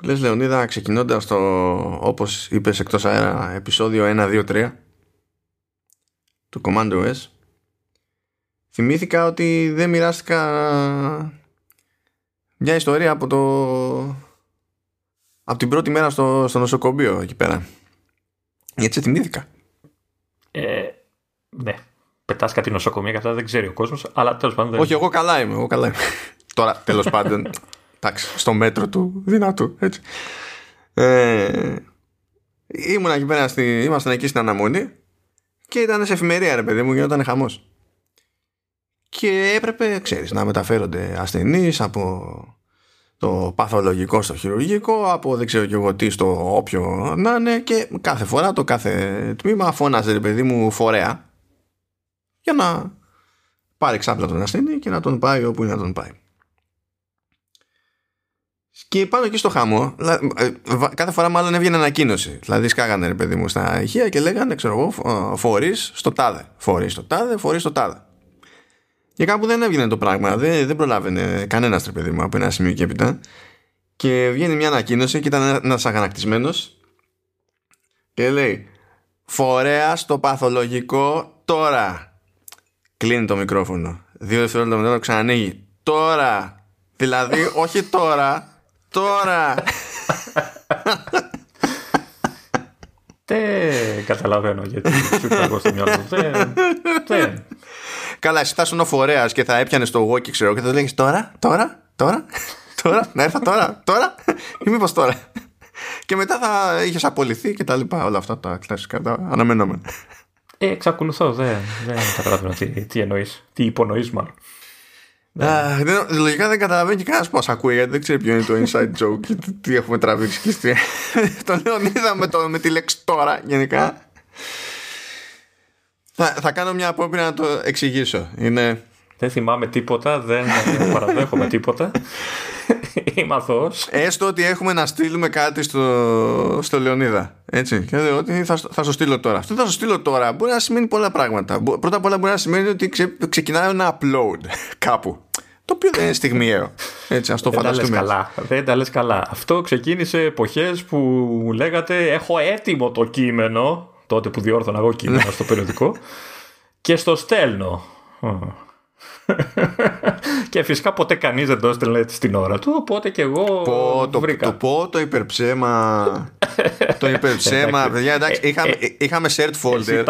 που λες Λεωνίδα ξεκινώντας το όπως είπες εκτός αέρα επεισόδιο 1, 2, 3 του Command OS θυμήθηκα ότι δεν μοιράστηκα μια ιστορία από το από την πρώτη μέρα στο, στο νοσοκομείο εκεί πέρα. Γιατί σε θυμήθηκα. Ε, ναι. Πετάς κάτι νοσοκομεία κατά δεν ξέρει ο κόσμος αλλά τέλος πάντων δεν... όχι εγώ καλά είμαι, εγώ καλά είμαι. τώρα τέλος πάντων εντάξει, στο μέτρο του δυνατού έτσι. Ε, ήμουν εκεί πέρα στη, ήμασταν εκεί στην αναμονή και ήταν σε εφημερία ρε παιδί μου γινόταν χαμός και έπρεπε ξέρεις να μεταφέρονται ασθενείς από το παθολογικό στο χειρουργικό από δεν ξέρω και εγώ τι στο όποιο να είναι και κάθε φορά το κάθε τμήμα φώναζε ρε παιδί μου φορέα για να πάρει ξάπλα τον ασθενή και να τον πάει όπου είναι να τον πάει. Και πάνω εκεί στο χαμό, ε, κάθε φορά μάλλον έβγαινε ανακοίνωση. Δηλαδή, σκάγανε ρε παιδί μου στα ηχεία και λέγανε, ξέρω εγώ, φορείς στο τάδε. Φορείς στο τάδε, φορείς στο τάδε. Και κάπου δεν έβγαινε το πράγμα. Δεν, δεν προλάβαινε κανένας ρε παιδί μου από ένα σημείο και έπειτα. Και βγαίνει μια ανακοίνωση και ήταν ένας αγανακτισμένος και λέει Φορέα στο παθολογικό τώρα. Κλείνει το μικρόφωνο. Δύο δευτερόλεπτα μετά το ξανανοίγει. Τώρα. Δηλαδή, όχι τώρα, Τώρα! Δεν καταλαβαίνω γιατί σου τραγώ στο μυαλό Δεν. Καλά, εσύ θα ήσουν ο φορέας και θα έπιανες στο walkie, ξέρω, και θα λέγεις τώρα, τώρα, τώρα, τώρα, να έρθω τώρα, τώρα, ή μήπως τώρα. Και μετά θα είχες απολυθεί και τα λοιπά. Όλα αυτά τα κλασικά, τα αναμενόμενα. Ε, εξακολουθώ, δεν, δεν καταλαβαίνω τι, τι εννοείς, τι υπονοείς μάλλον. Ναι. λογικά δεν καταλαβαίνει κανένας πώς ακούει γιατί δεν ξέρει ποιο είναι το inside joke και τι έχουμε τραβήξει. Και το Λεωνίδα με, το, με τη λέξη τώρα γενικά. Θα, θα κάνω μια απόπειρα να το εξηγήσω. Είναι... Δεν θυμάμαι τίποτα, δεν παραδέχομαι τίποτα. Είμαι αθώος. Έστω ότι έχουμε να στείλουμε κάτι στο, στο Λεωνίδα. Έτσι. Και λέω ότι θα, θα σου στείλω τώρα. Αυτό θα σου στείλω τώρα μπορεί να σημαίνει πολλά πράγματα. Πρώτα απ' όλα μπορεί να σημαίνει ότι ξε, ξεκινάει ένα upload κάπου. Το οποίο δεν είναι στιγμιαίο. Έτσι, ας το δεν φανταστούμε. Τα καλά. Δεν τα λες καλά. Αυτό ξεκίνησε εποχές που λέγατε έχω έτοιμο το κείμενο τότε που διόρθωνα εγώ κείμενο στο περιοδικό και στο στέλνω και φυσικά ποτέ κανείς δεν το έστελνε στην ώρα του, οπότε και εγώ πω, το, βρήκα. Το πω το υπερψέμα. το υπερψέμα. παιδιά, εντάξει, είχαμε, ε, ε, είχαμε shared folder.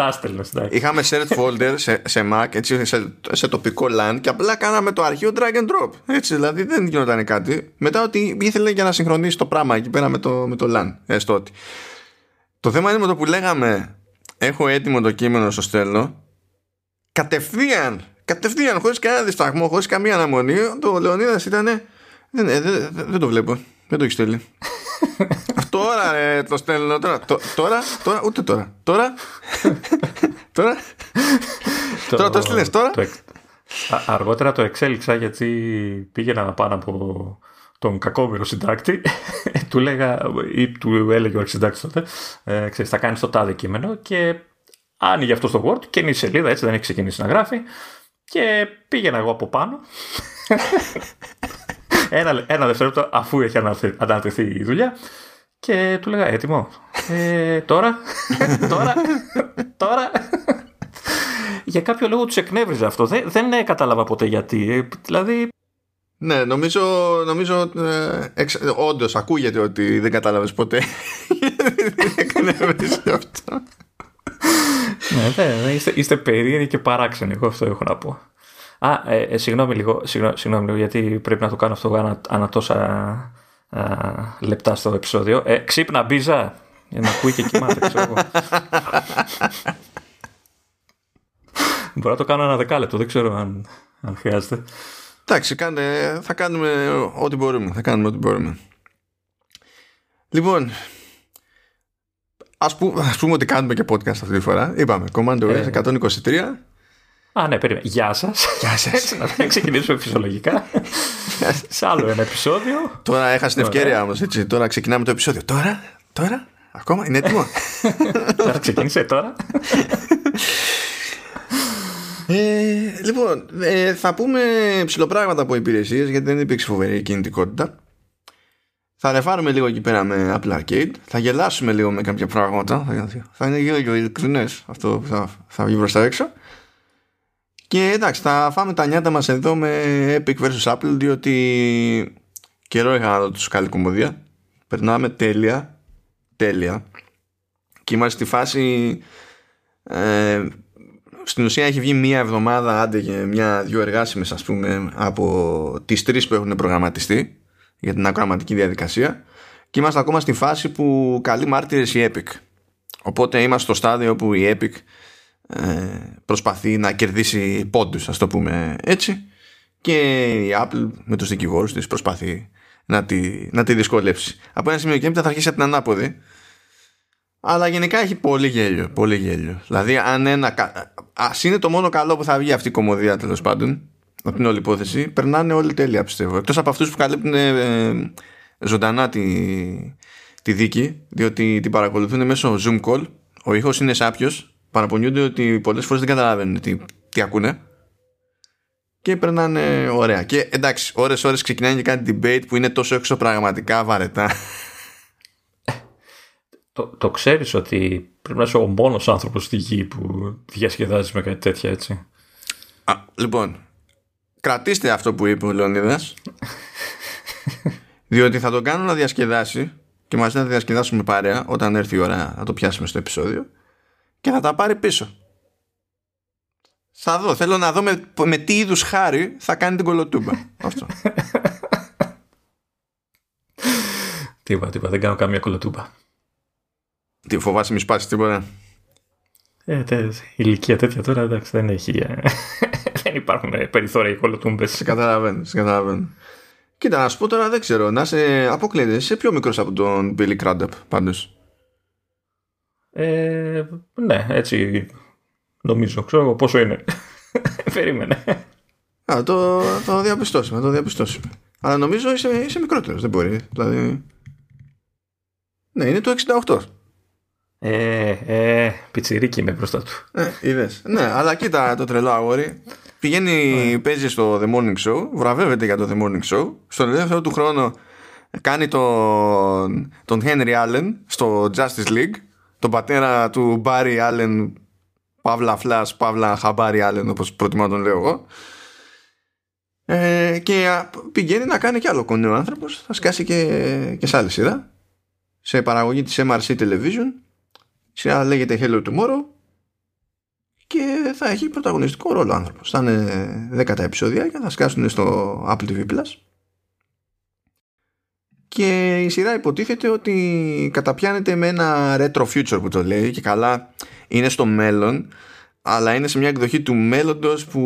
είχαμε shared folder σε, σε Mac, έτσι, σε, σε τοπικό LAN και απλά κάναμε το αρχείο drag and drop. Έτσι, δηλαδή δεν γινόταν κάτι. Μετά ότι ήθελε για να συγχρονίσει το πράγμα εκεί πέρα με το, με το LAN. Έστω ότι. Το θέμα είναι με το που λέγαμε έχω έτοιμο το κείμενο στο στέλνο κατευθείαν κατευθείαν, χωρίς κανένα δισταγμό, χωρίς καμία αναμονή, το Λεωνίδας ήταν. Δεν, δεν, δεν, δεν το βλέπω. Δεν το έχεις στείλει. τώρα ρε, το στέλνω. Τώρα, τώρα, τώρα, ούτε τώρα. Τώρα. τώρα. τώρα το στείλει τώρα. αργότερα το εξέλιξα γιατί πήγαινα πάνω από τον κακόμοιρο συντάκτη. του λέγα, ή του έλεγε ο συντάκτη τότε, ε, ξέρεις, θα κάνεις το τάδε κείμενο και άνοιγε αυτό στο Word και είναι η σελίδα, έτσι δεν έχει ξεκινήσει να γράφει. Και πήγαινα εγώ από πάνω. ένα, ένα δευτερόλεπτο αφού έχει ανατεθεί η δουλειά. Και του λέγα έτοιμο. Ε, τώρα, τώρα, τώρα. Για κάποιο λόγο τους εκνεύριζε αυτό. Δεν, δεν κατάλαβα ποτέ γιατί. Δηλαδή. Ναι, νομίζω, νομίζω ε, όντως ακούγεται ότι δεν κατάλαβες ποτέ. δεν εκνεύριζε αυτό ναι, ναι, είστε, είστε περίεργοι και παράξενοι. Εγώ αυτό έχω να πω. Α, ε, ε, συγγνώμη, λίγο, συγγνώμη, λίγο, γιατί πρέπει να το κάνω αυτό ανα, ανα τόσα α, λεπτά στο επεισόδιο. Ε, ξύπνα μπίζα, για να ακούει και κοιμάται, ξέρω εγώ. Μπορώ να το κάνω ένα δεκάλεπτο, δεν ξέρω αν, αν χρειάζεται. Εντάξει, θα κάνουμε ό,τι μπορούμε. Θα κάνουμε ό,τι μπορούμε. Λοιπόν, Ας, πούμε, ας πούμε ότι κάνουμε και podcast αυτή τη φορά. Είπαμε, Command OS 123. Α, ναι, περίμενε. Γεια σας. Γεια σας. Έτσι, να ξεκινήσουμε φυσιολογικά. σε άλλο ένα επεισόδιο. Τώρα έχασε την ευκαιρία όμως. Τώρα ξεκινάμε το επεισόδιο. Τώρα, τώρα, ακόμα είναι έτοιμο. τώρα ξεκίνησε τώρα. Ε, λοιπόν, ε, θα πούμε ψηλοπράγματα από υπηρεσίες γιατί δεν υπήρξε φοβερή κινητικότητα. Θα ρεφάρουμε λίγο εκεί πέρα με Apple Arcade. Θα γελάσουμε λίγο με κάποια πράγματα. Θα είναι λίγο ειλικρινές αυτό που θα, θα βγει μπροστά έξω. Και εντάξει, θα φάμε τα νιάτα μας εδώ με Epic vs Apple διότι καιρό είχα να δω τους καλή κομμωδία. Περνάμε τέλεια, τέλεια. Και είμαστε στη φάση ε, στην ουσία έχει βγει μία εβδομάδα άντε και μια-δυο εργάσιμες ας πούμε από τις τρεις που έχουν προγραμματιστεί για την ακροαματική διαδικασία και είμαστε ακόμα στη φάση που καλεί μάρτυρες η Epic. Οπότε είμαστε στο στάδιο όπου η Epic ε, προσπαθεί να κερδίσει πόντους ας το πούμε έτσι και η Apple με τους δικηγόρους της προσπαθεί να τη, να τη δυσκολέψει. Από ένα σημείο και έπειτα θα αρχίσει από την ανάποδη αλλά γενικά έχει πολύ γέλιο, πολύ γέλιο. Δηλαδή αν ένα, ας είναι το μόνο καλό που θα βγει αυτή η κομμωδία τέλος πάντων από την όλη υπόθεση, περνάνε όλοι τέλεια πιστεύω. Εκτός από αυτούς που καλύπτουν ε, ζωντανά τη, τη δίκη, διότι την παρακολουθούν μέσω Zoom call, ο ήχος είναι σάπιος παραπονιούνται ότι πολλές φορές δεν καταλαβαίνουν τι, τι ακούνε και περνάνε ωραία. Και εντάξει, ώρες ώρες ξεκινάει και κάτι debate που είναι τόσο έξω πραγματικά βαρετά. Το, το ξέρεις ότι πρέπει να είσαι ο μόνος άνθρωπος στη γη που διασκεδάζει με κάτι τέτοια έτσι; Α, λοιπόν, κρατήστε αυτό που είπε ο Λεωνίδας διότι θα τον κάνω να διασκεδάσει και μαζί να διασκεδάσουμε παρέα όταν έρθει η ώρα να το πιάσουμε στο επεισόδιο και θα τα πάρει πίσω. Θα δω. Θέλω να δω με, με τι είδους χάρη θα κάνει την κολοτούμπα. Αυτό. Τίποτα, τίποτα. Δεν κάνω καμία κολοτούμπα. Τι φοβάσαι μη σπάσεις τίποτα; Ε, τε, ηλικία τέτοια τώρα εντάξει δεν έχει. Ε, δεν υπάρχουν περιθώρια κολοτούμπες. Σε καταλαβαίνω, σε καταλαβαίνω. Κοίτα, να σου πω τώρα δεν ξέρω. Να σε αποκλείεται. Είσαι πιο μικρός από τον Billy Crudup πάντως. Ε, ναι, έτσι νομίζω. Ξέρω πόσο είναι. Περίμενε. Α, το, το διαπιστώσουμε, το διαπιστώσουμε. Αλλά νομίζω είσαι, είσαι μικρότερος, δεν μπορεί. Δηλαδή. Ναι, είναι το 68. Ε, ε, πιτσιρίκι είμαι μπροστά του. Ε, είδες. ναι, αλλά κοίτα το τρελό αγόρι. Πηγαίνει, παίζει στο The Morning Show, βραβεύεται για το The Morning Show. Στον ελεύθερο του χρόνο κάνει τον, τον Henry Allen στο Justice League. Τον πατέρα του Μπάρι Άλεν Παύλα Φλάς, Παύλα Χαμπάρι Άλεν όπως προτιμώ να τον λέω εγώ. Ε, και πηγαίνει να κάνει κι άλλο κονέ ο άνθρωπος. Θα σκάσει και, και σε άλλη σειρά. Σε παραγωγή της MRC Television. Σειρά λέγεται Hello Tomorrow και θα έχει πρωταγωνιστικό ρόλο ο άνθρωπος θα είναι δέκατα επεισόδια και θα σκάσουν στο Apple TV Plus και η σειρά υποτίθεται ότι καταπιάνεται με ένα retro future που το λέει και καλά είναι στο μέλλον αλλά είναι σε μια εκδοχή του μέλλοντος που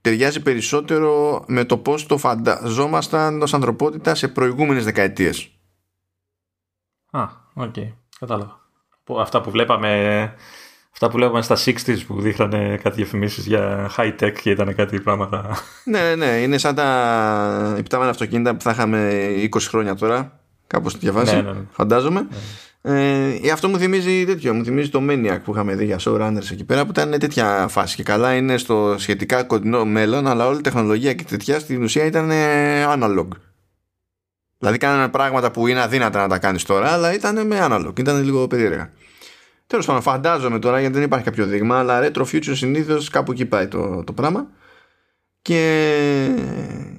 ταιριάζει περισσότερο με το πώς το φανταζόμασταν ως ανθρωπότητα σε προηγούμενες δεκαετίες. Α, OK, okay. κατάλαβα. Αυτά που βλέπαμε Αυτά που λέγαμε στα 60s που δείχνανε κάτι διαφημίσεις για high tech και ήταν κάτι πράγματα. ναι, ναι, είναι σαν τα υπτάμενα αυτοκίνητα που θα είχαμε 20 χρόνια τώρα. Κάπως τη διαβάσει. Ναι, ναι, ναι. Φαντάζομαι. Ναι. Ε, αυτό μου θυμίζει τέτοιο. Μου θυμίζει το Maniac που είχαμε δει για showrunners εκεί πέρα που ήταν τέτοια φάση. Και καλά είναι στο σχετικά κοντινό μέλλον, αλλά όλη η τεχνολογία και τέτοια στην ουσία ήταν analog. Δηλαδή κάνανε πράγματα που είναι αδύνατα να τα κάνεις τώρα, αλλά ήταν με analog. Ήταν λίγο περίεργα. Τέλος πάντων, φαντάζομαι τώρα γιατί δεν υπάρχει κάποιο δείγμα, αλλά retro future συνήθως κάπου εκεί πάει το, το πράγμα. Και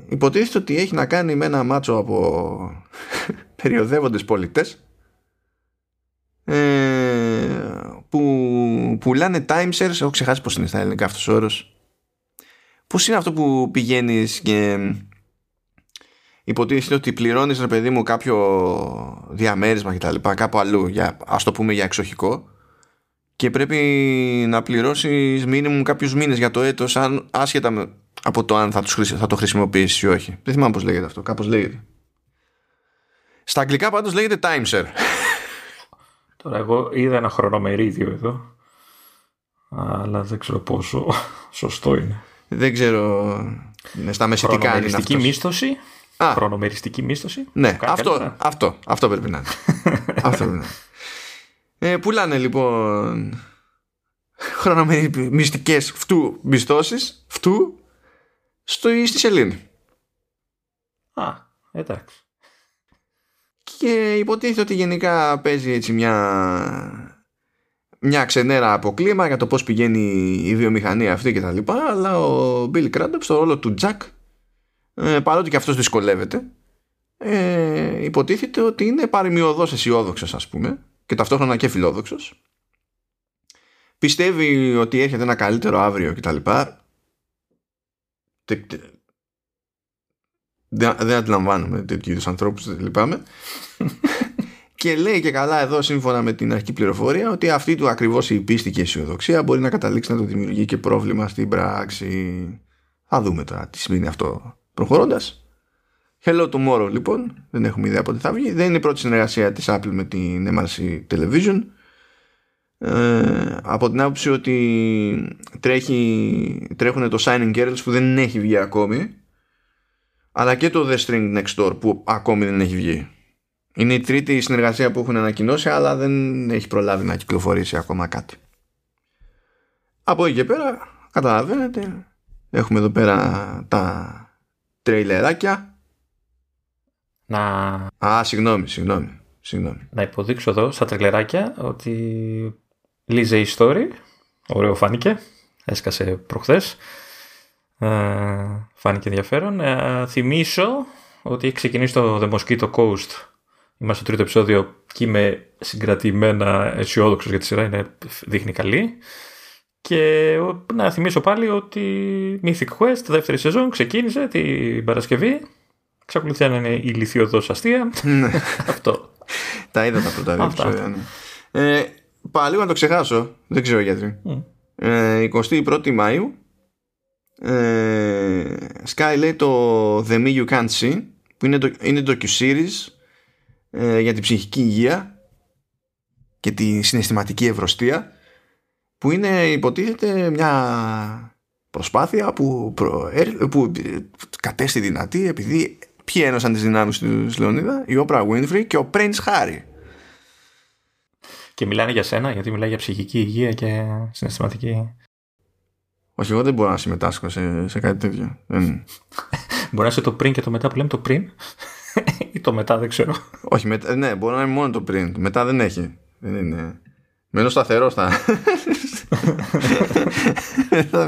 υποτίθεται ότι έχει να κάνει με ένα μάτσο από περιοδεύοντες πολιτές ε, που πουλάνε time shares. Έχω ξεχάσει πως είναι στα ελληνικά αυτός ο όρος. Πως είναι αυτό που πηγαίνεις και υποτίθεται ότι πληρώνεις ρε παιδί μου κάποιο διαμέρισμα και τα λοιπά κάπου αλλού για, ας το πούμε για εξοχικό και πρέπει να πληρώσεις μήνυμου κάποιους μήνες για το έτος, άσχετα με, από το αν θα, τους, θα το χρησιμοποιήσεις ή όχι. Δεν θυμάμαι πώς λέγεται αυτό. Κάπως λέγεται. Στα αγγλικά πάντως λέγεται timeshare. Τώρα, εγώ είδα ένα χρονομερίδιο εδώ. Αλλά δεν ξέρω πόσο σωστό είναι. Δεν ξέρω. Είναι στα μεσητικά Χρονομεριστική μίσθωση. Α. Χρονομεριστική μίσθωση. Ναι, αυτό, αυτό, αυτό πρέπει να είναι. αυτό πρέπει να είναι. Ε, πουλάνε λοιπόν χρονομιστικές φτού μισθώσεις φτού στο, στη σελήνη. Α, εντάξει. και υποτίθεται ότι γενικά παίζει έτσι μια μια ξενέρα από κλίμα για το πώς πηγαίνει η βιομηχανία αυτή και τα λοιπά αλλά ο Bill Crudup στο ρόλο του Jack ε, παρότι και αυτός δυσκολεύεται ε, υποτίθεται ότι είναι παρημιωδός αισιόδοξος, ας πούμε και ταυτόχρονα και φιλόδοξος πιστεύει ότι έρχεται ένα καλύτερο αύριο και τα λοιπά δεν, δεν αντιλαμβάνομαι τέτοιου είδους ανθρώπους, δεν λυπάμαι. και λέει και καλά εδώ, σύμφωνα με την αρχική πληροφορία, ότι αυτή του ακριβώς η πίστη και η αισιοδοξία μπορεί να καταλήξει να το δημιουργεί και πρόβλημα στην πράξη. Θα δούμε τώρα τι σημαίνει αυτό προχωρώντας. Hello tomorrow λοιπόν, δεν έχουμε ιδέα πότε θα βγει. Δεν είναι η πρώτη συνεργασία της Apple με την MRC Television. Ε, από την άποψη ότι τρέχει, τρέχουν το Signing Girls που δεν έχει βγει ακόμη αλλά και το The String Next Door που ακόμη δεν έχει βγει. Είναι η τρίτη συνεργασία που έχουν ανακοινώσει αλλά δεν έχει προλάβει να κυκλοφορήσει ακόμα κάτι. Από εκεί και πέρα καταλαβαίνετε έχουμε εδώ πέρα τα τρέιλεράκια. Να... Α, συγγνώμη, συγγνώμη. συγγνώμη. Να υποδείξω εδώ στα τρελεράκια ότι Λίζε η story. Ωραίο φάνηκε. Έσκασε προχθές. Ε, φάνηκε ενδιαφέρον. Ε, θυμίσω ότι έχει ξεκινήσει το The Mosquito Coast. Είμαστε στο τρίτο επεισόδιο και είμαι συγκρατημένα αισιόδοξος για τη σειρά. Είναι, δείχνει καλή. Και να θυμίσω πάλι ότι Mythic Quest, δεύτερη σεζόν, ξεκίνησε την Παρασκευή. Ξακολουθεί να είναι η λιθιωδός αστεία. Ναι. Αυτό. Τα είδα τα πρώτα δύο επεισόδια. Ναι. Ε, λίγο να το ξεχάσω. Δεν ξέρω γιατί. Mm. Ε, 21η Μαΐου ε, Sky λέει το The Me You Can't See που είναι, το, είναι docu-series ε, για την ψυχική υγεία και τη συναισθηματική ευρωστία που είναι υποτίθεται μια προσπάθεια που, που κατέστη δυνατή επειδή ποιοι ένωσαν τις δυνάμεις του Λεωνίδα; Η Όπρα Winfrey και ο Prince Harry και μιλάνε για σένα γιατί μιλάει για ψυχική υγεία και συναισθηματική όχι, εγώ δεν μπορώ να συμμετάσχω σε, σε κάτι τέτοιο. μπορεί να είσαι το πριν και το μετά που λέμε το πριν; ή το μετά, δεν ξέρω. Όχι, με, ναι, μπορεί να είναι μόνο το πριν. Μετά δεν έχει. Δεν είναι. Μένω σταθερός στα.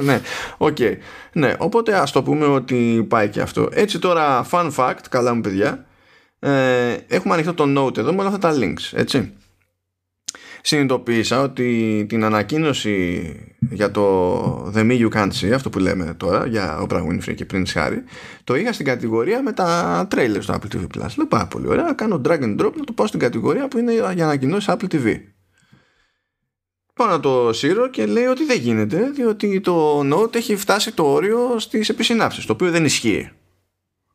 Ναι, OK. Okay. Ναι, οπότε ας το πούμε ότι πάει και αυτό. Έτσι τώρα, fun fact, καλά μου παιδιά, ε, έχουμε ανοιχτό το note εδώ με όλα αυτά τα links, έτσι συνειδητοποίησα ότι την ανακοίνωση για το The Me You Can't See, αυτό που λέμε τώρα, για Oprah Winfrey και Prince Harry, το είχα στην κατηγορία με τα trailers του Apple TV Plus. Λέω πάρα πολύ ωραία, κάνω drag and drop να το πάω στην κατηγορία που είναι για ανακοινώσεις Apple TV. Πάω να το σύρω και λέει ότι δεν γίνεται, διότι το Note έχει φτάσει το όριο στις επισυνάψεις, το οποίο δεν ισχύει.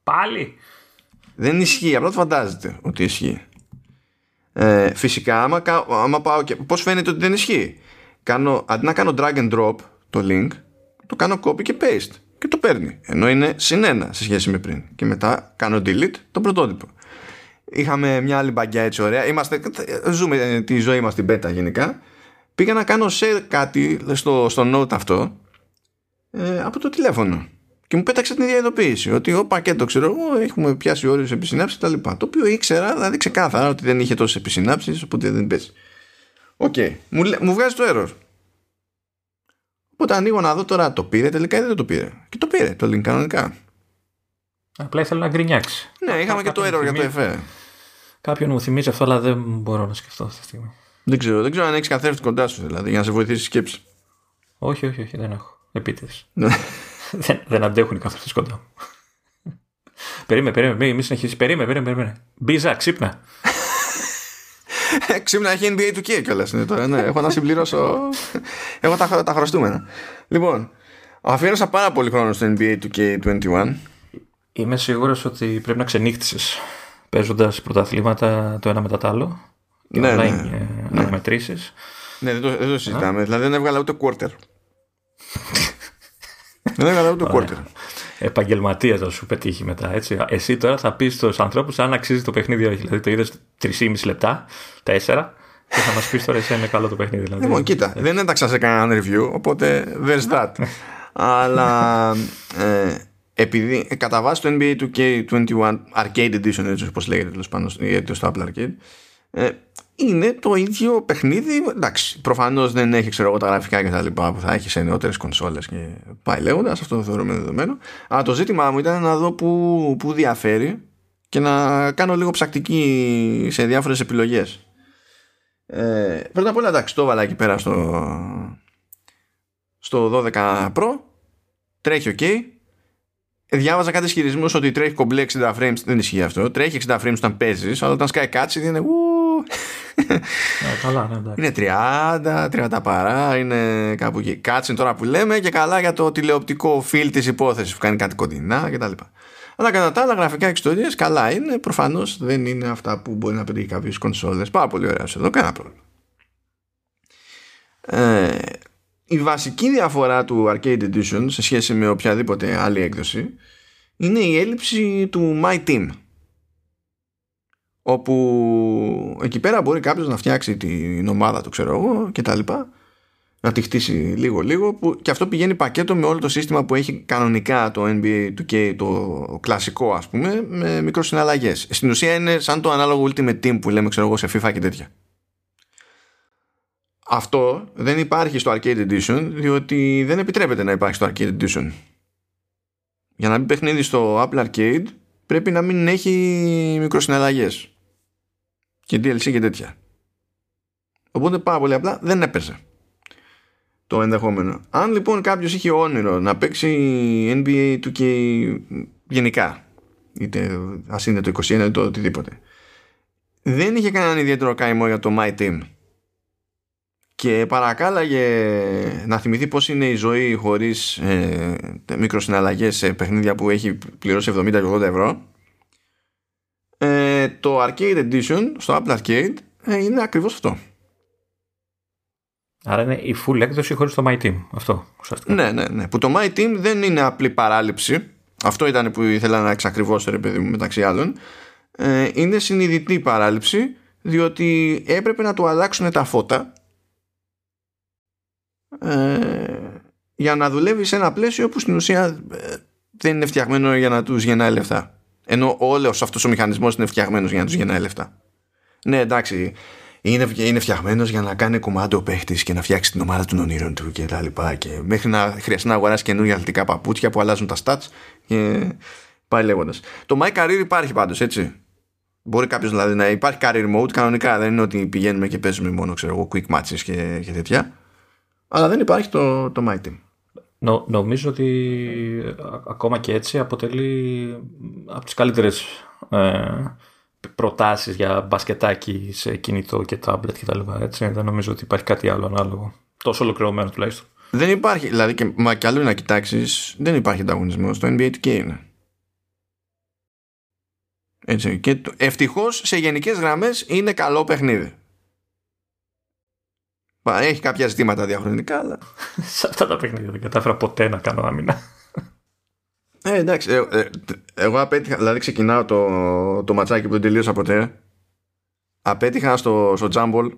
Πάλι; Δεν ισχύει, απλά το φαντάζεται ότι ισχύει. Ε, φυσικά, άμα, άμα πάω και. Πώς φαίνεται ότι δεν ισχύει; Κάνω, αντί να κάνω drag and drop το link, το κάνω copy και paste και το παίρνει. Ενώ είναι συνένα σε σχέση με πριν. Και μετά κάνω delete το πρωτότυπο. Είχαμε μια άλλη μπαγκιά έτσι ωραία. Είμαστε, ζούμε τη ζωή μας στην beta γενικά. Πήγα να κάνω share κάτι στο, στο note αυτό ε, από το τηλέφωνο. Και μου πέταξε την ίδια ειδοποίηση ότι ο πακέτο, ξέρω εγώ, έχουμε πιάσει όριου επισυνάψεις κτλ. Το οποίο ήξερα, δηλαδή ξεκάθαρα ότι δεν είχε τόσες επισυνάψεις, οπότε δεν πέσει. OK. Okay. Μου, μου βγάζει το error. Οπότε ανοίγω να δω τώρα το πήρε τελικά ή δεν το πήρε. Και το πήρε το link κανονικά. Απλά ήθελα να γκρινιάξει. Ναι, είχαμε και το error για το εφέ. Κάποιον μου θυμίζει αυτό, αλλά δεν μπορώ να σκεφτώ αυτή τη στιγμή. Δεν ξέρω, δεν ξέρω αν έχεις καθρέφτη κοντά σου δηλαδή για να σε βοηθήσει η σκέψη. Όχι, όχι, όχι, δεν έχω. Επίτηδες. Ναι δεν, δεν αντέχουν οι καθόλου κοντά μου. περίμενε, περίμενε, μη συνεχίσεις. Περίμενε, περίμενε, περίμενε. Μπίζα, ξύπνα. ξύπνα, έχει NBA του και κιόλας είναι τώρα. Ναι, έχω να συμπληρώσω. έχω τα, τα χρωστούμενα. Λοιπόν, αφιέρωσα πάρα πολύ χρόνο στο NBA του K21. Είμαι σίγουρος ότι πρέπει να ξενύχτησες παίζοντας πρωταθλήματα το ένα μετά το άλλο. Και ναι, online ναι, ναι. Ναι, δεν το, δεν το συζητάμε. Δηλαδή δεν έβγαλα ούτε quarter. Δεν έκανα ούτε quarter. Επαγγελματία θα σου πετύχει μετά. Έτσι. Εσύ τώρα θα πεις στους ανθρώπους αν αξίζει το παιχνίδι όχι. Δηλαδή το είδες 3,5 λεπτά, 4, και θα μας πεις τώρα εσύ είναι καλό το παιχνίδι. Δηλαδή. Λοιπόν, κοίτα, δεν έταξα σε κανένα review, οπότε there's that. Αλλά ε, επειδή ε, κατά βάση το NBA 2K21 Arcade Edition έτσι όπως λέγεται τέλος πάντων στο Apple Arcade ε, είναι το ίδιο παιχνίδι εντάξει προφανώς δεν έχει ξέρω εγώ τα γραφικά και τα λοιπά που θα έχει σε νεότερες κονσόλες και πάει λέγοντας, αυτό το θεωρούμε δεδομένο αλλά το ζήτημά μου ήταν να δω που, που διαφέρει και να κάνω λίγο ψακτική σε διάφορες επιλογές ε, πρώτα απ' όλα εντάξει το έβαλα εκεί πέρα στο στο 12 Pro τρέχει ok διάβαζα κάτι ισχυρισμούς ότι τρέχει κομπλέ 60 frames. Δεν ισχύει αυτό. Τρέχει 60 frames όταν παίζεις, αλλά όταν σκάει κάτσι είναι. Καλά, ναι, εντάξει. Είναι 30, 30 παρά, είναι κάπου εκεί. Κάτσι τώρα που λέμε και καλά για το τηλεοπτικό φιλ της υπόθεσης που κάνει κάτι κοντινά κτλ. Αλλά κατά τα άλλα γραφικά εξωτερίε καλά είναι. Προφανώς δεν είναι αυτά που μπορεί να πετύχει κάποιε κονσόλες. Πάρα πολύ ωραία εδώ, κανένα πρόβλημα. Ε, η βασική διαφορά του Arcade Edition σε σχέση με οποιαδήποτε άλλη έκδοση είναι η έλλειψη του My Team όπου εκεί πέρα μπορεί κάποιος να φτιάξει την ομάδα του ξέρω εγώ και τα λοιπά να τη χτίσει λίγο λίγο που και αυτό πηγαίνει πακέτο με όλο το σύστημα που έχει κανονικά το NBA 2K το κλασικό ας πούμε με μικροσυναλλαγές στην ουσία είναι σαν το ανάλογο Ultimate Team που λέμε ξέρω εγώ σε FIFA και τέτοια. Αυτό δεν υπάρχει στο Arcade Edition διότι δεν επιτρέπεται να υπάρχει στο Arcade Edition. Για να μπει παιχνίδι στο Apple Arcade πρέπει να μην έχει μικροσυναλλαγές και DLC και τέτοια. Οπότε πάρα πολύ απλά δεν έπαιζε το ενδεχόμενο. Αν λοιπόν κάποιος είχε όνειρο να παίξει NBA 2K γενικά είτε ας είναι το 21 ή το οτιδήποτε δεν είχε κανέναν ιδιαίτερο καημό για το My Team και παρακάλαγε να θυμηθεί πώς είναι η ζωή χωρίς ε, μικροσυναλλαγές σε παιχνίδια που έχει πληρώσει 70 80 ευρώ ε, το Arcade Edition στο Apple Arcade ε, είναι ακριβώς αυτό. Άρα είναι η full έκδοση χωρίς το My Team. Αυτό ουσιαστικά. Ναι, ναι, ναι, που το My Team δεν είναι απλή παράληψη. Αυτό ήταν που ήθελα να εξακριβώσω ρε παιδί μου μεταξύ άλλων. Ε, είναι συνειδητή παράληψη διότι έπρεπε να του αλλάξουν τα φώτα ε, για να δουλεύει σε ένα πλαίσιο που στην ουσία ε, δεν είναι φτιαγμένο για να τους γεννάει λεφτά. Ενώ όλος αυτός ο μηχανισμός είναι φτιαγμένος για να τους γεννάει λεφτά. Ναι, εντάξει, είναι, είναι φτιαγμένος για να κάνει κομμάτι ο παίχτης και να φτιάξει την ομάδα των ονείρων του και τα λοιπά. Και μέχρι να χρειαστεί να αγοράσει καινούργια αθλητικά παπούτσια που αλλάζουν τα stats. Και πάει λέγοντας. Το My Career υπάρχει πάντως, έτσι. Μπορεί κάποιος δηλαδή να υπάρχει career mode κανονικά. Δεν είναι ότι πηγαίνουμε και παίζουμε μόνο ξέρω εγώ, quick matches και, και τέτοια. Αλλά δεν υπάρχει το, το My Team. Νο, νομίζω ότι ε, ακόμα και έτσι αποτελεί από τις καλύτερες ε, προτάσεις για μπασκετάκι σε κινητό και τάμπλετ και τα λοιπά. Έτσι. Δεν νομίζω ότι υπάρχει κάτι άλλο ανάλογο. Τόσο ολοκληρωμένο τουλάχιστον. Δεν υπάρχει, δηλαδή και, μα κι άλλο να κοιτάξεις, δεν υπάρχει ανταγωνισμός. Το NBA 2K είναι. Έτσι. Και ευτυχώς σε γενικές γραμμές είναι καλό παιχνίδι. Έχει κάποια ζητήματα διαχρονικά, αλλά. Σε αυτά τα παιχνίδια δεν κατάφερα ποτέ να κάνω άμυνα. Ε, εντάξει. Ε, ε, εγώ απέτυχα, δηλαδή ξεκινάω το, το ματσάκι που δεν τελείωσα ποτέ. Απέτυχα στο, στο Jumble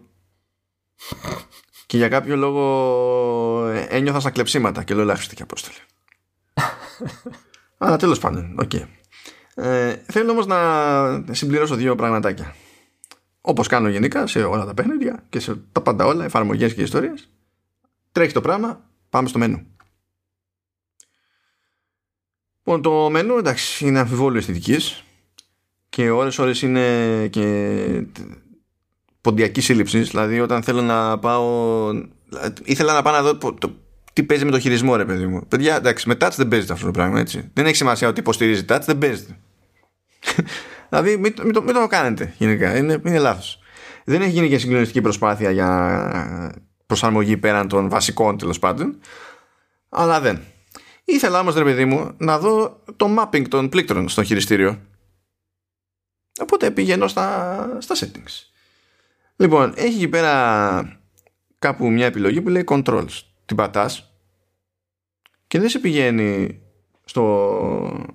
και για κάποιο λόγο ε, ένιωθα στα κλεψίματα και λέω ελάχιστη και απόστολη. Αλλά τέλος πάντων, OK. Okay. Ε, θέλω όμως να συμπληρώσω δύο πραγματάκια όπως κάνω γενικά σε όλα τα παιχνίδια και σε τα πάντα όλα, εφαρμογές και ιστορίες τρέχει το πράγμα, πάμε στο μενού Λοιπόν, το μενού εντάξει είναι αμφιβόλου αισθητικής και ώρες ώρες είναι και ποντιακή σύλληψη. Δηλαδή, όταν θέλω να πάω. ήθελα να πάω να δω το, τι παίζει με το χειρισμό, ρε παιδί μου. Παιδιά, εντάξει, με touch δεν παίζεται αυτό το πράγμα, έτσι. Δεν έχει σημασία ότι υποστηρίζει touch, δεν παίζεται. Δηλαδή μην, μην, το, μην το κάνετε γενικά. Είναι, είναι λάθος. Δεν έχει γίνει και συγκλονιστική προσπάθεια για προσαρμογή πέραν των βασικών τέλος πάντων. Αλλά δεν. Ήθελα όμως, ρε παιδί μου, να δω το mapping των πλήκτρων στο χειριστήριο. Οπότε πηγαίνω στα, στα settings. Λοιπόν, έχει εκεί πέρα κάπου μια επιλογή που λέει controls. Την πατάς και δεν σε πηγαίνει στο,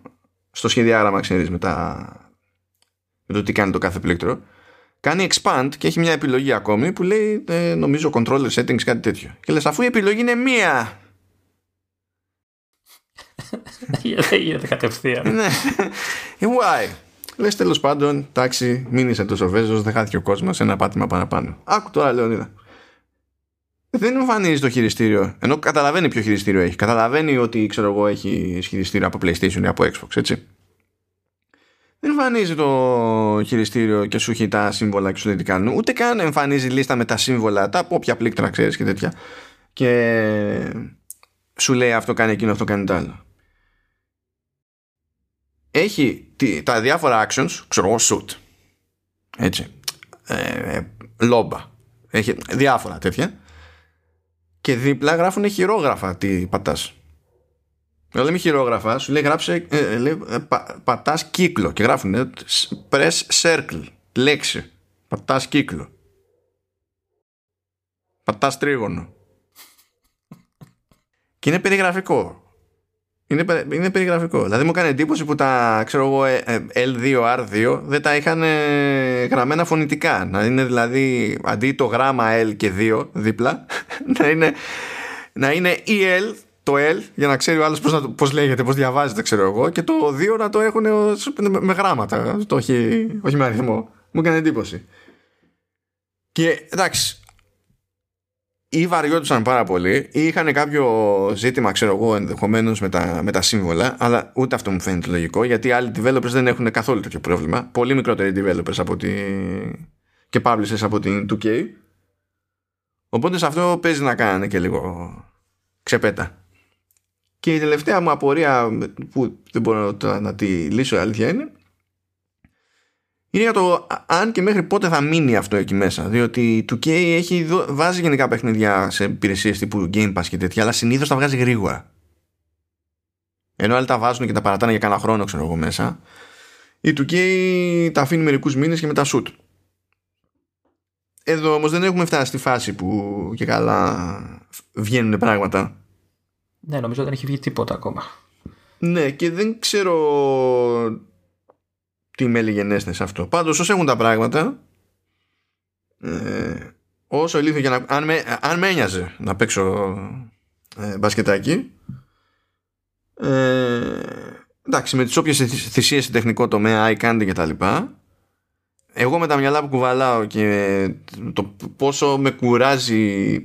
στο σχεδιάγραμμα, ξέρεις, με τα με το τι κάνει το κάθε πλήκτρο κάνει expand και έχει μια επιλογή ακόμη που λέει ε, νομίζω controller settings κάτι τέτοιο και λες αφού η επιλογή είναι μία Δεν γίνεται κατευθείαν. Ναι. Why? Λες τέλος πάντων, εντάξει, μείνει τόσο βέζος, δεν χάθηκε ο κόσμος, ένα πάτημα παραπάνω. Άκου τώρα, Λεωνίδα. Δεν εμφανίζει το χειριστήριο. Ενώ καταλαβαίνει ποιο χειριστήριο έχει. Καταλαβαίνει ότι ξέρω εγώ έχει χειριστήριο από PlayStation ή από Xbox, έτσι. Δεν εμφανίζει το χειριστήριο και σου έχει τα σύμβολα και σου λέει τι κάνουν. Ούτε καν εμφανίζει λίστα με τα σύμβολα, τα από όποια πλήκτρα ξέρεις και τέτοια. Και σου λέει αυτό κάνει εκείνο, αυτό κάνει το άλλο έχει τα διάφορα actions, ξέρω εγώ, shoot. Έτσι. Ε, λόμπα. Έχει διάφορα τέτοια. Και δίπλα γράφουν χειρόγραφα τι πατάς. Δεν λέμε χειρόγραφα, σου λέει γράψε, ε, ε λέει, ε, πα, πατάς κύκλο και γράφουν press circle, λέξη, πατάς κύκλο. Πατάς τρίγωνο. Και είναι περιγραφικό. Είναι, είναι περιγραφικό. Δηλαδή μου έκανε εντύπωση που τα ξέρω εγώ L2, R2 δεν τα είχαν γραμμένα φωνητικά. Να είναι δηλαδή αντί το γράμμα L και 2 δίπλα να είναι, να είναι EL το L για να ξέρει ο άλλος πώς, πώς λέγεται, πώς διαβάζεται ξέρω εγώ. Και το 2 να το έχουν με γράμματα. Το όχι, όχι με αριθμό. Μου έκανε εντύπωση. Και εντάξει, ή βαριόντουσαν πάρα πολύ ή είχαν κάποιο ζήτημα ξέρω εγώ ενδεχομένως με τα, με τα σύμβολα αλλά ούτε αυτό μου φαίνεται λογικό γιατί άλλοι developers δεν έχουν καθόλου τέτοιο πρόβλημα. Πολύ μικρότεροι developers από τη... και publishers από την 2K οπότε σε αυτό παίζει να κάνανε και λίγο ξεπέτα και η τελευταία μου απορία που δεν μπορώ να τη λύσω η αλήθεια είναι είναι για το αν και μέχρι πότε θα μείνει αυτό εκεί μέσα. Διότι το K έχει βάζει γενικά παιχνίδια σε υπηρεσίες τύπου Game Pass και τέτοια, αλλά συνήθως τα βγάζει γρήγορα. Ενώ άλλοι τα βάζουν και τα παρατάνε για κανένα χρόνο, ξέρω εγώ μέσα. Η 2K τα αφήνει μερικούς μήνες και μετά shoot. Εδώ όμως δεν έχουμε φτάσει στη φάση που και καλά βγαίνουν πράγματα. Ναι, νομίζω δεν έχει βγει τίποτα ακόμα. Ναι, και δεν ξέρω τι μέλη σε αυτό. Πάντως όσο έχουν τα πράγματα ε, όσο ηλίθιο για να αν με, αν με ένοιαζε να παίξω ε, μπασκετάκι ε, εντάξει με τις όποιες θυσίες σε τεχνικό τομέα iCandy και τα λοιπά εγώ με τα μυαλά που κουβαλάω και το πόσο με κουράζει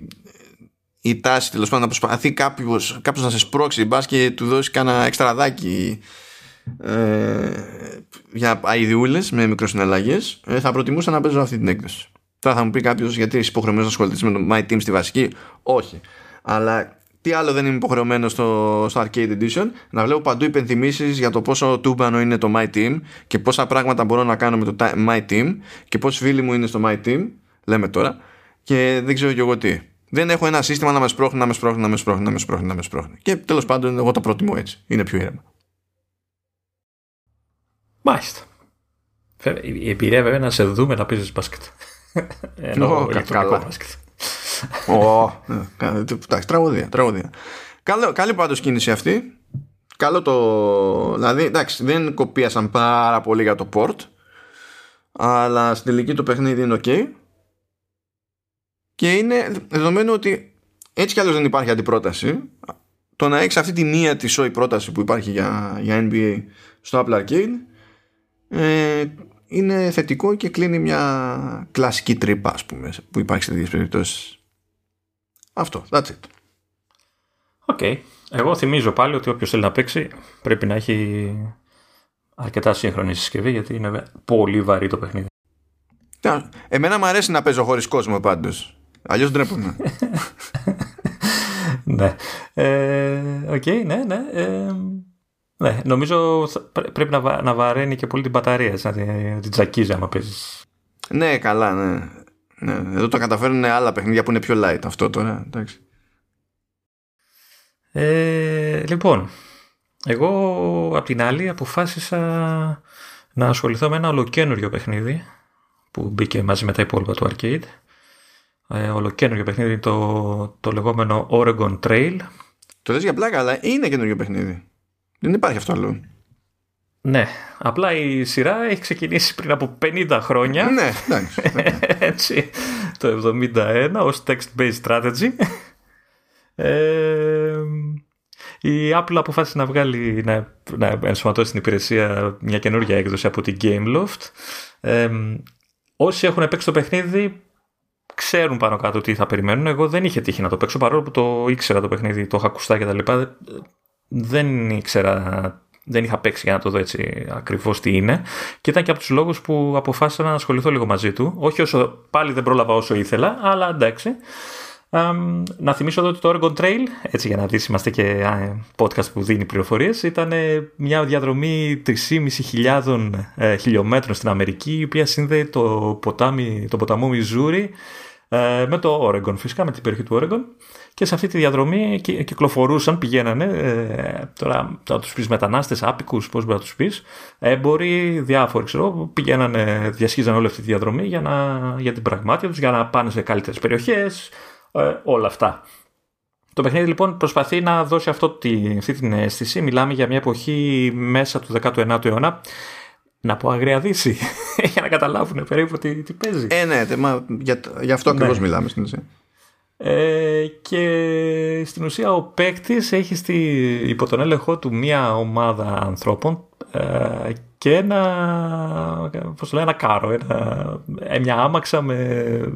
η τάση τέλος πάντων να προσπαθεί κάποιος, κάποιος να σε σπρώξει μπας και του δώσει κάνα εξτραδάκι ε, για αειδιούλες με μικροσυναλλαγέ, ε, θα προτιμούσα να παίζω αυτή την έκδοση. Τώρα θα μου πει κάποιος γιατί είσαι υποχρεωμένος να ασχοληθείς με το My Team στη βασική. Όχι. Αλλά τι άλλο δεν είμαι υποχρεωμένος στο, στο Arcade Edition; Να βλέπω παντού υπενθυμίσεις για το πόσο τούμπανο είναι το My Team και πόσα πράγματα μπορώ να κάνω με το My Team και πόσοι φίλοι μου είναι στο My Team. Λέμε τώρα. Και δεν ξέρω κι εγώ τι. Δεν έχω ένα σύστημα να με σπρώχνει, να με σπρώχνει, να με σπρώχνει, να με σπρώχνει, να με σπρώχνει. Και τέλος πάντων, εγώ το προτιμώ έτσι. Είναι πιο ήρεμα. Μάλιστα. Η εμπειρία βέβαια να σε δούμε να παίζεις μπάσκετ. Ενώ ηλεκτρονικό μπάσκετ. Ναι, εντάξει, τραγωδία, τραγωδία. καλή πάντως κίνηση αυτή. Καλό το... Δηλαδή, εντάξει, δεν κοπίασαν πάρα πολύ για το port. Αλλά στην τελική το παιχνίδι είναι ok. Και είναι δεδομένο ότι έτσι κι άλλως δεν υπάρχει αντιπρόταση. Το να έχεις αυτή τη μία της σόη πρόταση που υπάρχει για, για NBA στο Apple Arcade ε, είναι θετικό και κλείνει μια κλασική τρύπα ας πούμε, που υπάρχει σε τέτοιες περιπτώσεις. Αυτό, that's it. OK. Okay. Εγώ θυμίζω πάλι ότι όποιος θέλει να παίξει πρέπει να έχει αρκετά σύγχρονη συσκευή γιατί είναι πολύ βαρύ το παιχνίδι. Εμένα μου αρέσει να παίζω χωρίς κόσμο πάντως. Αλλιώς ντρέπομαι. ναι. Ε, OK, okay, ναι, ναι. Ε, ναι, νομίζω πρέπει να, να βαραίνει και πολύ την μπαταρία, να την, την τσακίζει άμα παίζεις. Ναι, καλά, ναι. ναι. Εδώ το καταφέρουν άλλα παιχνίδια που είναι πιο light αυτό τώρα, εντάξει. Ε, λοιπόν, εγώ απ' την άλλη αποφάσισα να ασχοληθώ με ένα ολοκένουργιο παιχνίδι που μπήκε μαζί με τα υπόλοιπα του arcade. Ε, ολοκένουργιο παιχνίδι είναι το, το λεγόμενο Oregon Trail. Το λες για πλάκα, αλλά είναι καινούριο παιχνίδι. Δεν υπάρχει αυτό άλλο. Ναι, απλά η σειρά έχει ξεκινήσει πριν από 50 χρόνια. Ναι, εντάξει. Έτσι, το 71 ως text-based strategy. Ε, η Apple αποφάσισε να βγάλει, να, να ενσωματώσει στην υπηρεσία μια καινούργια έκδοση από την Gameloft. Ε, όσοι έχουν παίξει το παιχνίδι ξέρουν πάνω κάτω τι θα περιμένουν. Εγώ δεν είχε τύχει να το παίξω παρόλο που το ήξερα το παιχνίδι, το είχα ακουστά κτλ. Δεν ήξερα δεν είχα παίξει για να το δω έτσι ακριβώς τι είναι και ήταν και από τους λόγους που αποφάσισα να ασχοληθώ λίγο μαζί του όχι όσο πάλι δεν πρόλαβα όσο ήθελα αλλά εντάξει να θυμίσω εδώ ότι το Oregon Trail, έτσι για να δεις είμαστε και podcast που δίνει πληροφορίες, ήταν μια διαδρομή 3.500 ε, χιλιόμετρων στην Αμερική, η οποία σύνδεε το, ποτάμι, το ποταμό Μιζούρι ε, με το Oregon φυσικά, με την περιοχή του Oregon και σε αυτή τη διαδρομή κυκλοφορούσαν, πηγαίνανε, ε, τώρα θα τους πεις μετανάστες, άπικους, πώς μπορεί να τους πεις, έμποροι, διάφοροι ξέρω, πηγαίνανε, διασχίζαν όλη αυτή τη διαδρομή για, να, για την πραγμάτια τους, για να πάνε σε καλύτερες περιοχές, ε, όλα αυτά. Το παιχνίδι λοιπόν προσπαθεί να δώσει αυτό, αυτή την αίσθηση. Μιλάμε για μια εποχή μέσα του 19ου αιώνα. Να πω αγρία δύση, για να καταλάβουν περίπου τι, τι παίζει. Ε, ναι, μα, για, για αυτό ακριβώς ναι. μιλάμε στην ουσία. Ε, και στην ουσία ο παίκτης έχει στη, υπό τον έλεγχό του μία ομάδα ανθρώπων ε, και ένα, πώς το ένα κάρο, ένα, ε, μια άμαξα με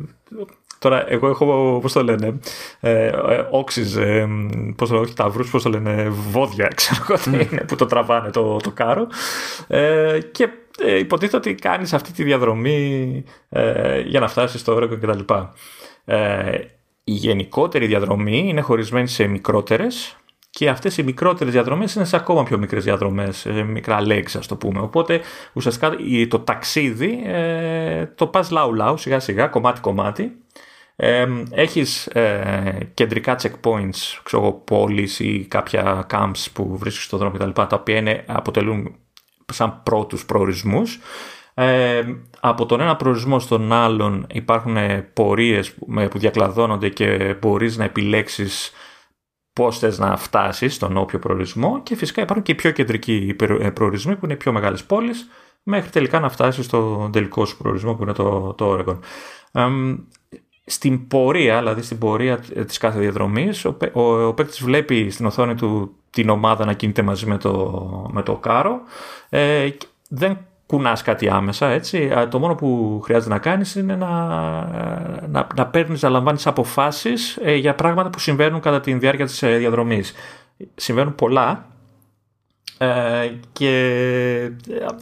Τώρα, εγώ έχω, πώς το λένε, ε, όξις, ε, πώς το λένε, όχι ταύρους, πώς το λένε, βόδια, ξέρω εγώ τι είναι, που το τραβάνε το, το κάρο. Ε, και ε, υποτίθεται ότι κάνεις αυτή τη διαδρομή ε, για να φτάσεις στο όργο κτλ. Ε, η γενικότερη διαδρομή είναι χωρισμένη σε μικρότερες και αυτές οι μικρότερες διαδρομές είναι σε ακόμα πιο μικρές διαδρομές, μικρά legs ας το πούμε. Οπότε ουσιαστικά το ταξίδι ε, το πας λαού λαού σιγά σιγά, κομμάτι κομμάτι ε, έχεις ε, κεντρικά checkpoints, ξέρω πόλεις ή κάποια camps που βρίσκεις στον δρόμο κτλ. τα οποία είναι, αποτελούν σαν πρώτους προορισμούς. Ε, από τον ένα προορισμό στον άλλον υπάρχουν πορείες που διακλαδώνονται και μπορείς να επιλέξεις πώς θες να φτάσεις στον όποιο προορισμό και φυσικά υπάρχουν και οι πιο κεντρικοί ε, προορισμοί που είναι οι πιο μεγάλες πόλεις μέχρι τελικά να φτάσεις στον τελικό σου προορισμό που είναι το, το Oregon στην πορεία, δηλαδή στην πορεία της κάθε διαδρομής, ο, ο, ο παίκτης βλέπει στην οθόνη του την ομάδα να κινείται μαζί με το, με το κάρο. Ε, δεν κουνάς κάτι άμεσα, έτσι. Το μόνο που χρειάζεται να κάνεις είναι να, να, να παίρνεις, να λαμβάνεις αποφάσεις ε, για πράγματα που συμβαίνουν κατά τη διάρκεια της ε, διαδρομής. Συμβαίνουν πολλά, ε, και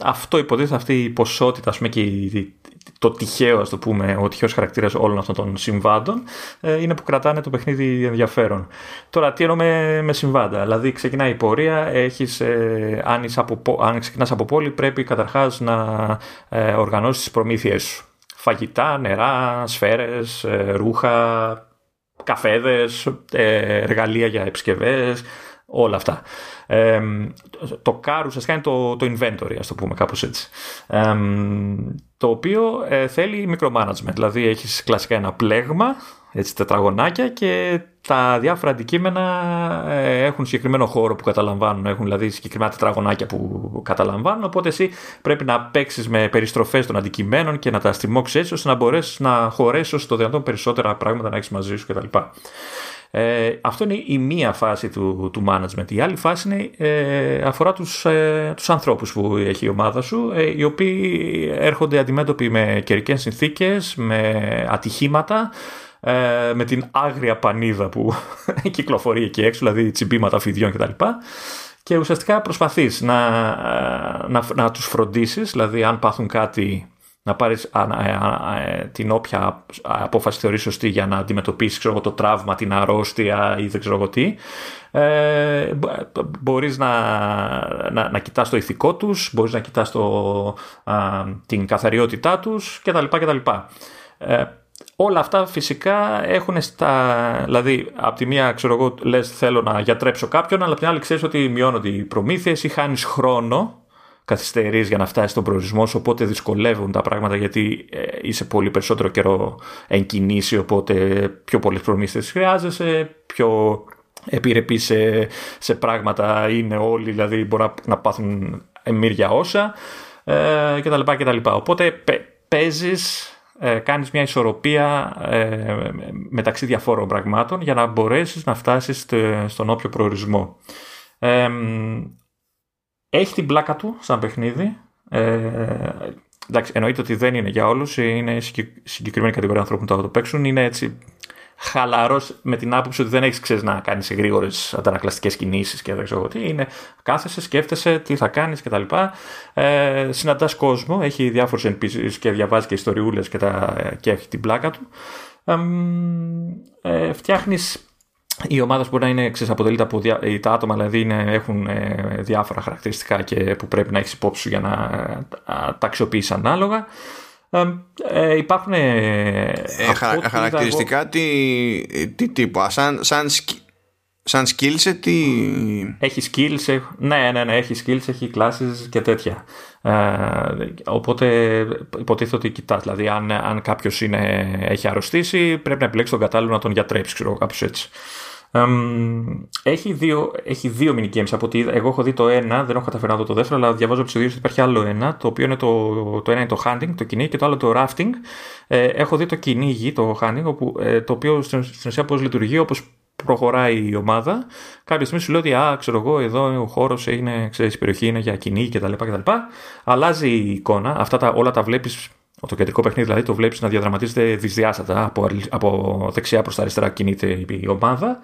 αυτό υποτίθεται αυτή η ποσότητα ας πούμε, και η, το τυχαίο, ας το πούμε, ο τυχαίος χαρακτήρας όλων αυτών των συμβάντων ε, είναι που κρατάνε το παιχνίδι ενδιαφέρον. Τώρα, τι εννοώ με, με συμβάντα; Δηλαδή, ξεκινάει η πορεία, έχεις, ε, αν, από, αν ξεκινάς από πόλη, πρέπει καταρχάς να ε, οργανώσεις τις προμήθειές σου. Φαγητά, νερά, σφαίρες, ε, ρούχα, καφέδες, ε, εργαλεία για επισκευές, όλα αυτά. Ε, το car ουσιαστικά είναι το, το inventory, ας το πούμε κάπως έτσι. Ε, το οποίο ε, θέλει micromanagement, δηλαδή έχεις κλασικά ένα πλέγμα, έτσι τετραγωνάκια και τα διάφορα αντικείμενα ε, έχουν συγκεκριμένο χώρο που καταλαμβάνουν, έχουν δηλαδή συγκεκριμένα τετραγωνάκια που καταλαμβάνουν, οπότε εσύ πρέπει να παίξεις με περιστροφές των αντικειμένων και να τα στριμώξει έτσι ώστε να μπορέσεις να χωρέσεις όσο το δυνατόν περισσότερα πράγματα να έχεις μαζί σου κτλ. Ε, αυτό είναι η μία φάση του, του management. Η άλλη φάση είναι, ε, αφορά τους, ε, τους ανθρώπους που έχει η ομάδα σου, ε, οι οποίοι έρχονται αντιμέτωποι με καιρικές συνθήκες, με ατυχήματα, ε, με την άγρια πανίδα που κυκλοφορεί εκεί έξω, δηλαδή τσιμπήματα φιδιών κτλ. Και ουσιαστικά προσπαθείς να, να, να τους φροντίσεις, δηλαδή αν πάθουν κάτι να πάρεις ε, την όποια απόφαση θεωρείς σωστή για να αντιμετωπίσεις ξέρω, το τραύμα, την αρρώστια ή δεν ξέρω εγώ τι. Ε, μπορείς να, να, να κοιτάς το ηθικό τους, μπορείς να κοιτάς το, την καθαριότητά τους κτλ. κτλ. Ε, όλα αυτά φυσικά έχουν στα... Δηλαδή, από τη μία, ξέρω εγώ, λες θέλω να γιατρέψω κάποιον, αλλά από την άλλη ξέρεις ότι μειώνονται οι προμήθειες ή χάνεις χρόνο καθυστερείς για να φτάσεις στον προορισμό σου, οπότε δυσκολεύουν τα πράγματα γιατί ε, είσαι πολύ περισσότερο καιρό εν κινήσει, οπότε πιο πολλές προμήθειες χρειάζεσαι, πιο επιρρεπείς σε, σε πράγματα είναι όλοι, δηλαδή μπορεί να πάθουν εμμύρια όσα ε, κτλ. κτλ. Οπότε παίζεις ε, κάνεις μια ισορροπία μεταξύ διαφόρων πραγμάτων για να μπορέσεις να φτάσεις στον όποιο προορισμό. Έχει την πλάκα του σαν παιχνίδι. Ε, εντάξει, εννοείται ότι δεν είναι για όλους, είναι συγκεκριμένη κατηγορία ανθρώπων που το παίξουν. Είναι έτσι χαλαρός με την άποψη ότι δεν έχεις να κάνεις γρήγορες αντανακλαστικές κινήσεις και δεν ξέρω τι. Είναι κάθεσαι, σκέφτεσαι τι θα κάνεις κτλ. Ε, Συναντάς κόσμο, έχει διάφορους NPCs και διαβάζει και ιστοριούλες και, και έχει την πλάκα του. Ε, Φτιάχνεις η ομάδα μπορεί να είναι ξέρεις, αποτελείται από δια... τα άτομα, δηλαδή είναι, έχουν ε, διάφορα χαρακτηριστικά και που πρέπει να έχεις υπόψη σου για να ε, τα αξιοποιήσει ανάλογα. Ε, υπάρχουν. Ε, χαρακτηριστικά τι, τι τύπου, σαν, σαν, σαν skills, τι. Έχει skills, ναι, ναι, ναι, έχει skills, έχει classes και τέτοια. Ε, οπότε υποτίθεται ότι κοιτάς, δηλαδή αν, αν κάποιος έχει αρρωστήσει, πρέπει να επιλέξει τον κατάλληλο να τον γιατρέψεις, ξέρω κάποιο έτσι έχει δύο, έχει δύο mini games από ότι εγώ έχω δει το ένα, δεν έχω καταφέρει να δω το δεύτερο, αλλά διαβάζω από ότι υπάρχει άλλο ένα, το οποίο είναι το, το ένα είναι το hunting, το κυνήγι και το άλλο το rafting. Ε, έχω δει το κυνήγι, το hunting, όπου, ε, το οποίο στην, ουσία πώς λειτουργεί, όπως προχωράει η ομάδα. Κάποια στιγμή σου λέει ότι, α, ξέρω εγώ, εδώ ο χώρος είναι, ξέρεις, η περιοχή είναι για κυνήγι κτλ. κτλ. Αλλάζει η εικόνα, αυτά τα, όλα τα βλέπεις το κεντρικό παιχνίδι δηλαδή το βλέπεις να διαδραματίζεται δυσδιάστατα από, από δεξιά προς τα αριστερά κινείται η ομάδα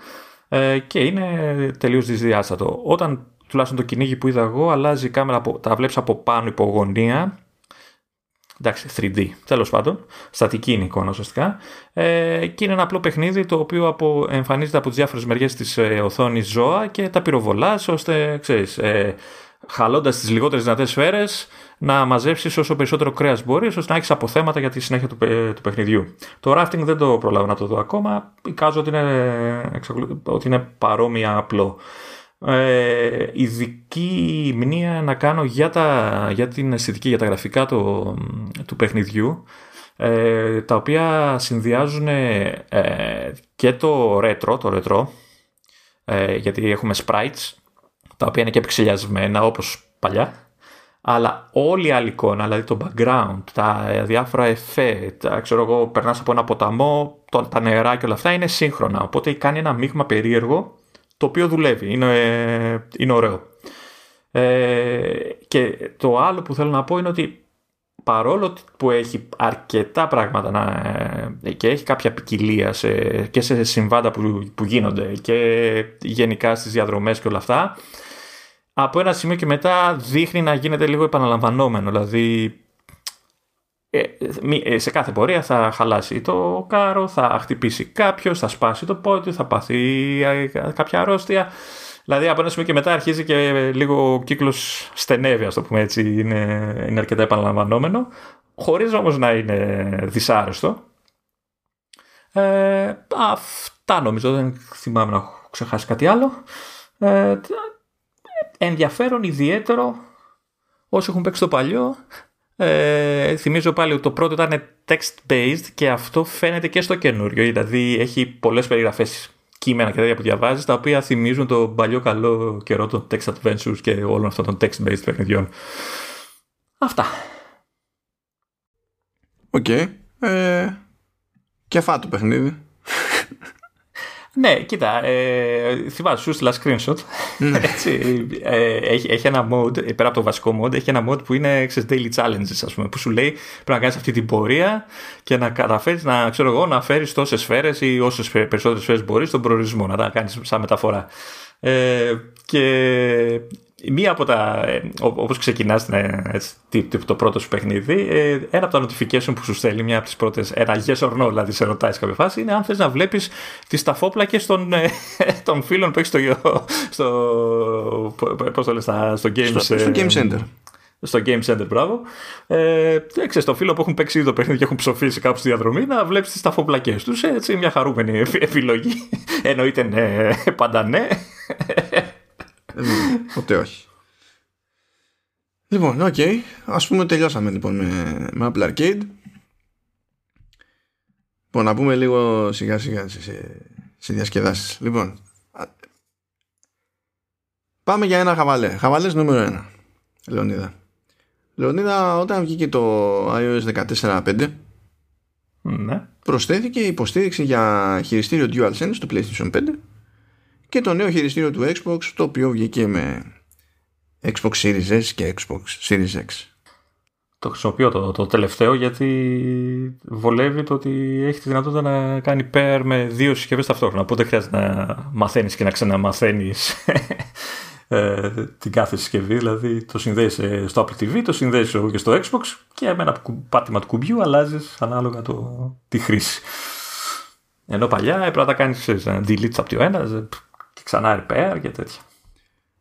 ε, και είναι τελείως δυσδιάστατο. Όταν τουλάχιστον το κυνήγι που είδα εγώ αλλάζει η κάμερα, τα βλέπεις από πάνω υπογωνία εντάξει 3D τέλος πάντων, στατική είναι η εικόνα ουσιαστικά ε, και είναι ένα απλό παιχνίδι το οποίο από, εμφανίζεται από τις διάφορες μεριές της ε, οθόνης ζώα και τα πυροβολάς ώστε ξέρεις ε, χαλώντας τις λιγότερες δυνατές σφαίρες να μαζέψεις όσο περισσότερο κρέας μπορείς, ώστε να έχεις αποθέματα για τη συνέχεια του, του παιχνιδιού. Το rafting δεν το προλάβω να το δω ακόμα. Εικάζω ότι είναι, ότι είναι παρόμοια απλό. Ε, ειδική μνήμα να κάνω για, τα, για την αισθητική, για τα γραφικά το, του παιχνιδιού ε, τα οποία συνδυάζουν ε, και το retro, το retro ε, γιατί έχουμε sprites τα οποία είναι και επιξελιασμένα όπως παλιά αλλά όλη η άλλη εικόνα, δηλαδή το background, τα διάφορα εφέ, τα, ξέρω εγώ, περνάς από ένα ποταμό, το, τα νερά και όλα αυτά είναι σύγχρονα. Οπότε κάνει ένα μείγμα περίεργο, το οποίο δουλεύει, είναι, είναι ωραίο. Ε, και το άλλο που θέλω να πω είναι ότι παρόλο που έχει αρκετά πράγματα να, ε, και έχει κάποια ποικιλία σε, και σε συμβάντα που, που γίνονται και γενικά στις διαδρομές και όλα αυτά, από ένα σημείο και μετά δείχνει να γίνεται λίγο επαναλαμβανόμενο. Δηλαδή ε, ε, σε κάθε πορεία θα χαλάσει το κάρο, θα χτυπήσει κάποιος, θα σπάσει το πόδι θα πάθει ε, κάποια αρρώστια. Δηλαδή από ένα σημείο και μετά αρχίζει και λίγο ο κύκλος στενεύει, ας το πούμε έτσι, είναι, είναι αρκετά επαναλαμβανόμενο, χωρίς όμως να είναι δυσάρεστο. Ε, αυτά νομίζω, δεν θυμάμαι να έχω ξεχάσει κάτι άλλο. Ε, ενδιαφέρον ιδιαίτερο όσοι έχουν παίξει το παλιό. Ε, θυμίζω πάλι ότι το πρώτο ήταν text-based και αυτό φαίνεται και στο καινούριο. Δηλαδή έχει πολλές περιγραφές κείμενα και τέτοια που διαβάζεις τα οποία θυμίζουν το παλιό καλό καιρό των text adventures και όλων αυτών των text-based παιχνιδιών. Αυτά. OK. Okay. Ε, και φάτο παιχνίδι. Ναι, κοίτα, ε, θυμάσαι, σου στείλα screenshot. Ναι. Έτσι, ε, έχει, έχει ένα mode, πέρα από το βασικό mode, έχει ένα mode που είναι ξέρεις, daily challenges, ας πούμε, που σου λέει πρέπει να κάνεις αυτή την πορεία και να καταφέρεις να, ξέρω εγώ, να φέρεις τόσες σφαίρες ή όσες περισσότερες σφαίρες μπορείς στον προορισμό, να τα κάνεις σαν μεταφορά. Ε, και μία από τα. Ε, Όπως ξεκινάς το πρώτο σου παιχνίδι, ε, ένα από τα notification που σου στέλνει, μια από τις πρώτες. Ένα yes or no, δηλαδή σε ρωτάεις κάποια φάση, είναι αν θες να βλέπεις τις ταφόπλακες των, ε, των φίλων που έχεις στο. στο Πώς το λες, στο Game, στο, στο Game Center. Στο Game Center, μπράβο. Ε, ξέρεις, το φίλο που έχουν παίξει ήδη το παιχνίδι και έχουν ψοφήσει κάπου στη διαδρομή να βλέπεις τις ταφοπλακέ τους. Έτσι, μια χαρούμενη επιλογή. Εννοείται ναι, πάντα ναι. Ποτέ όχι. Λοιπόν, OK. Okay. Ας πούμε τελειώσαμε λοιπόν με, με Apple Arcade. Λοιπόν, να πούμε λίγο σιγά σιγά σε, σε διασκεδάσεις. Λοιπόν, πάμε για ένα χαβαλέ. Χαβαλές νούμερο ένα. Λεωνίδα. Λεωνίδα, όταν βγήκε το iOS 14.5 ναι. προσθέθηκε υποστήριξη για χειριστήριο DualSense στο PlayStation 5 και το νέο χειριστήριο του Xbox το οποίο βγήκε με Xbox Series S και Xbox Series X. Το χρησιμοποιώ το, το τελευταίο γιατί βολεύει το ότι έχει τη δυνατότητα να κάνει pair με δύο συσκευές ταυτόχρονα. Οπότε χρειάζεται να μαθαίνεις και να ξαναμαθαίνεις ε, την κάθε συσκευή. Δηλαδή το συνδέεις ε, στο Apple TV, το συνδέεις και στο Xbox και με ένα πάτημα του κουμπιού αλλάζεις ανάλογα το, τη χρήση. Ενώ παλιά έπρεπε να τα κάνεις delete από το ένα και ξανά repair και τέτοια.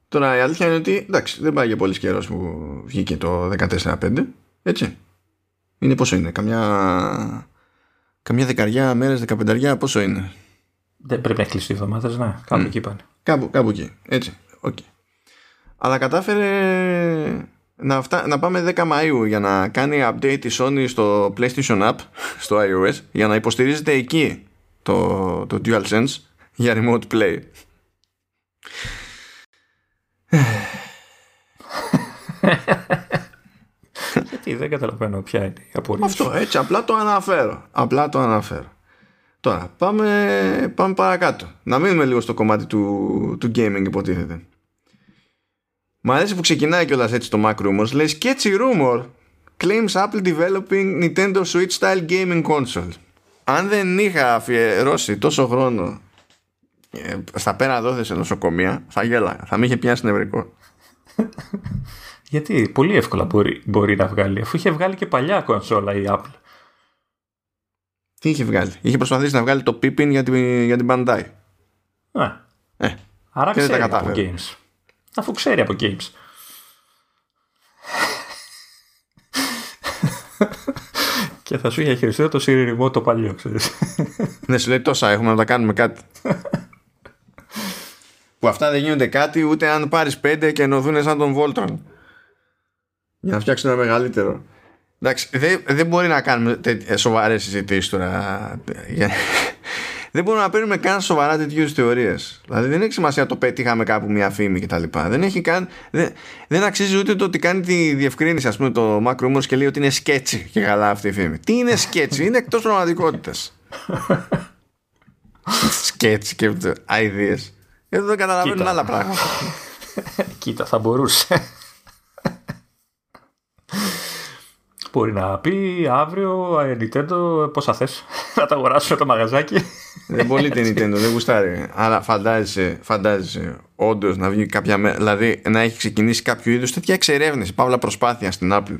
Τώρα η αλήθεια είναι ότι εντάξει, δεν πάει για πολύ καιρός που βγήκε το 14.5. Έτσι. Είναι πόσο είναι, καμιά, καμιά δεκαριά μέρες, δεκαπενταριά, πόσο είναι. Δεν πρέπει να έχει κλειστεί εβδομάδε, ναι. Κάπου mm. εκεί πάνε. Κάπου, κάπου εκεί. Έτσι. Okay. Αλλά κατάφερε να, φτά... να πάμε 10 Μαΐου για να κάνει update η Sony στο PlayStation App, στο iOS, για να υποστηρίζεται εκεί το, το DualSense για remote play. Γιατί δεν καταλαβαίνω ποια είναι η απορία. Αυτό έτσι απλά το αναφέρω. Απλά το αναφέρω. Τώρα πάμε, πάμε παρακάτω. Να μείνουμε λίγο στο κομμάτι του, του gaming υποτίθεται. Μ' αρέσει που ξεκινάει κιόλας έτσι το Mac Rumors. Λέει sketchy rumor claims Apple developing Nintendo Switch style gaming console. Αν δεν είχα αφιερώσει τόσο χρόνο ε, στα πέρα δόθες σε νοσοκομεία, θα γέλα. Θα με είχε πιάσει νευρικό. Γιατί πολύ εύκολα μπορεί, μπορεί να βγάλει, αφού είχε βγάλει και παλιά κονσόλα η Apple. Τι είχε βγάλει, είχε προσπαθήσει να βγάλει το Pippin για την, για την Bandai. Α, ε, άρα και ξέρει από games. Αφού ξέρει από games. και θα σου είχε χειριστεί το Siri το παλιό, ξέρεις. ναι, σου λέει τόσα έχουμε να τα κάνουμε κάτι. Που αυτά δεν γίνονται κάτι ούτε αν πάρεις πέντε και ενωθούν σαν τον Voltron για να φτιάξουν ένα μεγαλύτερο. Εντάξει, δεν, δεν μπορεί να κάνουμε σοβαρές συζητήσεις τώρα. δεν μπορούμε να παίρνουμε καν σοβαρά τέτοιου θεωρίες. Δηλαδή δεν έχει σημασία το πετύχαμε κάπου μια φήμη κτλ. Δεν, έχει καν, δεν, δεν αξίζει ούτε το ότι κάνει τη διευκρίνηση, ας πούμε, το Mac Rumors και λέει ότι είναι σκέτσι και καλά αυτή η φήμη. Τι είναι σκέτσι, είναι εκτός πραγματικότητας. σκέτσι και ideas. Εδώ δεν καταλαβαίνουν άλλα πράγματα. Κοίτα, θα μπορούσε. Μπορεί να πει αύριο η Nintendo πόσα θες να τα αγοράσω το μαγαζάκι. Δεν μπορεί την Nintendo, δεν γουστάρει. Αλλά φαντάζεσαι, φαντάζεσαι όντως να βγει κάποια μέρα, δηλαδή να έχει ξεκινήσει κάποιο είδους τέτοια εξερεύνηση, παύλα προσπάθεια στην Apple.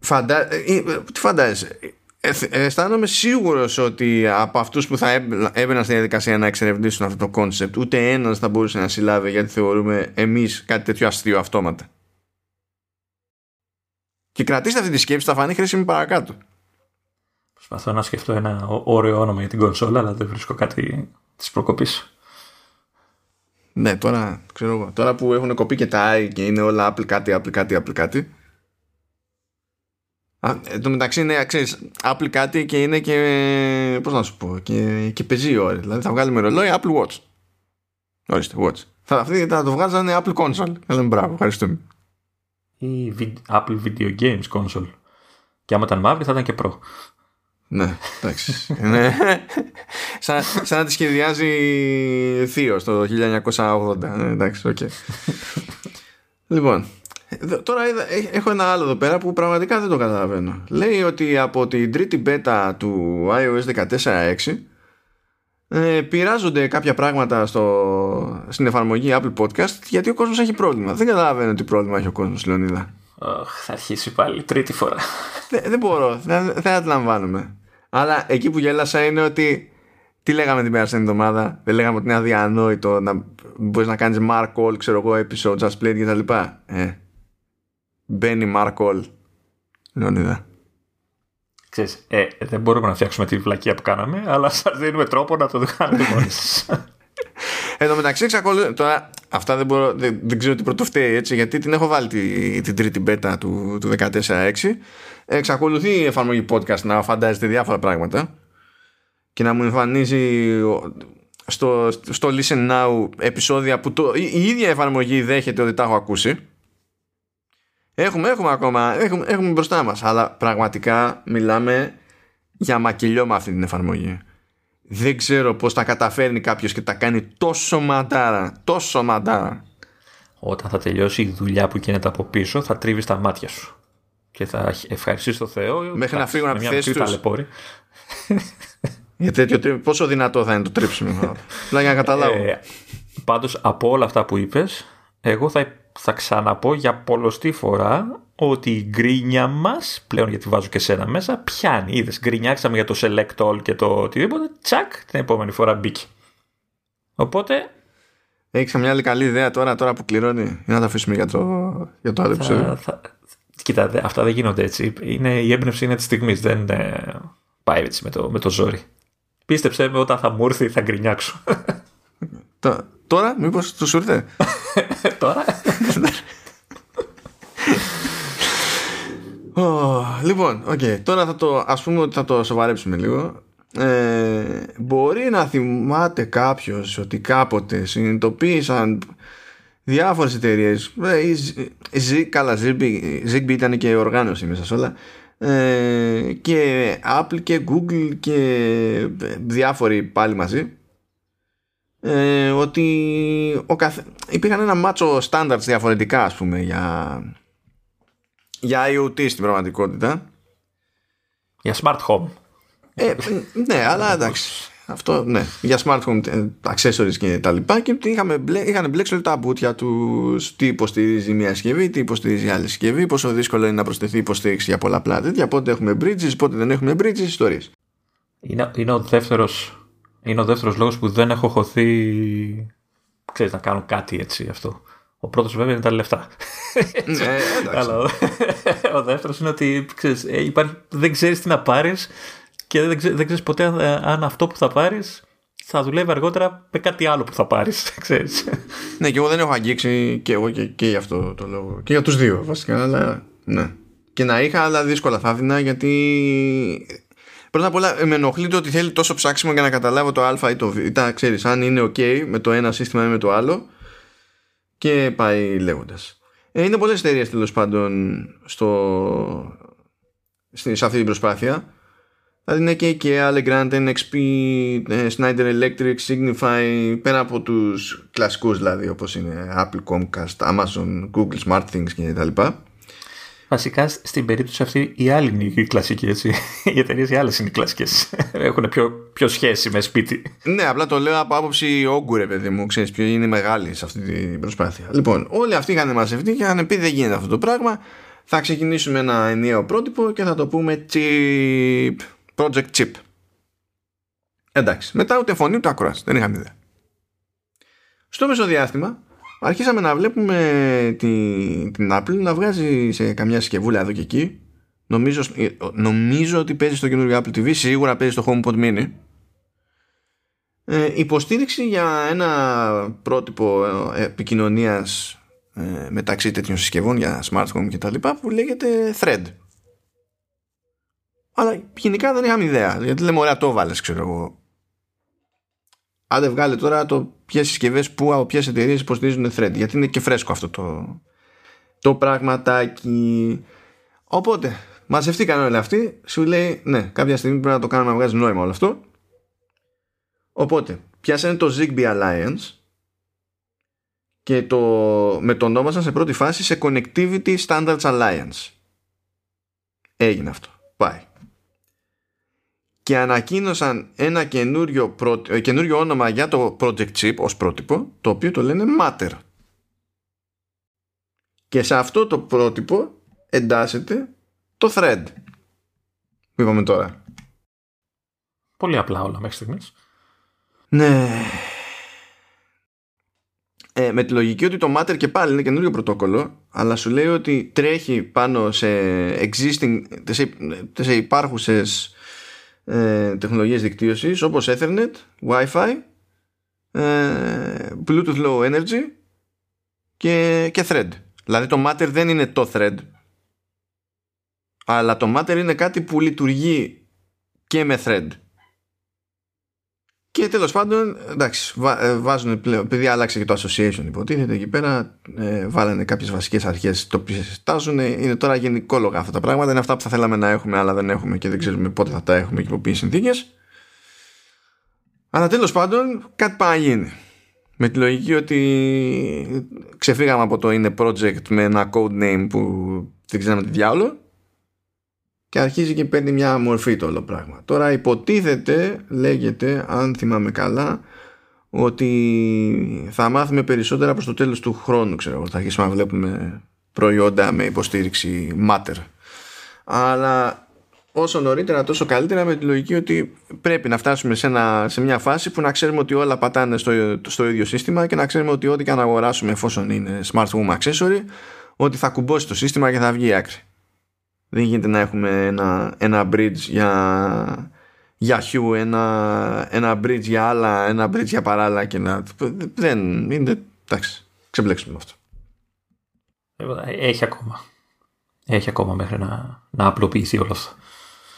Φαντα... Ε, ε, τι φαντάζεσαι, ε, αισθάνομαι σίγουρος ότι από αυτούς που θα έμπαιναν στη διαδικασία να εξερευνήσουν αυτό το concept, ούτε ένας θα μπορούσε να συλλάβει γιατί θεωρούμε εμείς κάτι τέτοιο αστείο αυτόματα. Και κρατήστε αυτή τη σκέψη, θα φανεί χρήσιμη παρακάτω. Προσπαθώ να σκεφτώ ένα ωραίο όνομα για την κονσόλα, αλλά δεν βρίσκω κάτι της προκοπής. Ναι, τώρα, ξέρω, τώρα που έχουν κοπεί και τα i και είναι όλα Apple κάτι, Apple κάτι, Apple κάτι. Εν τω μεταξύ είναι, ξέρεις, Apple κάτι και είναι και, πώς να σου πω, και, και πεζή ώρα. Δηλαδή θα βγάλουμε ρολόι Apple Watch. Ορίστε, Watch. Θα, αυτή θα το βγάζανε Apple Console. Λέμε μπράβο, ευχαριστούμε η Apple Video Games Console. Και άμα ήταν μαύρη θα ήταν και Pro. Ναι, εντάξει. ναι. σαν, σαν να τη σχεδιάζει θείο το 1980. Ναι, εντάξει, OK. Okay. λοιπόν, τώρα έχω ένα άλλο εδώ πέρα που πραγματικά δεν το καταλαβαίνω. Λέει ότι από την τρίτη beta του iOS 14.6 ε, πειράζονται κάποια πράγματα στο, στην εφαρμογή Apple Podcast γιατί ο κόσμος έχει πρόβλημα. Δεν καταλαβαίνω τι πρόβλημα έχει ο κόσμος, Λεωνίδα. θα αρχίσει πάλι τρίτη φορά. Δεν, δεν μπορώ, δεν, δεν αντιλαμβάνομαι. Αλλά εκεί που γέλασα είναι ότι τι λέγαμε την περασμένη εβδομάδα, δεν λέγαμε ότι είναι αδιανόητο να μπορείς να κάνεις Mark All, ξέρω εγώ, episode, just play κτλ. Ε, μπαίνει Mark All. Λεωνίδα. Ξέρεις, ε, δεν μπορούμε να φτιάξουμε τη βλακία που κάναμε, αλλά σας δίνουμε τρόπο να το κάνετε μόνοι σας. Εν τω μεταξύ, εξακολουθεί. Τώρα, αυτά δεν, μπορώ, δεν, δεν ξέρω τι πρωτοφταίει έτσι, γιατί την έχω βάλει τη, την τρίτη μπέτα του, του 14.6. Εξακολουθεί η εφαρμογή podcast να φαντάζεται διάφορα πράγματα και να μου εμφανίζει στο, στο Listen Now επεισόδια που το, η, η ίδια εφαρμογή δέχεται ότι τα έχω ακούσει Έχουμε, έχουμε ακόμα, έχουμε, έχουμε μπροστά μας, αλλά πραγματικά μιλάμε για μακελιό με αυτή την εφαρμογή. δεν ξέρω πώς τα καταφέρνει κάποιος και τα κάνει τόσο μαντάρα, τόσο μαντάρα. Όταν θα τελειώσει η δουλειά που γίνεται από πίσω, θα τρίβεις τα μάτια σου. Και θα ευχαριστήσεις το Θεό. Μέχρι να φύγουν από τη θέση τους. Για τέτοιο πόσο δυνατό θα είναι το τρίψιμο. για να καταλάβω. Ε, πάντως από όλα αυτά που είπες, εγώ θα, θα ξαναπώ για πολλωστή φορά ότι η γκρίνια μας, πλέον γιατί βάζω και σένα μέσα, πιάνει. Είδες, γκρινιάξαμε για το select all και το οτιδήποτε, τσακ, την επόμενη φορά μπήκε. Οπότε... Έχεις μια άλλη καλή ιδέα τώρα, τώρα που κληρώνει, για να τα αφήσουμε για το, για το άλλο επεισόδιο. Θα, Κοίτα, αυτά δεν γίνονται έτσι. Είναι, η έμπνευση είναι της στιγμής, δεν ε, πάει έτσι με το, με το ζόρι. Πίστεψέ με, όταν θα μου έρθει θα γκρινιάξω. Τώρα, μήπως του σου ήρθε. Τώρα. λοιπόν, okay, τώρα θα το, ας πούμε ότι θα το σοβαρέψουμε λίγο. Ε, μπορεί να θυμάται κάποιος ότι κάποτε συνειδητοποίησαν διάφορες εταιρείες. Ε, καλά, Zigbee ήταν και οργάνωση μέσα σε όλα. Ε, και Apple και Google και διάφοροι πάλι μαζί ε, ότι ο καθ... υπήρχαν ένα μάτσο standards διαφορετικά ας πούμε για, για IoT στην πραγματικότητα. Για smart home. Ε, ναι αλλά εντάξει. Αυτό ναι. Για smart home ε, accessories και τα λοιπά. Και είχαμε, είχαν μπλέξει όλα τα μπουτια τους. Τι υποστηρίζει μια συσκευή τι υποστηρίζει άλλη συσκευή πόσο δύσκολο είναι να προσθεθεί υποστήριξη για πολλά τέτοια πότε έχουμε bridges πότε δεν έχουμε bridges ιστορίες. Είναι, είναι ο δεύτερος είναι ο δεύτερος λόγος που δεν έχω χωθεί ξέρεις, να κάνω κάτι έτσι αυτό. Ο πρώτος βέβαια είναι τα λεφτά. ναι, Αλλά ο, ο δεύτερος είναι ότι ξέρεις, ε, υπάρχει, δεν ξέρεις τι να πάρεις και δεν, ξέρεις, δεν ξέρεις ποτέ αν, αν αυτό που θα πάρεις θα δουλεύει αργότερα με κάτι άλλο που θα πάρεις, ξέρεις. ναι, και εγώ δεν έχω αγγίξει και εγώ και, και για αυτό το λόγο. Και για τους δύο βασικά, αλλά ναι. Και να είχα, αλλά δύσκολα θα έδινα γιατί Πρώτα απ' όλα με ενοχλεί το ότι θέλει τόσο ψάξιμο για να καταλάβω το α ή το β. Ξέρεις, αν είναι ok με το ένα σύστημα ή με το άλλο και πάει λέγοντας. Ε, είναι πολλές εταιρείες τέλος πάντων στο, σε αυτή την προσπάθεια. Δηλαδή είναι και IKEA, Allegrand, NXP, ε, Snyder Electric, Signify, πέρα από τους κλασικούς δηλαδή όπως είναι Apple, Comcast, Amazon, Google, SmartThings και τα λοιπά. Βασικά στην περίπτωση αυτή η άλλη είναι η κλασική, έτσι. Οι εταιρείες οι άλλες είναι οι κλασικές. Έχουν πιο, πιο σχέση με σπίτι. Ναι, απλά το λέω από άποψη όγκου, παιδί μου. Ξέρεις ποιο είναι μεγάλη σε αυτή την προσπάθεια. Λοιπόν, όλοι αυτοί είχαν μαζευτεί και είχαν πει δεν γίνεται αυτό το πράγμα. Θα ξεκινήσουμε ένα ενιαίο πρότυπο και θα το πούμε chip. Project Chip. Εντάξει. Μετά ούτε φωνή ούτε ακρόαση. Δεν είχαμε ιδέα. Στο μεσοδιάστημα αρχίσαμε να βλέπουμε την, την Apple να βγάζει σε καμιά συσκευούλα εδώ και εκεί. Νομίζω, νομίζω ότι παίζει στο καινούργιο Apple TV σίγουρα παίζει στο HomePod Mini. Ε, υποστήριξη για ένα πρότυπο ε, επικοινωνίας ε, μεταξύ τέτοιων συσκευών για smartphone και τα λοιπά που λέγεται Thread. Αλλά γενικά δεν είχαμε ιδέα γιατί λέμε ωραία το βάλες ξέρω εγώ. Άντε βγάλε τώρα το ποιες συσκευές που από ποιες εταιρείες υποστηρίζουν thread. Γιατί είναι και φρέσκο αυτό το, το πραγματάκι. Οπότε, μαζευτήκαν όλοι αυτοί. Σου λέει, ναι, κάποια στιγμή πρέπει να το κάνουμε να βγάζει νόημα όλο αυτό. Οπότε, πιάσανε το Zigbee Alliance και το μετονόμασαν σε πρώτη φάση σε Connectivity Standards Alliance. Έγινε αυτό. Πάει και ανακοίνωσαν ένα καινούριο, ε, καινούριο όνομα για το Project Chip ως πρότυπο το οποίο το λένε Matter. Και σε αυτό το πρότυπο εντάσσεται το Thread. Που είπαμε τώρα. Πολύ απλά όλα μέχρι στιγμής. Ναι. Ε, με τη λογική ότι το Matter και πάλι είναι καινούριο πρωτόκολλο αλλά σου λέει ότι τρέχει πάνω σε existing σε, σε υπάρχουσες ε, τεχνολογίες δικτύωσης όπως Ethernet, Wi-Fi, ε, Bluetooth Low Energy και, και Thread. Δηλαδή το Matter δεν είναι το Thread αλλά το Matter είναι κάτι που λειτουργεί και με Thread. Και τέλος πάντων, εντάξει, ε, βάζουν πλέον, επειδή άλλαξε και το association υποτίθεται εκεί πέρα, ε, βάλανε κάποιες βασικές αρχές το οποίες στάζουν. Είναι τώρα γενικόλογα αυτά τα πράγματα. Είναι αυτά που θα θέλαμε να έχουμε, αλλά δεν έχουμε και δεν ξέρουμε πότε θα τα έχουμε και υπό ποιε συνθήκες. Αλλά τέλος πάντων κάτι πάει γίνει. Με τη λογική ότι ξεφύγαμε από το είναι project με ένα code name που δεν ξέραμε τι διάολο και αρχίζει και παίρνει μια μορφή το όλο πράγμα. Τώρα υποτίθεται, λέγεται, αν θυμάμαι καλά, ότι θα μάθουμε περισσότερα προς το τέλος του χρόνου, ξέρω. Θα αρχίσουμε να βλέπουμε προϊόντα με υποστήριξη Matter. Αλλά όσο νωρίτερα τόσο καλύτερα με τη λογική ότι πρέπει να φτάσουμε σε, ένα, σε μια φάση που να ξέρουμε ότι όλα πατάνε στο, στο ίδιο σύστημα και να ξέρουμε ότι ό,τι και αν αγοράσουμε εφόσον είναι smart home accessory ότι θα κουμπώσει το σύστημα και θα βγει άκρη. Δεν γίνεται να έχουμε ένα, ένα bridge για, για Hue, ένα, ένα bridge για άλλα, ένα bridge για παράλληλα και να... Δεν είναι... Εντάξει, ξεμπλέξουμε αυτό. Έχει ακόμα. Έχει ακόμα μέχρι να, να απλοποιηθεί όλο αυτό.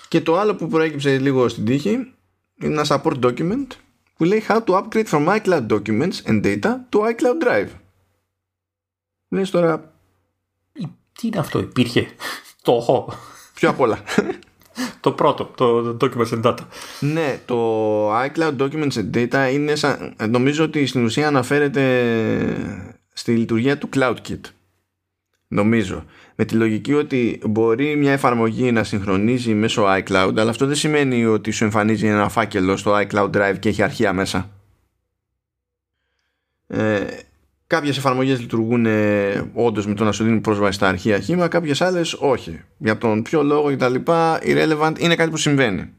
Και το άλλο που προέκυψε λίγο στην τύχη είναι ένα support document που λέει how to upgrade from iCloud documents and data to iCloud Drive. Λες τώρα... Τι είναι αυτό, υπήρχε; Το έχω. Πιο απ' όλα. το πρώτο, το Documents and Data. Ναι, το iCloud Documents and Data είναι σαν, νομίζω ότι στην ουσία αναφέρεται στη λειτουργία του CloudKit. Νομίζω. Με τη λογική ότι μπορεί μια εφαρμογή να συγχρονίζει μέσω iCloud, αλλά αυτό δεν σημαίνει ότι σου εμφανίζει ένα φάκελο στο iCloud Drive και έχει αρχεία μέσα. Ε, κάποιες εφαρμογές λειτουργούν ε, όντως με το να σου δίνουν πρόσβαση στα αρχεία χήμα, κάποιες άλλες όχι. Για τον ποιο λόγο κτλ. Irrelevant είναι κάτι που συμβαίνει.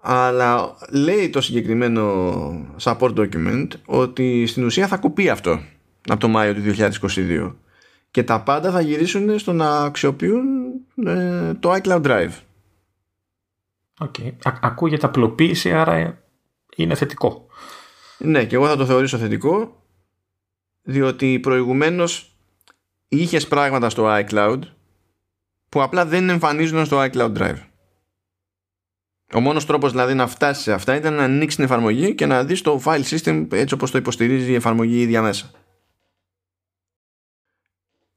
Αλλά λέει το συγκεκριμένο support document ότι στην ουσία θα κοπεί αυτό από το Μάιο του 2022 και τα πάντα θα γυρίσουν στο να αξιοποιούν ε, το iCloud Drive. Okay. ακούγεται απλοποίηση, άρα είναι θετικό. Ναι, και εγώ θα το θεωρήσω θετικό, διότι προηγουμένως είχες πράγματα στο iCloud που απλά δεν εμφανίζονταν στο iCloud Drive. Ο μόνος τρόπος δηλαδή να φτάσεις σε αυτά ήταν να ανοίξεις την εφαρμογή και να δεις το file system έτσι όπως το υποστηρίζει η εφαρμογή ίδια μέσα.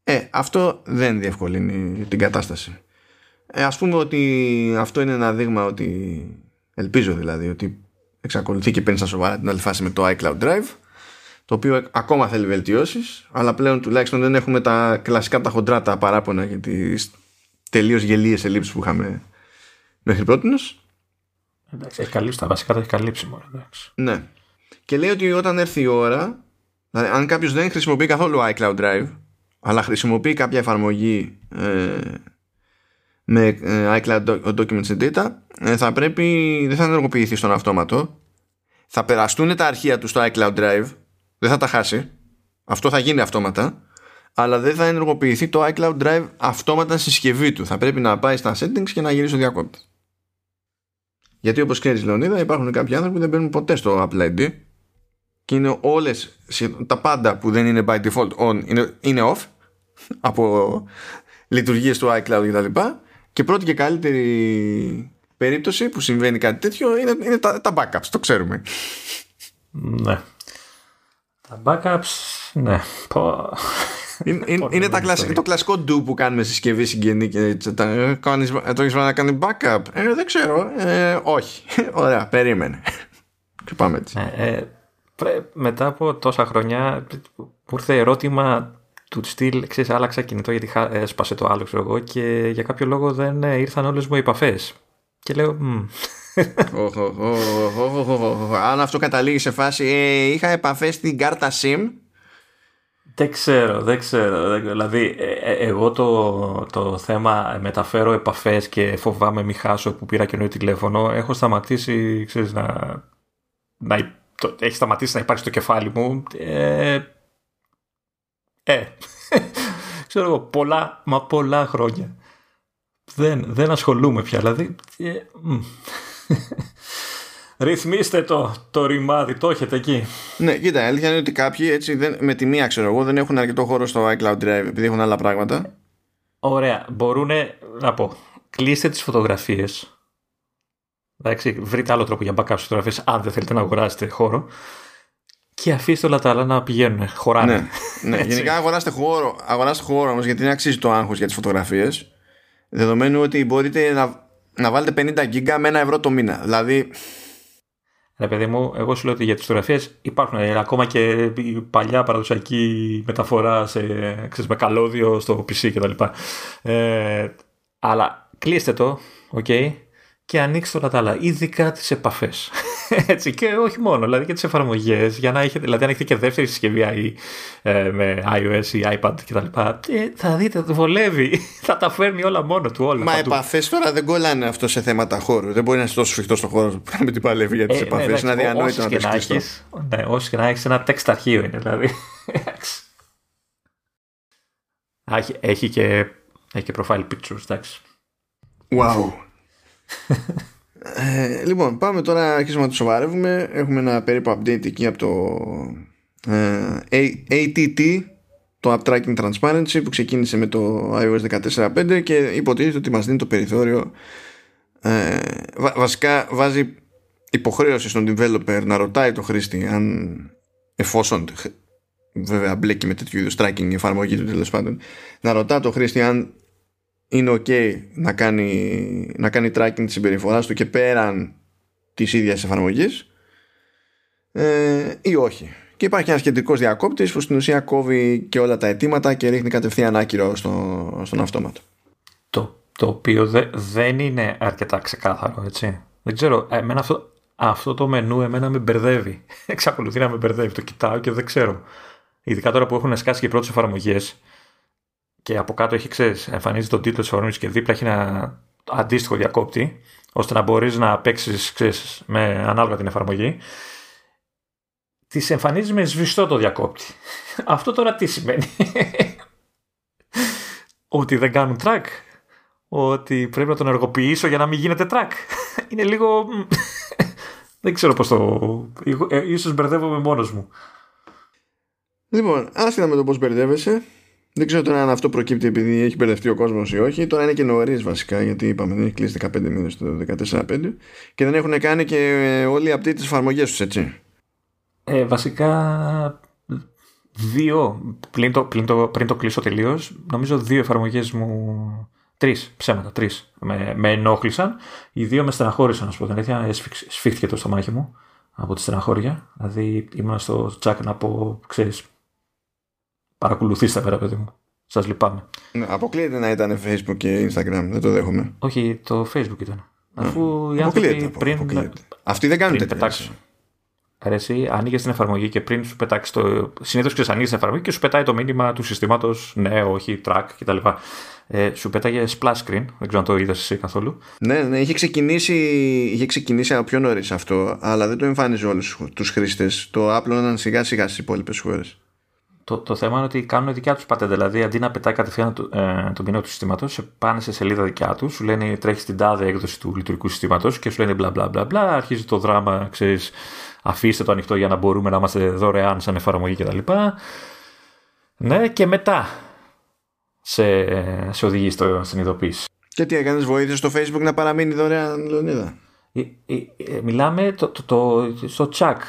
Ε, αυτό δεν διευκολύνει την κατάσταση. Ε, ας πούμε ότι αυτό είναι ένα δείγμα ότι ελπίζω δηλαδή ότι εξακολουθεί και παίρνεις στα σοβαρά την άλλη φάση με το iCloud Drive το οποίο ακόμα θέλει βελτιώσεις αλλά πλέον τουλάχιστον δεν έχουμε τα κλασικά τα χοντρά τα παράπονα για τις τελείως γελίες ελλείψεις που είχαμε μέχρι πρώτη Εντάξει, έχει καλύψει τα βασικά, τα έχει καλύψει μόνο. Εντάξει. Ναι. Και λέει ότι όταν έρθει η ώρα, δηλαδή αν κάποιος δεν χρησιμοποιεί καθόλου iCloud Drive, αλλά χρησιμοποιεί κάποια εφαρμογή ε, με ε, iCloud Documents and Data ε, θα πρέπει, δεν θα ενεργοποιηθεί στον αυτόματο θα περαστούν τα αρχεία του στο iCloud Drive δεν θα τα χάσει. Αυτό θα γίνει αυτόματα. Αλλά δεν θα ενεργοποιηθεί το iCloud Drive αυτόματα στη συσκευή του. Θα πρέπει να πάει στα settings και να γυρίσει ο διακόπτης. Γιατί όπως ξέρεις Λεωνίδα υπάρχουν κάποιοι άνθρωποι που δεν μπαίνουν ποτέ στο Apple ID και είναι όλες τα πάντα που δεν είναι by default on είναι, είναι off από λειτουργίες του iCloud και τα λοιπά. Και πρώτη και καλύτερη περίπτωση που συμβαίνει κάτι τέτοιο είναι, είναι τα, τα backups, το ξέρουμε. Ναι. Τα backups, ναι. Είναι, είναι, είναι τα το κλασικό do που κάνουμε συσκευή συγγενή και τα, κάνεις, το έχεις να κάνει backup. Ε, δεν ξέρω. Ε, όχι. Ωραία, περίμενε. Και πάμε έτσι. Ε, ε, μετά από τόσα χρόνια που ήρθε ερώτημα του στυλ, ξέρεις, άλλαξα κινητό γιατί έσπασε το άλλο, ξέρω εγώ, και για κάποιο λόγο δεν ήρθαν όλες μου οι επαφές. Και λέω, Αν αυτό καταλήγει σε φάση, είχα επαφές στην κάρτα SIM. Δεν ξέρω, δεν ξέρω. Δηλαδή, εγώ το, το θέμα μεταφέρω επαφές και φοβάμαι μη χάσω που πήρα καινούριο τηλέφωνο. Έχω σταματήσει, ξέρεις, να, να το, έχει σταματήσει να υπάρχει στο κεφάλι μου. Ε, ε ξέρω εγώ, πολλά, μα πολλά χρόνια. Δεν, δεν ασχολούμαι πια, δηλαδή... Ε, Ρυθμίστε το, το ρημάδι, το έχετε εκεί. Ναι, κοίτα, η αλήθεια είναι ότι κάποιοι έτσι δεν, με τη μία ξέρω εγώ δεν έχουν αρκετό χώρο στο iCloud Drive επειδή έχουν άλλα πράγματα. Ωραία, μπορούν να πω, κλείστε τις φωτογραφίες Εντάξει, βρείτε άλλο τρόπο για backup φωτογραφίες αν δεν θέλετε να αγοράσετε χώρο. Και αφήστε όλα τα άλλα να πηγαίνουν, χωράνε. Ναι, ναι. γενικά αγοράστε χώρο, αγοράστε χώρο όμως γιατί δεν αξίζει το άγχος για τις φωτογραφίες. Δεδομένου ότι μπορείτε να, να βάλετε 50 giga με ένα ευρώ το μήνα. Δηλαδή. Ρε παιδί μου, εγώ σου λέω ότι για τις φωτογραφίες υπάρχουν ε, ακόμα και η παλιά παραδοσιακή μεταφορά σε, ξέρεις, με καλώδιο στο PC κτλ. Ε, αλλά κλείστε το, OK, okay, και ανοίξτε όλα τα άλλα, ειδικά τις επαφές. Έτσι, και όχι μόνο, δηλαδή και τις εφαρμογές, για να έχετε, δηλαδή αν έχετε και δεύτερη συσκευή ε, με iOS ή iPad κτλ. Ε, θα δείτε, βολεύει, θα τα φέρνει όλα μόνο του όλα. Μα επαφές τώρα δεν κολλάνε αυτό σε θέματα χώρου. Δεν μπορεί να είσαι τόσο σφιχτός στον χώρο που να μην την παλεύει για τις ε, επαφές. Ναι, είναι αδιανόητο να το έχεις, Ναι, όσο και να έχεις ένα text αρχείο είναι δηλαδή. έχει, έχει, και, έχει και profile pictures, εντάξει. Wow. Ε, λοιπόν, πάμε τώρα αρχίσουμε να το σοβαρεύουμε. Έχουμε ένα περίπου update εκεί από το ε, ATT, το App Tracking Transparency που ξεκίνησε με το iOS 14.5 και υποτίθεται ότι μας δίνει το περιθώριο ε, βασικά βάζει υποχρέωση στον developer να ρωτάει το χρήστη αν εφόσον βέβαια μπλέκει με τέτοιου είδους tracking η εφαρμογή του τέλος πάντων να ρωτά το χρήστη αν είναι ok να κάνει, να κάνει tracking της συμπεριφοράς του και πέραν της ίδιας εφαρμογής ε, ή όχι. Και υπάρχει ένας κεντρικός διακόπτης που στην ουσία κόβει και όλα τα αιτήματα και ρίχνει κατευθείαν άκυρο στο, στον αυτόματο. Το, το οποίο δε, δεν είναι αρκετά ξεκάθαρο, έτσι. Δεν ξέρω, εμένα αυτό, αυτό το μενού εμένα με μπερδεύει. Εξακολουθεί να με μπερδεύει. Το κοιτάω και δεν ξέρω. Ειδικά τώρα που έχουν σκάσει και οι πρώτες εφαρμογές, και από κάτω έχει, ξέρεις, εμφανίζει τον τίτλο της εφαρμογή και δίπλα έχει ένα αντίστοιχο διακόπτη, ώστε να μπορείς να παίξεις με ανάλογα την εφαρμογή, της εμφανίζει με σβηστό το διακόπτη. Αυτό τώρα τι σημαίνει; ότι δεν κάνουν track. Ότι πρέπει να τον ενεργοποιήσω για να μην γίνεται track. Είναι λίγο... δεν ξέρω πώς το... Ε, ίσως μπερδεύομαι μόνος μου. Λοιπόν, άσχετα με το πώς μπερδεύεσαι, δεν ξέρω τώρα αν αυτό προκύπτει επειδή έχει μπερδευτεί ο κόσμος ή όχι. Τώρα είναι και νωρίς βασικά, γιατί είπαμε δεν έχει κλείσει 15 μήνες το 14-5 και δεν έχουν κάνει και όλοι οι update τι εφαρμογέ τους, έτσι. Ε, βασικά δύο, πλην το, πλην το, πριν το κλείσω τελείως, νομίζω δύο εφαρμογές μου. Τρεις, ψέματα, τρεις. Με, με ενόχλησαν. Οι δύο με στεναχώρησαν, να σου πω την αλήθεια. Σφίχτηκε το στομάχι μου από τη στεναχώρια. Δηλαδή ήμουν στο τσάκ να πω, ξέρεις, παρακολουθήστε με, παιδί μου. Σας λυπάμαι. Ναι, αποκλείεται να ήταν Facebook και Instagram, δεν το δέχομαι. Όχι, το Facebook ήταν. Αφού οι άνθρωποι πριν. Αποκλείεται. Αυτοί δεν κάνουν τέτοια. Αρέσει, άνοιγες την εφαρμογή και πριν σου πετάξεις το. Συνήθως ξέρεις, την εφαρμογή και σου πετάει το μήνυμα του συστήματος ναι, όχι, track κτλ. Ε, σου πέταγε splash screen, δεν ξέρω αν το είδες εσύ καθόλου. Ναι, ναι, είχε ξεκινήσει, είχε ξεκινήσει από πιο νωρίς αυτό, αλλά δεν το εμφάνιζε όλους τους χρήστες. Το απλώναν σιγά σιγά στις υπόλοιπες χώρες. Το, το θέμα είναι ότι κάνουν δικιά τους πατέντα. Δηλαδή, αντί να πετάει κατευθείαν το, ε, τον πινό του συστήματος, πάνε σε σελίδα δικιά τους, σου λένε τρέχει στην τάδε έκδοση του λειτουργικού συστήματος και σου λένε μπλα μπλα μπλα μπλα. Αρχίζει το δράμα, ξέρεις, αφήστε το ανοιχτό για να μπορούμε να είμαστε δωρεάν σαν εφαρμογή κτλ. Ναι, και μετά σε, σε οδηγεί στο, στην ειδοποίηση. Και τι έκανες, βοήθησε στο Facebook να παραμείνει δωρεάν, Λεωνίδα; Ε, ε, ε, μιλάμε το, το, το, στο τσακ.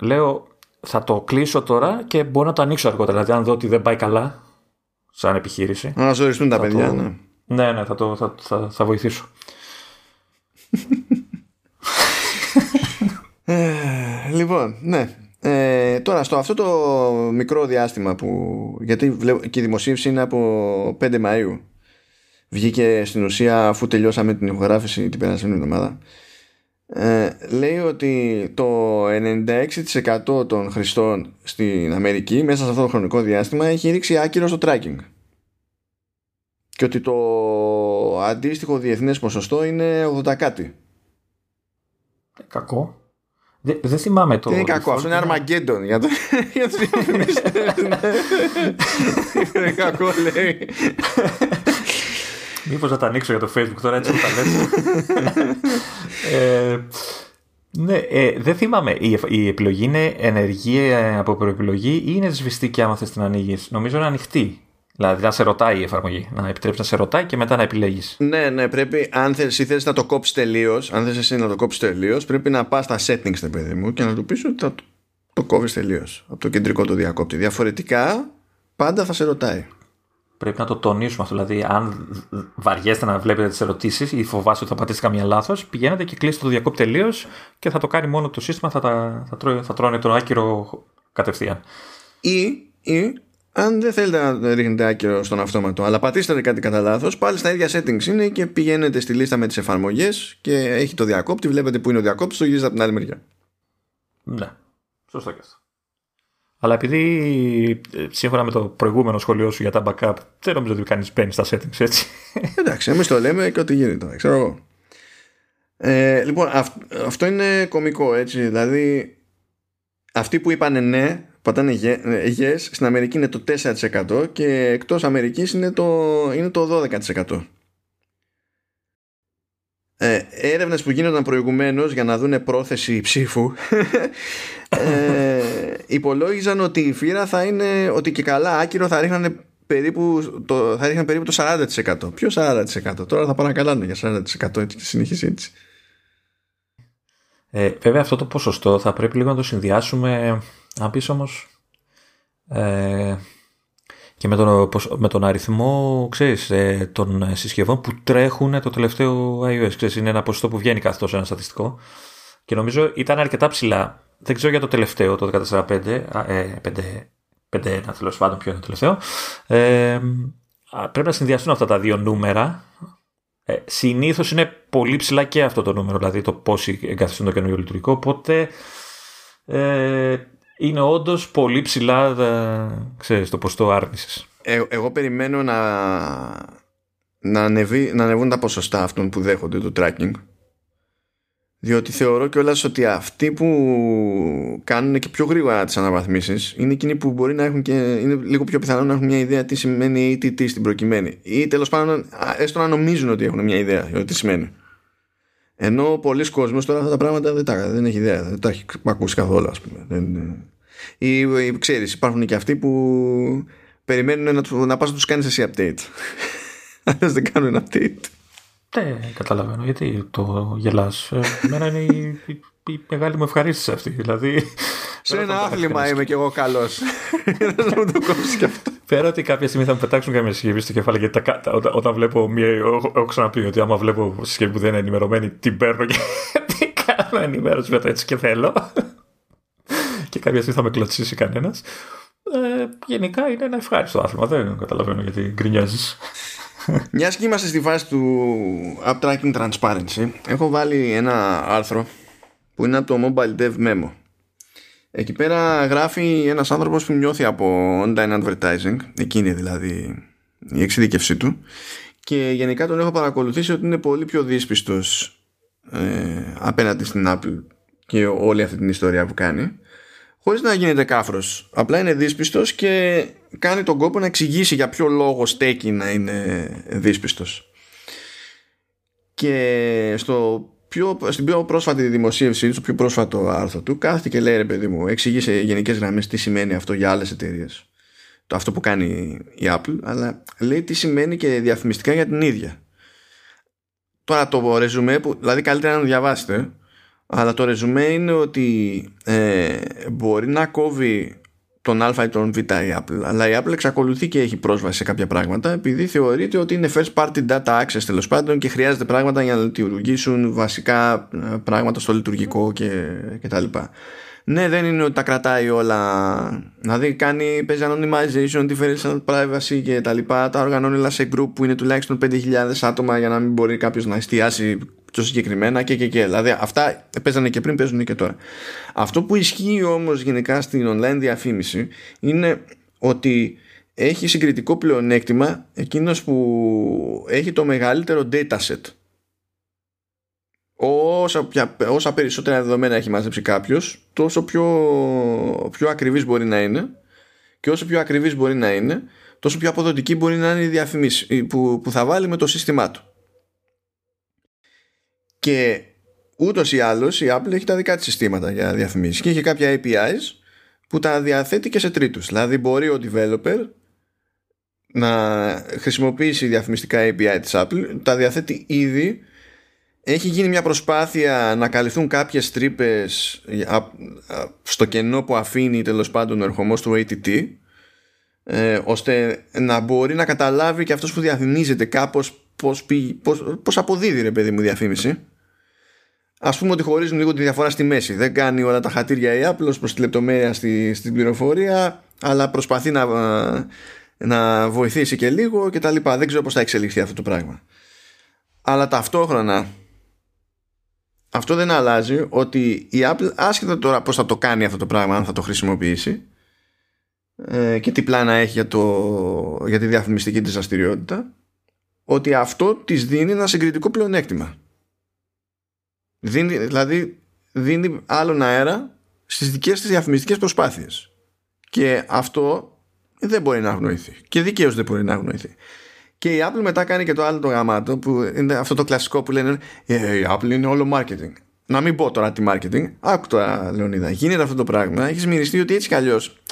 Λέω, θα το κλείσω τώρα και μπορώ να το ανοίξω αργότερα. Δηλαδή, αν δω ότι δεν πάει καλά, σαν επιχείρηση. Να ζοριστούν τα παιδιά, ναι. Ναι, ναι, θα, το, θα, θα, θα βοηθήσω. Ε, λοιπόν, ναι. Ε, τώρα στο αυτό το μικρό διάστημα που γιατί βλέπω, και η δημοσίευση είναι από 5 Μαΐου βγήκε στην ουσία αφού τελειώσαμε την ηχογράφηση την περασμένη εβδομάδα ε, λέει ότι το 96% των χρηστών στην Αμερική μέσα σε αυτό το χρονικό διάστημα έχει ρίξει άκυρο στο tracking και ότι το αντίστοιχο διεθνές ποσοστό είναι 80 κάτι Κακό δεν δε θυμάμαι το. Δεν είναι κακό, αυτό είναι Armageddon για το. Για το είναι κακό, λέει. Μήπως να τα ανοίξω για το Facebook τώρα έτσι που τα λέτε. ε, ναι, ε, δεν θυμάμαι. Η, η επιλογή είναι ενεργή από προεπιλογή ή είναι σβηστική άμα θες την ανοίγεις; Νομίζω είναι ανοιχτή. Δηλαδή να σε ρωτάει η εφαρμογή. Να επιτρέψει να σε ρωτάει και μετά να επιλέγεις. Ναι, ναι, πρέπει. Αν θες θες να το κόψεις τελείως, αν θες εσύ να το κόψεις τελείως, πρέπει να πας στα settings, παιδί μου, και να του πεις ότι θα το, το κόβεις τελείως από το κεντρικό του διακόπτη. Διαφορετικά, πάντα θα σε ρωτάει. Πρέπει να το τονίσουμε αυτό. Δηλαδή, αν βαριέστε να βλέπετε τις ερωτήσεις ή φοβάστε ότι θα πατήσετε καμία λάθος, πηγαίνετε και κλείστε το διακόπτη τελείως και θα το κάνει μόνο το σύστημα, θα, τα, θα, τρώ, θα τρώνε το άκυρο κατευθείαν. Ή, ή αν δεν θέλετε να ρίχνετε άκυρο στον αυτόματο, αλλά πατήσετε κάτι κατά λάθος, πάλι στα ίδια settings είναι και πηγαίνετε στη λίστα με τις εφαρμογές και έχει το διακόπτη, βλέπετε που είναι ο διακόπτης, το γυρίζετε από την άλλη μεριά. Ναι, σωστό και αυτό. Αλλά επειδή ε, σύμφωνα με το προηγούμενο σχολείο σου για τα backup, δεν νομίζω ότι κανεί μπαίνει στα settings έτσι. Εντάξει, εμείς το λέμε και ό,τι γίνεται, ξέρω εγώ. Ε, λοιπόν, αυτό είναι κωμικό έτσι. Δηλαδή, αυτοί που είπαν ναι, πατάνε yes, στην Αμερική είναι το 4% και εκτός Αμερικής είναι το, είναι το 12%. Ε, έρευνες που γίνονταν προηγουμένως για να δούνε πρόθεση ψήφου ε, υπολόγιζαν ότι η φύρα θα είναι ότι και καλά άκυρο θα ρίχνανε περίπου το, θα ρίχναν περίπου το 40%. Ποιο 40%? Τώρα θα παρακαλάνε για 40% έτσι, συνεχίσει έτσι. Ε, βέβαια αυτό το ποσοστό θα πρέπει λίγο να το συνδυάσουμε αν πεις όμως ε, και με τον, με τον αριθμό ξέρεις, ε, των συσκευών που τρέχουν το τελευταίο iOS. Ξέρεις, είναι ένα ποσοστό που βγαίνει κάθε τόσο ένα στατιστικό. Και νομίζω ήταν αρκετά ψηλά. Δεν ξέρω για το τελευταίο, το 14.5, ε, 5.1 τέλος πάντων, ποιο είναι το τελευταίο. Ε, πρέπει να συνδυαστούν αυτά τα δύο νούμερα. Ε, Συνήθως είναι πολύ ψηλά και αυτό το νούμερο, δηλαδή το πόσοι εγκαθιστούν το καινούριο λειτουργικό. Οπότε ε, είναι όντως πολύ ψηλά ε, ξέρεις, το ποστό άρνηση. Ε, εγώ περιμένω να, να, ανεβεί, να ανεβούν τα ποσοστά αυτών που δέχονται το tracking. Διότι θεωρώ κιόλας ότι αυτοί που κάνουν και πιο γρήγορα τις αναβαθμίσεις είναι εκείνοι που μπορεί να έχουν και είναι λίγο πιο πιθανό να έχουν μια ιδέα τι σημαίνει ATT στην προκειμένη. Ή τέλος πάντων, έστω να νομίζουν ότι έχουν μια ιδέα για τι σημαίνει. Ενώ πολλοί κόσμοι τώρα αυτά τα πράγματα δεν, τα, δεν έχει ιδέα, δεν τα έχει ακούσει καθόλου, ας πούμε. Δεν, ή, ή ξέρεις, υπάρχουν και αυτοί που περιμένουν να, να πας να τους κάνεις εσύ update. Αλλιώς δεν κάνουν update. Δεν καταλαβαίνω γιατί το γελάς. Ε, εμένα είναι η, η, η, μεγάλη μου ευχαρίστηση αυτή. Δηλαδή, σε ένα άθλημα είμαι κι εγώ καλός. Να μου το κόψεις κι αυτό. Πέρα ότι κάποια στιγμή θα μου πετάξουν καμία συσκευή στο κεφάλι γιατί τα, όταν, όταν βλέπω μία. Έχω ξαναπεί ότι άμα βλέπω συσκευή που δεν είναι ενημερωμένη, την παίρνω και την κάνω ενημέρωση μετά έτσι και θέλω. και κάποια στιγμή θα με κλωτσίσει κανένας. Ε, γενικά είναι ένα ευχάριστο άθλημα. Δεν καταλαβαίνω γιατί γκρινιάζεις. Μιας και είμαστε στη φάση του App Tracking Transparency, έχω βάλει ένα άρθρο που είναι από το Mobile Dev Memo. Εκεί πέρα γράφει ένας άνθρωπος που νιώθει από online advertising, εκείνη δηλαδή η εξειδικευσή του και γενικά τον έχω παρακολουθήσει ότι είναι πολύ πιο δύσπιστος ε, απέναντι στην Apple και όλη αυτή την ιστορία που κάνει χωρίς να γίνεται κάφρος απλά είναι δύσπιστος και κάνει τον κόπο να εξηγήσει για ποιο λόγο στέκει να είναι δύσπιστος και στο πιο, στην πιο πρόσφατη δημοσίευση, στο πιο πρόσφατο άρθρο του, κάθεται και λέει ρε παιδί μου, εξηγεί σε γενικές γραμμές τι σημαίνει αυτό για άλλες εταιρείες. Το αυτό που κάνει η Apple, αλλά λέει τι σημαίνει και διαφημιστικά για την ίδια. Τώρα το ρεζουμέ, που, δηλαδή καλύτερα να το διαβάσετε, αλλά το ρεζουμέ είναι ότι ε, μπορεί να κόβει τον Α ή τον Β η Apple. Αλλά η Apple εξακολουθεί και έχει πρόσβαση σε κάποια πράγματα επειδή θεωρείται ότι είναι first party data access τέλος πάντων και χρειάζεται πράγματα για να λειτουργήσουν βασικά ε, πράγματα στο λειτουργικό και, και τα λοιπά. Ναι, δεν είναι ότι τα κρατάει όλα. Δηλαδή κάνει, παίζει anonymization, differential privacy και τα λοιπά. Τα οργανώνει όλα σε group που είναι τουλάχιστον 5.000 άτομα για να μην μπορεί κάποιος να εστιάσει πιο συγκεκριμένα και και και. Δηλαδή αυτά παίζανε και πριν, παίζουν και τώρα. Αυτό που ισχύει όμως γενικά στην online διαφήμιση είναι ότι έχει συγκριτικό πλεονέκτημα εκείνος που έχει το μεγαλύτερο dataset. Όσα, όσα περισσότερα δεδομένα έχει μαζέψει κάποιος τόσο πιο, πιο ακριβής μπορεί να είναι και όσο πιο ακριβής μπορεί να είναι τόσο πιο αποδοτική μπορεί να είναι η διαφήμιση που, που θα βάλει με το σύστημά του. Και ούτως ή άλλως η Apple έχει τα δικά της συστήματα για διαφημίσεις και έχει κάποια APIs που τα διαθέτει και σε τρίτους. Δηλαδή μπορεί ο developer να χρησιμοποιήσει διαφημιστικά API της Apple, τα διαθέτει ήδη έχει γίνει μια προσπάθεια να καλυφθούν κάποιες τρύπες στο κενό που αφήνει τέλος πάντων ο ερχομός του ATT ε, ώστε να μπορεί να καταλάβει και αυτός που διαφημίζεται κάπως πώς, πώς, πώς αποδίδει ρε παιδί μου διαφήμιση. Ας πούμε ότι χωρίζουν λίγο τη διαφορά στη μέση. Δεν κάνει όλα τα χατήρια η Apple προς τη λεπτομέρεια στη, στην πληροφορία αλλά προσπαθεί να, να βοηθήσει και λίγο και τα λοιπά. Δεν ξέρω πώς θα εξελιχθεί αυτό το πράγμα. Αλλά ταυτόχρονα αυτό δεν αλλάζει ότι η Apple άσχετα τώρα πώς θα το κάνει αυτό το πράγμα αν θα το χρησιμοποιήσει ε, και τι πλάνα έχει για, το, για τη διαφημιστική της δραστηριότητα ότι αυτό της δίνει ένα συγκριτικό πλεονέκτημα δίνει, δηλαδή δίνει άλλον αέρα στις δικές της διαφημιστικές προσπάθειες και αυτό δεν μπορεί να αγνοηθεί και δικαίως δεν μπορεί να αγνοηθεί και η Apple μετά κάνει και το άλλο το γαμάτο που είναι αυτό το κλασικό που λένε ε, η Apple είναι όλο marketing. Να μην πω τώρα τι marketing. Άκου τώρα, Λεωνίδα. Γίνεται αυτό το πράγμα. Έχεις μυριστεί ότι έτσι κι αλλιώς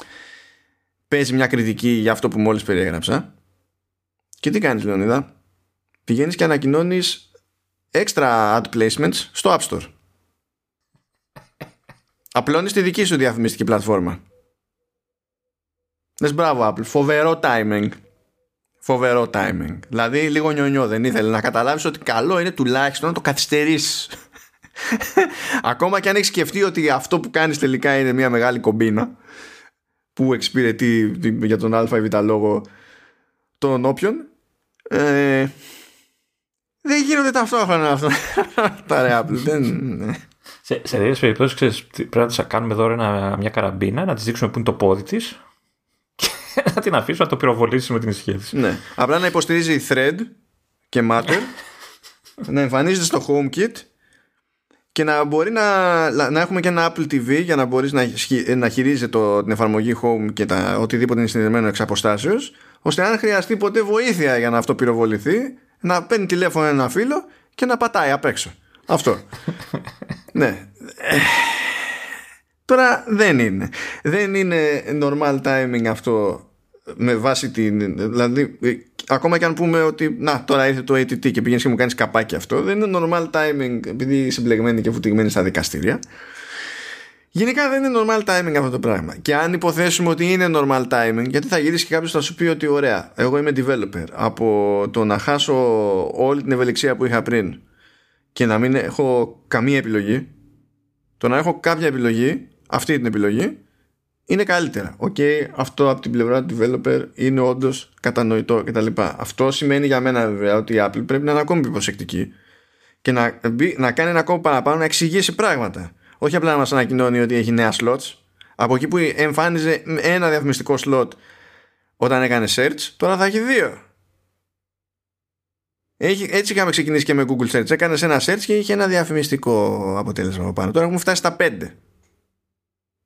παίζει μια κριτική για αυτό που μόλις περιέγραψα. Και τι κάνεις, Λεωνίδα; Πηγαίνεις και ανακοινώνεις extra ad placements στο App Store. Απλώνεις τη δική σου διαφημιστική πλατφόρμα. Λες μπράβο Apple, φοβερό timing. Φοβερό timing. Δηλαδή λίγο νιονιό δεν ήθελε να καταλάβεις ότι καλό είναι τουλάχιστον να το καθυστερήσει. Ακόμα και αν έχεις σκεφτεί ότι αυτό που κάνεις τελικά είναι μια μεγάλη κομπίνα που εξυπηρετεί για τον α ή β λόγο τον όποιον ε, δεν γίνονται ταυτόχρονα αυτά τα ρε Apple δεν, ναι. σε, σε τέτοιες περιπτώσεις πρέπει να τη κάνουμε εδώ μια καραμπίνα να τη δείξουμε που είναι το πόδι της να την αφήσω να το πυροβολήσει με την ησυχία της. Ναι. Απλά να υποστηρίζει thread και matter, να εμφανίζεται στο HomeKit και να μπορεί να, να έχουμε και ένα Apple TV για να μπορείς να, να χειρίζεται το, την εφαρμογή Home και τα, οτιδήποτε είναι συνδεδεμένο εξ αποστάσεως ώστε αν χρειαστεί ποτέ βοήθεια για να αυτό πυροβοληθεί να παίρνει τηλέφωνο ένα φίλο και να πατάει απ' έξω. Αυτό. ναι. Τώρα δεν είναι. Δεν είναι normal timing αυτό με βάση την. Δηλαδή, ακόμα και αν πούμε ότι να, τώρα ήρθε το ATT και πηγαίνεις και μου κάνεις καπάκι αυτό, δεν είναι normal timing επειδή είσαι μπλεγμένη και φουτυγμένη στα δικαστήρια. Γενικά δεν είναι normal timing αυτό το πράγμα. Και αν υποθέσουμε ότι είναι normal timing, γιατί θα γυρίσει και κάποιος θα σου πει ότι ωραία, εγώ είμαι developer. Από το να χάσω όλη την ευελιξία που είχα πριν και να μην έχω καμία επιλογή, το να έχω κάποια επιλογή, αυτή την επιλογή, είναι καλύτερα. OK, okay, αυτό από την πλευρά του developer είναι όντως κατανοητό κτλ. Αυτό σημαίνει για μένα βέβαια ότι η Apple πρέπει να είναι ακόμη πιο προσεκτική και να, να κάνει ένα ακόμα παραπάνω να εξηγήσει πράγματα. Όχι απλά να μας ανακοινώνει ότι έχει νέα slots. Από εκεί που εμφάνιζε ένα διαφημιστικό slot όταν έκανε search, τώρα θα έχει δύο. Έχει, έτσι είχαμε ξεκινήσει και με Google Search. Έκανε ένα search και είχε ένα διαφημιστικό αποτέλεσμα από πάνω. Τώρα έχουμε φτάσει στα πέντε.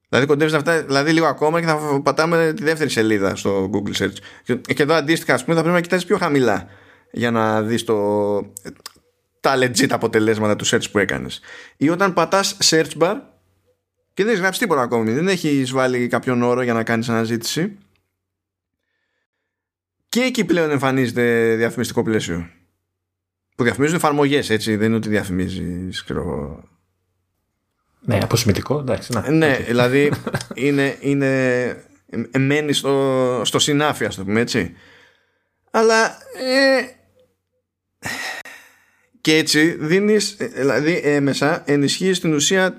Δηλαδή κοντεύεις αυτά, δηλαδή λίγο ακόμα και θα πατάμε τη δεύτερη σελίδα στο Google Search. Και εδώ αντίστοιχα, ας πούμε, θα πρέπει να κοιτάζεις πιο χαμηλά για να δεις το... τα legit αποτελέσματα του search που έκανες. Ή όταν πατάς search bar και δεν έχεις γράψει τίποτα ακόμη, δεν έχεις βάλει κάποιον όρο για να κάνεις αναζήτηση. Και εκεί πλέον εμφανίζεται διαφημιστικό πλαίσιο. Που διαφημίζουν εφαρμογές, έτσι. Δεν είναι ότι διαφημίζεις, ξέρω ναι, αποσημητικό, εντάξει. Να. Ναι, δηλαδή είναι, είναι, μένει στο, στο συνάφι, ας το πούμε έτσι. Αλλά ε, και έτσι δίνεις, δηλαδή έμεσα ενισχύεις στην ουσία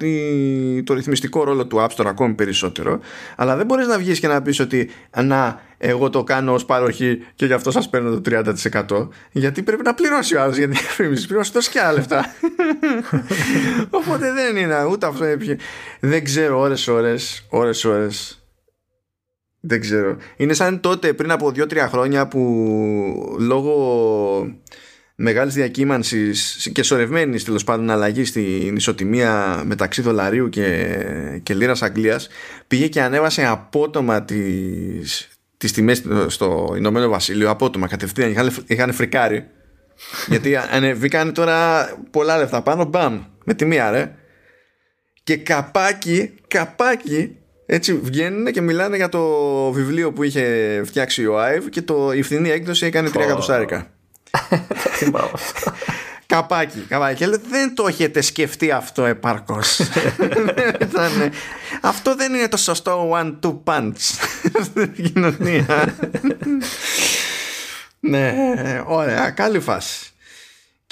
το ρυθμιστικό ρόλο του App Store ακόμη περισσότερο αλλά δεν μπορείς να βγεις και να πεις ότι να εγώ το κάνω ως παροχή και γι' αυτό σας παίρνω το 30% γιατί πρέπει να πληρώσει ο άλλος για την διαφήμιση πληρώσει τόσο και άλλα λεφτά. Οπότε δεν είναι ούτε αυτό δεν ξέρω ώρες ώρες ώρες ώρες. Δεν ξέρω. Είναι σαν τότε πριν από 2-3 χρόνια που λόγω μεγάλης διακύμανσης και σωρευμένης τέλος πάντων αλλαγής στην ισοτιμία μεταξύ δολαρίου και, και λίρας Αγγλίας πήγε και ανέβασε απότομα τις, τις τιμές στο Ηνωμένο Βασίλειο απότομα κατευθείαν. Είχαν, είχαν φρικάρει. Γιατί ανεβήκαν τώρα πολλά λεφτά πάνω μπαμ με τη μία ρε. Και καπάκι καπάκι έτσι βγαίνουν και μιλάνε για το βιβλίο που είχε φτιάξει ο Άιβ και το, η φθηνή έκδοση έκανε 3 εκατοστάρικα. Καπάκι, καπάκι. δεν το έχετε σκεφτεί αυτό επαρκώς. Αυτό δεν είναι το σωστό one-two punch στην κοινωνία. ναι, ωραία, καλή φάση.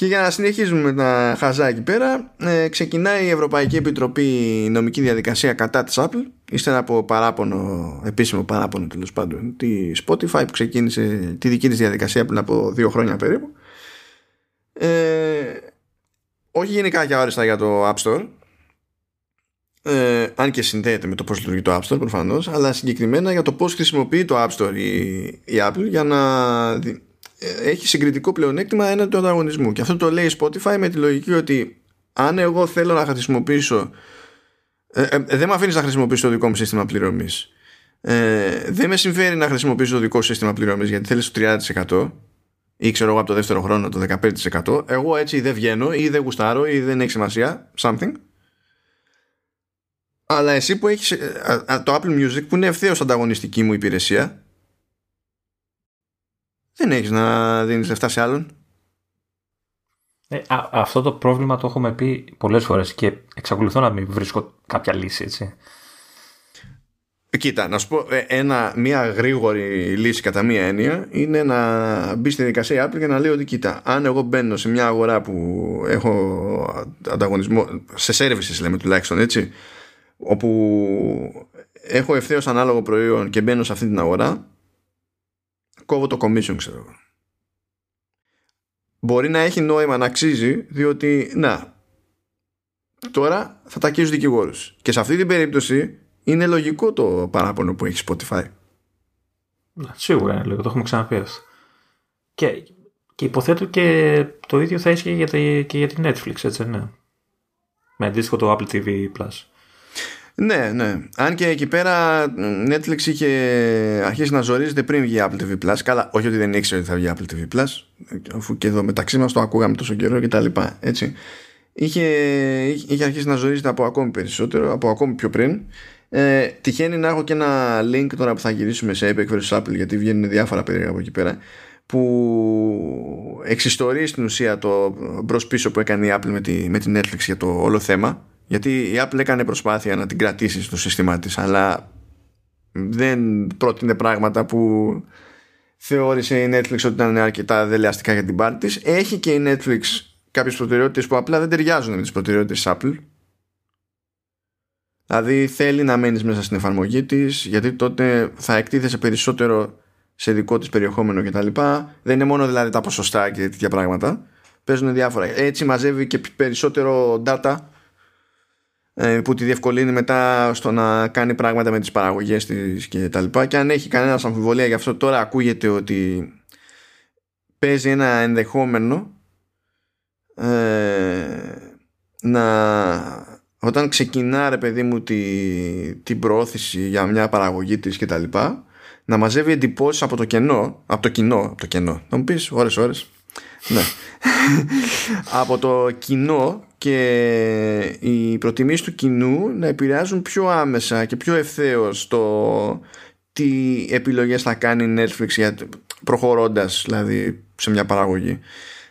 Και για να συνεχίζουμε με τα χαζά εκεί πέρα, ε, ξεκινάει η Ευρωπαϊκή Επιτροπή νομική διαδικασία κατά της Apple, ύστερα από παράπονο, επίσημο παράπονο τέλος πάντων, της Spotify που ξεκίνησε τη δική της διαδικασία πριν από δύο χρόνια περίπου. Ε, όχι γενικά για όριστα για το App Store, ε, αν και συνδέεται με το πώς λειτουργεί το App Store προφανώς, αλλά συγκεκριμένα για το πώς χρησιμοποιεί το App Store η, η Apple για να έχει συγκριτικό πλεονέκτημα έναντι του ανταγωνισμού. Και αυτό το λέει η Spotify με τη λογική ότι αν εγώ θέλω να χρησιμοποιήσω. Ε, ε, δεν με αφήνεις να χρησιμοποιήσω το δικό μου σύστημα πληρωμής. Ε, δεν με συμφέρει να χρησιμοποιήσω το δικό σου σύστημα πληρωμής γιατί θέλεις το 30% ή ξέρω εγώ από το δεύτερο χρόνο το 15%. Εγώ έτσι δεν βγαίνω ή δεν γουστάρω ή δεν έχει σημασία. Something. Αλλά εσύ που έχεις ε, το Apple Music που είναι ευθέως ανταγωνιστική μου υπηρεσία δεν έχεις να δίνεις λεφτά σε άλλον. Ε, αυτό το πρόβλημα το έχουμε πει πολλές φορές και εξακολουθώ να μην βρίσκω κάποια λύση, έτσι. Ε, κοίτα, να σου πω ε, ένα, μια γρήγορη λύση κατά μία έννοια είναι να μπει στη δικασία Apple και να λέει ότι κοίτα, αν εγώ μπαίνω σε μια αγορά που έχω ανταγωνισμό, σε services λέμε τουλάχιστον έτσι, όπου έχω ευθέως ανάλογο προϊόν και μπαίνω σε αυτή την αγορά, κόβω το commission ξέρω εγώ. Μπορεί να έχει νόημα να αξίζει διότι να τώρα θα τακίζουν δικηγόρους. Και σε αυτή την περίπτωση είναι λογικό το παράπονο που έχει Spotify. Να, σίγουρα είναι λογικό, το έχουμε ξαναπεί αυτό. Και, και υποθέτω και το ίδιο θα ίσχυε για, και για την Netflix, έτσι ναι. Με αντίστοιχο το Apple TV Plus. Ναι, ναι. Αν και εκεί πέρα Netflix είχε αρχίσει να ζορίζεται πριν βγει Apple TV Plus. Καλά, όχι ότι δεν ήξερε ότι θα βγει Apple TV Plus, αφού και εδώ μεταξύ μας το ακούγαμε τόσο καιρό και τα λοιπά. Έτσι. Είχε, είχε αρχίσει να ζορίζεται από ακόμη περισσότερο, από ακόμη πιο πριν. Ε, τυχαίνει να έχω και ένα link τώρα που θα γυρίσουμε σε Epic vs Apple, γιατί βγαίνουν διάφορα περίεργα από εκεί πέρα που εξιστορεί στην ουσία το μπρος πίσω που έκανε η Apple με τη, με τη Netflix για το όλο θέμα γιατί η Apple έκανε προσπάθεια να την κρατήσει στο σύστημά της αλλά δεν πρότεινε πράγματα που θεώρησε η Netflix ότι ήταν αρκετά δελεαστικά για την πάρτη της. Έχει και η Netflix κάποιες προτεραιότητες που απλά δεν ταιριάζουν με τις προτεραιότητες της Apple. Δηλαδή θέλει να μένεις μέσα στην εφαρμογή της γιατί τότε θα εκτίθεσαι περισσότερο σε δικό της περιεχόμενο κτλ. Δεν είναι μόνο δηλαδή τα ποσοστά και τέτοια πράγματα. Παίζουν διάφορα. Έτσι μαζεύει και περισσότερο data ε, που τη διευκολύνει μετά στο να κάνει πράγματα με τις παραγωγές της και τα λοιπά. Και αν έχει κανένας αμφιβολία γι' αυτό τώρα ακούγεται ότι παίζει ένα ενδεχόμενο ε, να όταν ξεκινά ρε παιδί μου τη, την προώθηση για μια παραγωγή της και τα λοιπά να μαζεύει εντυπώσεις από το κενό από το κοινό, από το κενό. Να μου πεις ώρες ώρες. Ναι. από το κοινό και οι προτιμήσεις του κοινού να επηρεάζουν πιο άμεσα και πιο ευθέως το τι επιλογές θα κάνει η Netflix για, προχωρώντας δηλαδή σε μια παραγωγή.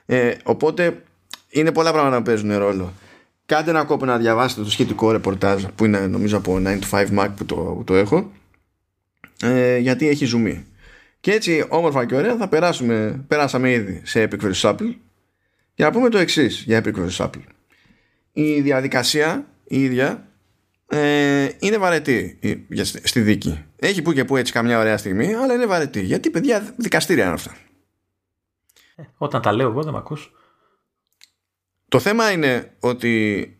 Ε, οπότε είναι πολλά πράγματα που παίζουν ρόλο. Κάντε ένα κόπο να διαβάσετε το σχετικό ρεπορτάζ που είναι νομίζω από 9 to 5 Mac που το, που το έχω ε, γιατί έχει ζουμί. Και έτσι όμορφα και ωραία θα περάσουμε, περάσαμε ήδη σε Epic vs Apple. Για να πούμε το εξής για Epic vs Apple. Η διαδικασία η ίδια ε, είναι βαρετή στη δίκη. Έχει που και που έτσι καμιά ωραία στιγμή, αλλά είναι βαρετή. Γιατί παιδιά δικαστήρια είναι αυτά. Ε, όταν τα λέω εγώ δεν με ακούς. Το θέμα είναι ότι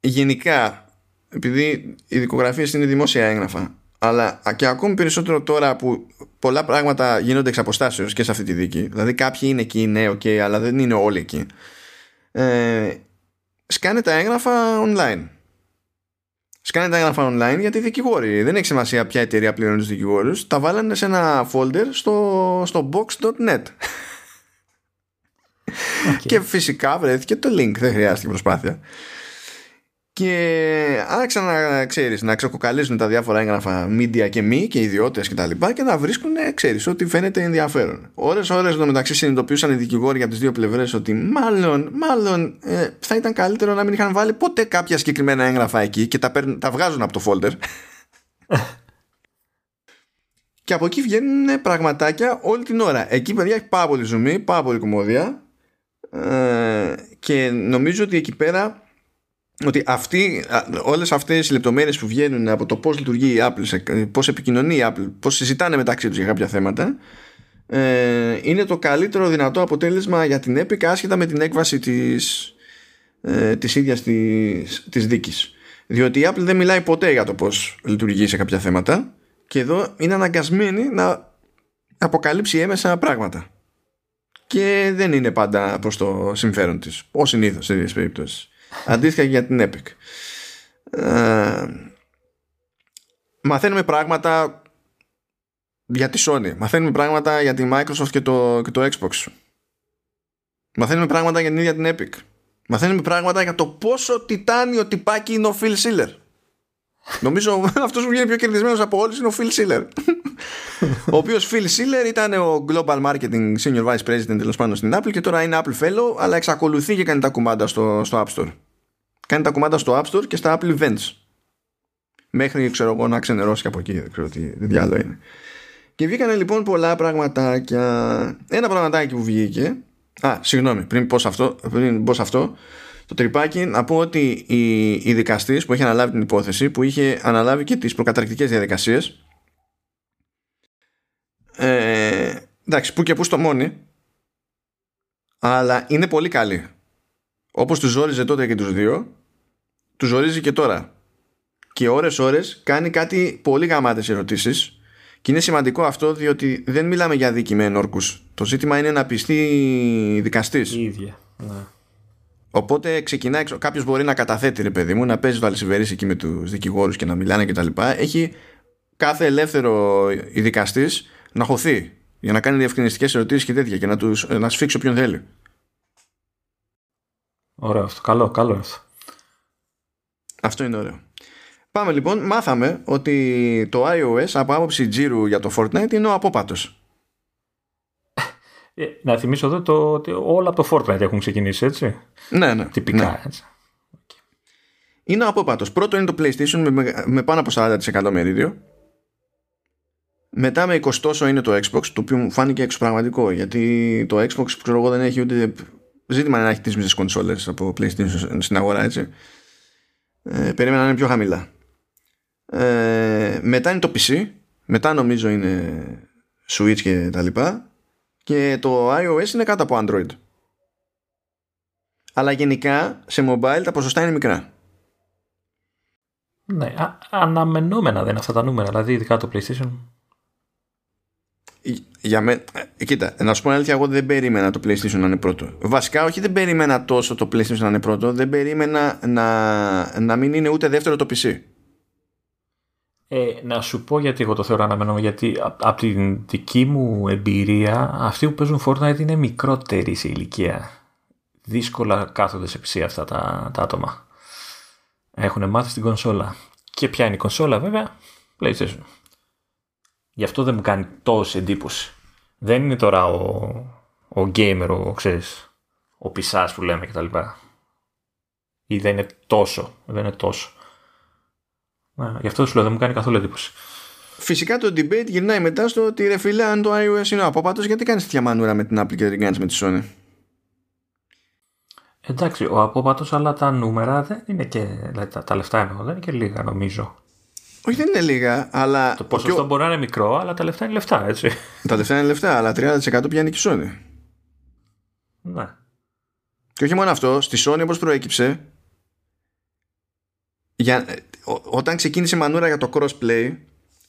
γενικά επειδή οι δικογραφίες είναι δημόσια έγγραφα αλλά και ακόμη περισσότερο τώρα που πολλά πράγματα γίνονται εξ αποστάσεως και σε αυτή τη δίκη δηλαδή κάποιοι είναι εκεί, ναι, ok, αλλά δεν είναι όλοι εκεί ε, σκάνε τα έγγραφα online. Σκάνε τα έγγραφα online γιατί οι δικηγόροι δεν έχει σημασία ποια εταιρεία πληρώνει τους δικηγόρους. Τα βάλανε σε ένα folder στο, στο box.net και φυσικά βρέθηκε το link. Δεν χρειάστηκε προσπάθεια και άρχισαν να ξέρεις να ξεκοκαλίζουν τα διάφορα έγγραφα media και μη και ιδιώτες και τα λοιπά και να βρίσκουν ξέρεις ότι φαίνεται ενδιαφέρον. Ώρες ώρες εδώ μεταξύ συνειδητοποιούσαν οι δικηγόροι από τις δύο πλευρές ότι μάλλον, μάλλον ε, θα ήταν καλύτερο να μην είχαν βάλει ποτέ κάποια συγκεκριμένα έγγραφα εκεί και τα, τα βγάζουν από το folder. Και από εκεί βγαίνουν πραγματάκια όλη την ώρα. Εκεί παιδιά έχει πάρα πολύ ζουμί, πάρα πολύ κομμόδια ε, και νομίζω ότι εκεί πέρα ότι αυτοί, όλες αυτές οι λεπτομέρειες που βγαίνουν από το πώς λειτουργεί η Apple, πώς επικοινωνεί η Apple, πώς συζητάνε μεταξύ τους για κάποια θέματα ε, είναι το καλύτερο δυνατό αποτέλεσμα για την Epic άσχετα με την έκβαση της, ε, της ίδιας της, της δίκης. Διότι η Apple δεν μιλάει ποτέ για το πώς λειτουργεί σε κάποια θέματα και εδώ είναι αναγκασμένη να αποκαλύψει έμεσα πράγματα. Και δεν είναι πάντα προς το συμφέρον της, ως συνήθως σε τέτοιες περιπτώσεις. Αντίστοιχα για την Epic. Ε, μαθαίνουμε πράγματα για τη Sony. Μαθαίνουμε πράγματα για τη Microsoft και το, και το Xbox. Μαθαίνουμε πράγματα για την ίδια την Epic. Μαθαίνουμε πράγματα για το πόσο τιτάνιο τυπάκι είναι ο Phil Schiller. Νομίζω αυτός που βγαίνει πιο κερδισμένος από όλους είναι ο Phil Schiller. ο οποίος Phil Schiller ήταν ο Global Marketing Senior Vice President τέλος πάντων στην Apple και τώρα είναι Apple Fellow, αλλά εξακολουθεί και κάνει τα κουμάντα στο, στο App Store. Κάνει τα κουμάντα στο App Store και στα Apple Events. Μέχρι ξέρω εγώ να ξενερώσει και από εκεί. Δεν ξέρω τι διάλογο είναι. Και βγήκαν λοιπόν πολλά πραγματάκια. Ένα πραγματάκι που βγήκε. Α, συγγνώμη, πριν πω αυτό, πριν πω αυτό το τρυπάκι να πω ότι η, η δικαστής που είχε αναλάβει την υπόθεση που είχε αναλάβει και τις προκαταρκτικές διαδικασίες ε, εντάξει που και που στο μόνη αλλά είναι πολύ καλή. Όπως τους ζόριζε τότε και τους δύο τους ζορίζει και τώρα. Και ώρες ώρες κάνει κάτι πολύ γαμάτες ερωτήσεις. Και είναι σημαντικό αυτό διότι δεν μιλάμε για δίκη με ενόρκους. Το ζήτημα είναι να πιστεί δικαστής. Η ίδια ναι. Οπότε ξεκινάει, κάποιος μπορεί να καταθέτει ρε παιδί μου, να παίζει το αλυσιβερή εκεί με τους δικηγόρους και να μιλάνε κτλ. Έχει κάθε ελεύθερο ειδικαστή να χωθεί για να κάνει διευκρινιστικές ερωτήσεις και τέτοια και να, τους, να σφίξει όποιον θέλει. Ωραίο αυτό. Καλό, καλό αυτό. Αυτό είναι ωραίο. Πάμε λοιπόν, μάθαμε ότι το iOS από άποψη τζίρου για το Fortnite είναι ο απόπατος. Ε, να θυμίσω εδώ το, ότι όλα από το Fortnite έχουν ξεκινήσει, έτσι. Ναι, ναι. Τυπικά, ναι. έτσι. Είναι απόπατος. Πρώτο είναι το PlayStation με, με πάνω από 40% μερίδιο. Μετά με 20 τόσο είναι το Xbox, το οποίο μου φάνηκε εξωπραγματικό, γιατί το Xbox, ξέρω εγώ, δεν έχει ούτε ζήτημα να έχει τις μισές κονσόλες από PlayStation στην αγορά, έτσι. Ε, περίμενα να είναι πιο χαμηλά. Ε, μετά είναι το PC, μετά νομίζω είναι Switch και τα λοιπά και το iOS είναι κάτω από Android. Αλλά γενικά σε mobile τα ποσοστά είναι μικρά. Ναι, α, αναμενόμενα δεν είναι αυτά τα νούμερα, δηλαδή ειδικά το PlayStation. Για με... Ε, κοίτα, να σου πω αλήθεια, εγώ δεν περίμενα το PlayStation να είναι πρώτο. Βασικά, όχι δεν περίμενα τόσο το PlayStation να είναι πρώτο, δεν περίμενα να, να μην είναι ούτε δεύτερο το PC. Ε, να σου πω γιατί εγώ το θεωρώ αναμενόμενο, γιατί από την δική μου εμπειρία αυτοί που παίζουν Fortnite είναι μικρότεροι σε ηλικία. Δύσκολα κάθονται σε PC αυτά τα, τα άτομα. Έχουν μάθει στην κονσόλα. Και ποια είναι η κονσόλα βέβαια, PlayStation. Γι' αυτό δεν μου κάνει τόση εντύπωση. Δεν είναι τώρα ο, ο gamer, ο, ξέρεις, ο πισάς που λέμε κτλ. Ή δεν είναι τόσο, δεν είναι τόσο. Ναι, γι' αυτό σου λέω δεν μου κάνει καθόλου εντύπωση. Φυσικά το debate γυρνάει μετά στο ότι ρε φίλε, αν το iOS είναι απόπατος, γιατί κάνεις τέτοια μανούρα με την Apple και δεν κάνεις με τη Sony; Εντάξει, ο απόπατος, αλλά τα νούμερα δεν είναι και. Δηλαδή, τα, τα λεφτά εννοώ, δεν είναι και λίγα νομίζω. Όχι, δεν είναι λίγα, αλλά. Το ποσοστό ο... μπορεί να είναι μικρό, αλλά τα λεφτά είναι λεφτά, έτσι. Τα λεφτά είναι λεφτά, αλλά 30% πιάνει και η Sony. Ναι. Και όχι μόνο αυτό, στη Sony όπως προέκυψε, για, όταν ξεκίνησε η μανούρα για το crossplay,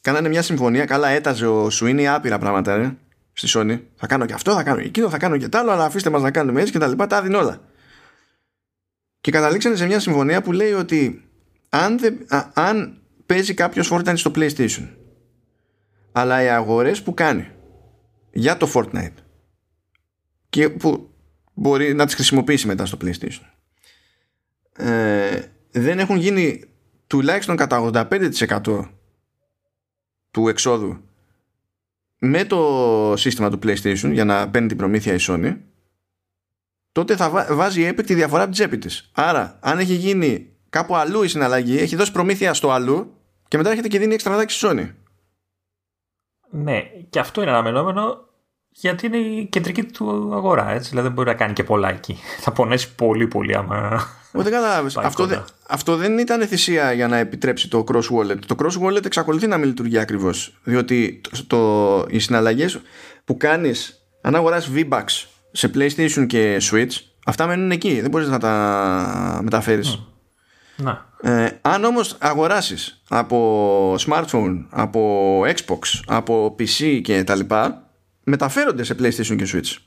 κάνανε μια συμφωνία. Καλά, έταζε ο Σουίνι άπειρα πράγματα ρε, στη Sony. Θα κάνω και αυτό, θα κάνω και εκείνο, θα κάνω και τ' άλλο, αλλά αφήστε μας να κάνουμε έτσι και τα λοιπά. Τα δίνει όλα. Και καταλήξανε σε μια συμφωνία που λέει ότι αν, αν παίζει κάποιος Fortnite στο PlayStation, αλλά οι αγορές που κάνει για το Fortnite και που μπορεί να τις χρησιμοποιήσει μετά στο PlayStation ε, δεν έχουν γίνει τουλάχιστον κατά 85% του εξόδου με το σύστημα του PlayStation για να παίρνει την προμήθεια η Sony τότε θα βάζει η Epic τη διαφορά από την τσέπη της. Άρα αν έχει γίνει κάπου αλλού η συναλλαγή έχει δώσει προμήθεια στο αλλού και μετά έρχεται και δίνει εξτραδάκι στη Sony. Ναι, και αυτό είναι αναμενόμενο γιατί είναι η κεντρική του αγορά. Έτσι. Δηλαδή δεν μπορεί να κάνει και πολλά εκεί. Θα πονέσει πολύ, πολύ άμα. Δεν κατάλαβε. Αυτό, δε, αυτό δεν ήταν θυσία για να επιτρέψει το cross wallet. Το cross wallet εξακολουθεί να μην λειτουργεί ακριβώς. Διότι το, το, οι συναλλαγές που κάνεις, αν αγοράσει V-Bucks σε PlayStation και Switch, αυτά μένουν εκεί. Δεν μπορείς να τα μεταφέρεις. Να. Ε, αν όμως αγοράσεις από smartphone, από Xbox, από PC και τα λοιπά, μεταφέρονται σε PlayStation και Switch.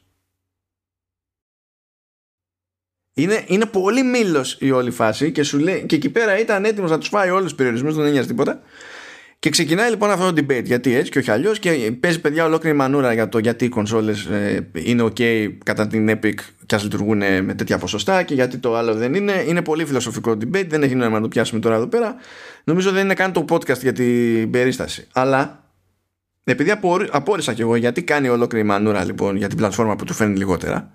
Είναι, είναι πολύ μήλος η όλη φάση και, σου λέει, και εκεί πέρα ήταν έτοιμος να τους φάει όλους τους περιορισμούς, δεν νοιάζει τίποτα. Και ξεκινάει λοιπόν αυτό το debate γιατί έτσι και όχι αλλιώς και παίζει παιδιά ολόκληρη μανούρα για το γιατί οι κονσόλες ε, είναι ok κατά την Epic και ας λειτουργούν με τέτοια ποσοστά και γιατί το άλλο δεν είναι. Είναι πολύ φιλοσοφικό debate, δεν έχει νόημα να το πιάσουμε τώρα εδώ πέρα. Νομίζω δεν είναι καν το podcast για την περίσταση. Αλλά επειδή απόρρισα κι εγώ γιατί κάνει ολόκληρη μανούρα λοιπόν για την πλατφόρμα που του φέρνει λιγότερα.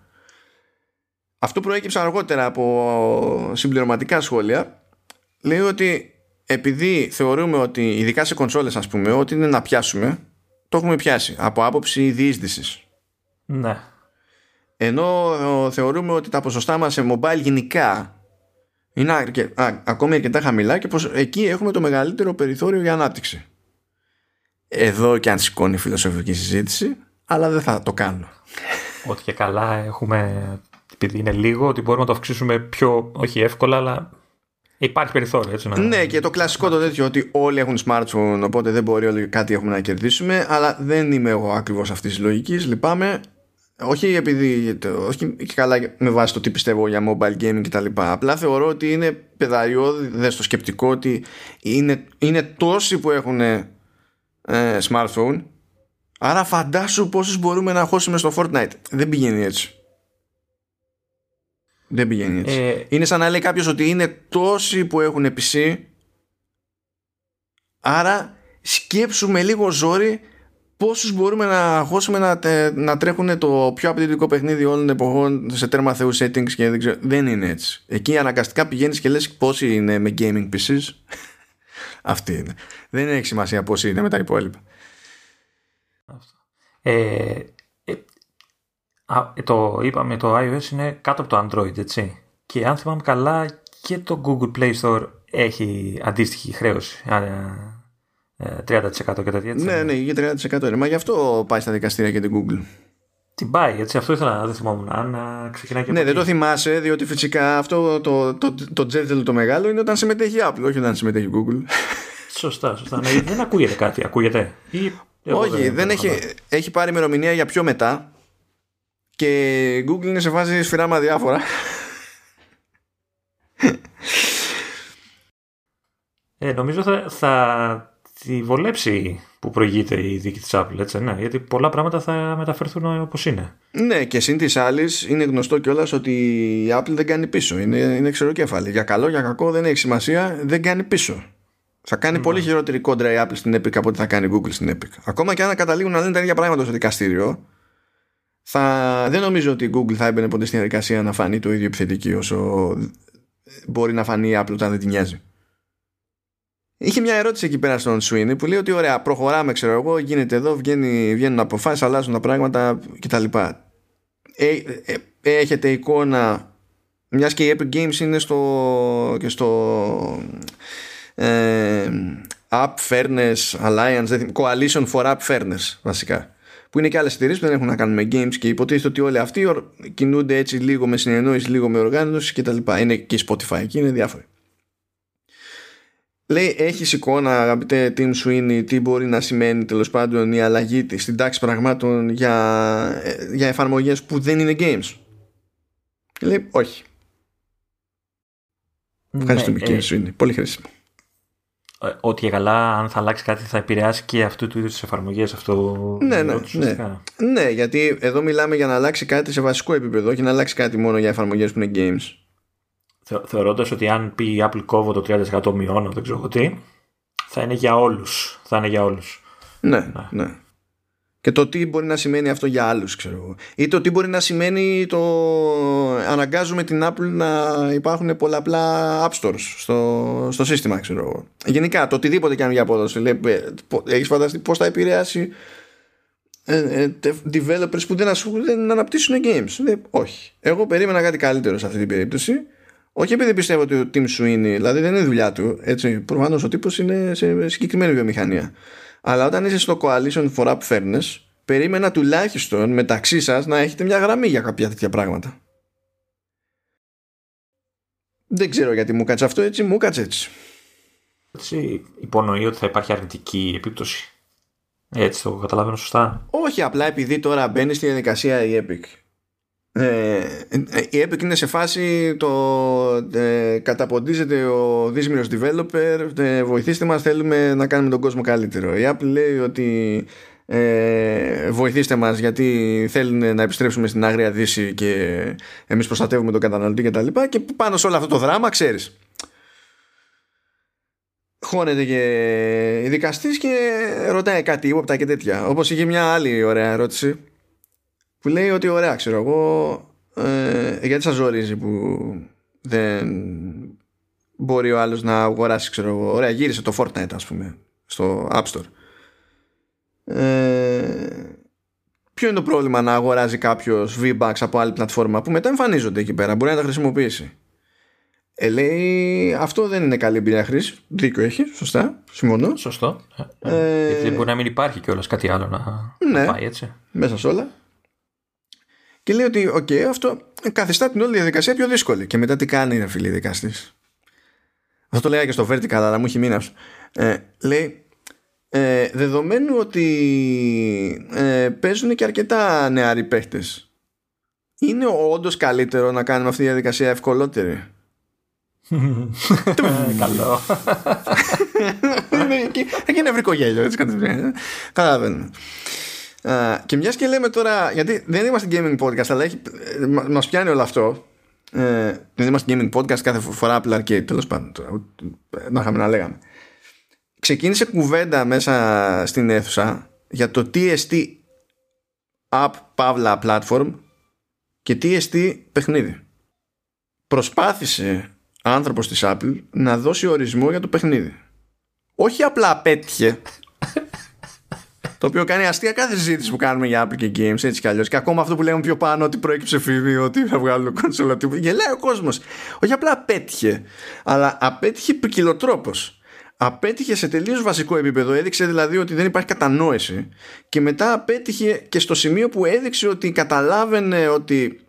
Αυτό προέκυψε αργότερα από συμπληρωματικά σχόλια. Λέει ότι επειδή θεωρούμε ότι ειδικά σε κονσόλες ας πούμε ότι είναι να πιάσουμε το έχουμε πιάσει από άποψη διείσδυσης ναι ενώ θεωρούμε ότι τα ποσοστά μας σε mobile γενικά είναι αρκε, α, ακόμη αρκετά χαμηλά και πως εκεί έχουμε το μεγαλύτερο περιθώριο για ανάπτυξη εδώ και αν σηκώνει φιλοσοφική συζήτηση αλλά δεν θα το κάνω ότι και καλά έχουμε επειδή είναι λίγο ότι μπορούμε να το αυξήσουμε πιο όχι εύκολα αλλά Υπάρχει περιθώριο, έτσι να... Ναι, και το κλασικό το τέτοιο ότι όλοι έχουν smartphone, οπότε δεν μπορεί όλοι κάτι έχουμε να κερδίσουμε, αλλά δεν είμαι εγώ ακριβώς αυτής της λογικής. Λυπάμαι. Όχι επειδή. Όχι και καλά με βάση το τι πιστεύω για mobile gaming κτλ. Απλά θεωρώ ότι είναι παιδαριώδη στο σκεπτικό ότι είναι, είναι τόσοι που έχουν ε, smartphone. Άρα φαντάσου πόσους μπορούμε να χώσουμε στο Fortnite. Δεν πηγαίνει έτσι. Δεν πηγαίνει έτσι. Ε, είναι σαν να λέει κάποιος ότι είναι τόσοι που έχουν PC. Άρα σκέψουμε λίγο ζόρι πόσους μπορούμε να χώσουμε να, να τρέχουν το πιο απαιτητικό παιχνίδι όλων των εποχών σε τέρμα θεού settings και δεν ξέρω. Δεν είναι έτσι. Εκεί αναγκαστικά πηγαίνεις και λες πόσοι είναι με gaming PCs. Αυτή είναι. Δεν έχει σημασία πόσοι είναι με τα υπόλοιπα. Ε, Α, το είπαμε, το iOS είναι κάτω από το Android, έτσι. Και αν θυμάμαι καλά, και το Google Play Store έχει αντίστοιχη χρέωση. 30% ε, και τέτοια έτσι. Ναι, ναι, για 30% είναι. Μα γι' αυτό πάει στα δικαστήρια και την Google. Την πάει, έτσι. Αυτό ήθελα να δεν θυμόμουν. Αν ξεκινάει και Ναι, δεν το θυμάσαι, διότι φυσικά αυτό το, το, το, το το μεγάλο είναι όταν συμμετέχει η Apple, όχι όταν συμμετέχει η Google. Σωστά, σωστά. Ναι, δεν ακούγεται κάτι. Ακούγεται. Ή... Όχι, δεν, δεν έχει, έχει πάρει ημερομηνία για πιο μετά και η Google είναι σε φάση σφυράμα διάφορα. Ε, νομίζω θα, θα τη βολέψει που προηγείται η δίκη της Apple, έτσι, ναι, γιατί πολλά πράγματα θα μεταφερθούν όπως είναι. Ναι, και συν της άλλης είναι γνωστό κιόλας ότι η Apple δεν κάνει πίσω, είναι, είναι ξεροκέφαλη. Για καλό, για κακό δεν έχει σημασία, δεν κάνει πίσω. Θα κάνει πολύ ναι. χειρότερη κόντρα η Apple στην Epic από ό,τι θα κάνει η Google στην Epic. Ακόμα και αν καταλήγουν να λένε τα ίδια πράγματα στο δικαστήριο, θα, δεν νομίζω ότι η Google θα έμπαινε ποτέ στην διαδικασία να φανεί το ίδιο επιθετική όσο μπορεί να φανεί η Apple όταν δεν την νοιάζει. Είχε μια ερώτηση εκεί πέρα στον Sweeney που λέει ότι ωραία, προχωράμε, ξέρω εγώ, γίνεται εδώ, βγαίνει, βγαίνουν αποφάσεις, αλλάζουν τα πράγματα κτλ. Ε, ε, έχετε εικόνα, μιας και η Epic Games είναι στο, και στο ε, App Fairness Alliance, Coalition for App Fairness βασικά που είναι και άλλες εταιρείες που δεν έχουν να κάνουν με games και υποτίθεται ότι όλοι αυτοί κινούνται έτσι λίγο με συνεννόηση, λίγο με οργάνωση κτλ. Είναι και η Spotify εκεί, είναι διάφοροι. Λέει, έχεις εικόνα, αγαπητέ Tim Sweeney, τι μπορεί να σημαίνει τέλος πάντων η αλλαγή της στην τάξη πραγμάτων για, ε, για εφαρμογές που δεν είναι games; λέει, όχι. Ναι, Ευχαριστούμε ναι, κύριε Sweeney. Πολύ χρήσιμο. Ε, ότι και καλά αν θα αλλάξει κάτι θα επηρεάσει και αυτού του είδους τις εφαρμογές αυτό ναι, ναι, ναι. ναι, γιατί εδώ μιλάμε για να αλλάξει κάτι σε βασικό επίπεδο και να αλλάξει κάτι μόνο για εφαρμογές που είναι games. Θεωρώντας ότι αν πει η Apple κόβω το 30% μειώνω, δεν ξέρω τι, θα είναι για όλους. Θα είναι για όλους. Ναι, ναι. ναι. Και το τι μπορεί να σημαίνει αυτό για άλλους, ξέρω εγώ. Ή το τι μπορεί να σημαίνει το αναγκάζουμε την Apple να υπάρχουν πολλαπλά App Stores στο, στο σύστημα, ξέρω εγώ. Γενικά, το οτιδήποτε κάνει για απόδοση. Λέει, ε, έχεις φανταστεί πώς θα επηρεάσει ε, ε, developers που δεν, δεν αναπτύσσουν games. Λέει, όχι. Εγώ περίμενα κάτι καλύτερο σε αυτή την περίπτωση όχι επειδή πιστεύω ότι ο Tim Sweeney, δηλαδή δεν είναι δουλειά του, έτσι, προφανώς ο τύπος είναι σε συγκεκριμένη βιομηχανία. Αλλά όταν είσαι στο Coalition for App Fairness, περίμενα τουλάχιστον μεταξύ σας να έχετε μια γραμμή για κάποια τέτοια πράγματα. Δεν ξέρω γιατί μου κάτσε αυτό έτσι, μου κάτσε έτσι. Έτσι υπονοεί ότι θα υπάρχει αρνητική επίπτωση. Έτσι το καταλαβαίνω σωστά. Όχι, απλά επειδή τώρα μπαίνει στη διαδικασία η Epic ε, η Epic είναι σε φάση το ε, καταποντίζεται ο δύσμηρος developer ε, βοηθήστε μας θέλουμε να κάνουμε τον κόσμο καλύτερο. Η Apple λέει ότι ε, βοηθήστε μας γιατί θέλουν να επιστρέψουμε στην Άγρια Δύση και εμείς προστατεύουμε τον καταναλωτή και τα λοιπά. Και πάνω σε όλο αυτό το δράμα ξέρεις χώνεται και η δικαστής και ρωτάει κάτι ύποπτα και τέτοια. Όπως είχε μια άλλη ωραία ερώτηση που λέει ότι ωραία ξέρω εγώ ε, γιατί σας ζορίζει που δεν μπορεί ο άλλος να αγοράσει ξέρω εγώ ωραία γύρισε το Fortnite ας πούμε στο App Store ε, ποιο είναι το πρόβλημα να αγοράζει κάποιος V-Bucks από άλλη πλατφόρμα που μετά εμφανίζονται εκεί πέρα μπορεί να τα χρησιμοποιήσει ε, λέει αυτό δεν είναι καλή εμπειρία χρήσης. Δίκιο έχεις, σωστά. Συμφωνώ. Σωστό. Ε, Γιατί μπορεί να μην υπάρχει κιόλας κάτι άλλο να, ναι, πάει έτσι. Μέσα σε όλα. Και λέει ότι, οκ, αυτό καθιστά την όλη διαδικασία πιο δύσκολη. Και μετά τι κάνει, ρε φίλε, η δικαστής. Αυτό το λέγα και στο Vertical, αλλά μου έχει μείνει ε, λέει, ε, δεδομένου ότι ε, παίζουν και αρκετά νεαροί παίχτες, είναι όντως καλύτερο να κάνουμε αυτή τη διαδικασία ευκολότερη; Καλό. Εκεί είναι ευρικό γέλιο, έτσι Καταλαβαίνουμε και μιας και λέμε τώρα, γιατί δεν είμαστε gaming podcast, αλλά έχει, μα πιάνει όλο αυτό. Ε, δεν είμαστε gaming podcast κάθε φορά Apple Arcade, τέλος πάντων. Να είχαμε να λέγαμε. Ξεκίνησε κουβέντα μέσα στην αίθουσα για το TST App Pavla Platform και TST παιχνίδι. Προσπάθησε άνθρωπος της Apple να δώσει ορισμό για το παιχνίδι. Όχι απλά πέτυχε το οποίο κάνει αστεία κάθε συζήτηση που κάνουμε για Apple και Games έτσι κι αλλιώς. Και ακόμα αυτό που λέμε πιο πάνω ότι προέκυψε φίδι, ότι θα βγάλουν κονσόλα τύπου. Γελάει ο κόσμος. Όχι απλά απέτυχε, αλλά απέτυχε ποικιλοτρόπως. Απέτυχε σε τελείως βασικό επίπεδο. Έδειξε δηλαδή ότι δεν υπάρχει κατανόηση. Και μετά απέτυχε και στο σημείο που έδειξε ότι καταλάβαινε ότι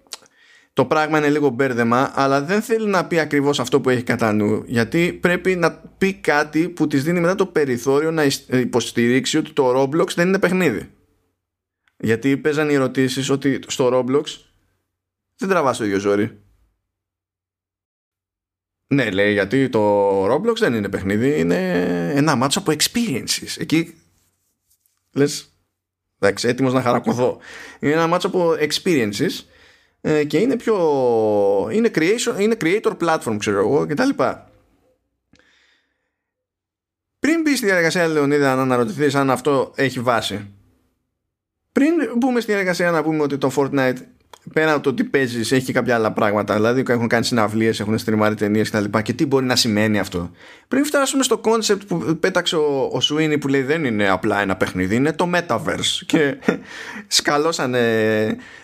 το πράγμα είναι λίγο μπέρδεμα, αλλά δεν θέλει να πει ακριβώς αυτό που έχει κατά νου. Γιατί πρέπει να πει κάτι που της δίνει μετά το περιθώριο να υποστηρίξει ότι το Roblox δεν είναι παιχνίδι. Γιατί παίζαν οι ερωτήσεις ότι στο Roblox δεν τραβάς το ίδιο ζόρι. Ναι, λέει, γιατί το Roblox δεν είναι παιχνίδι, είναι ένα μάτσο από experiences. Εκεί λες, εντάξει, έτοιμος να χαρακωθώ. Είναι ένα μάτσο από experiences ε, και είναι πιο είναι, creation, είναι creator platform ξέρω εγώ και τα λοιπά. Πριν μπει στη διαδικασία Λεωνίδα να αναρωτηθείς αν αυτό έχει βάση. Πριν μπούμε στη διαδικασία να πούμε ότι το Fortnite πέρα από το τι παίζεις, έχει και κάποια άλλα πράγματα. Δηλαδή, έχουν κάνει συναυλίες, έχουν στριμάρει ταινίες κτλ. Και, και τι μπορεί να σημαίνει αυτό. Πριν φτάσουμε στο concept που πέταξε ο, ο Σουίνι που λέει δεν είναι απλά ένα παιχνίδι, είναι το Metaverse. Και σκαλώσανε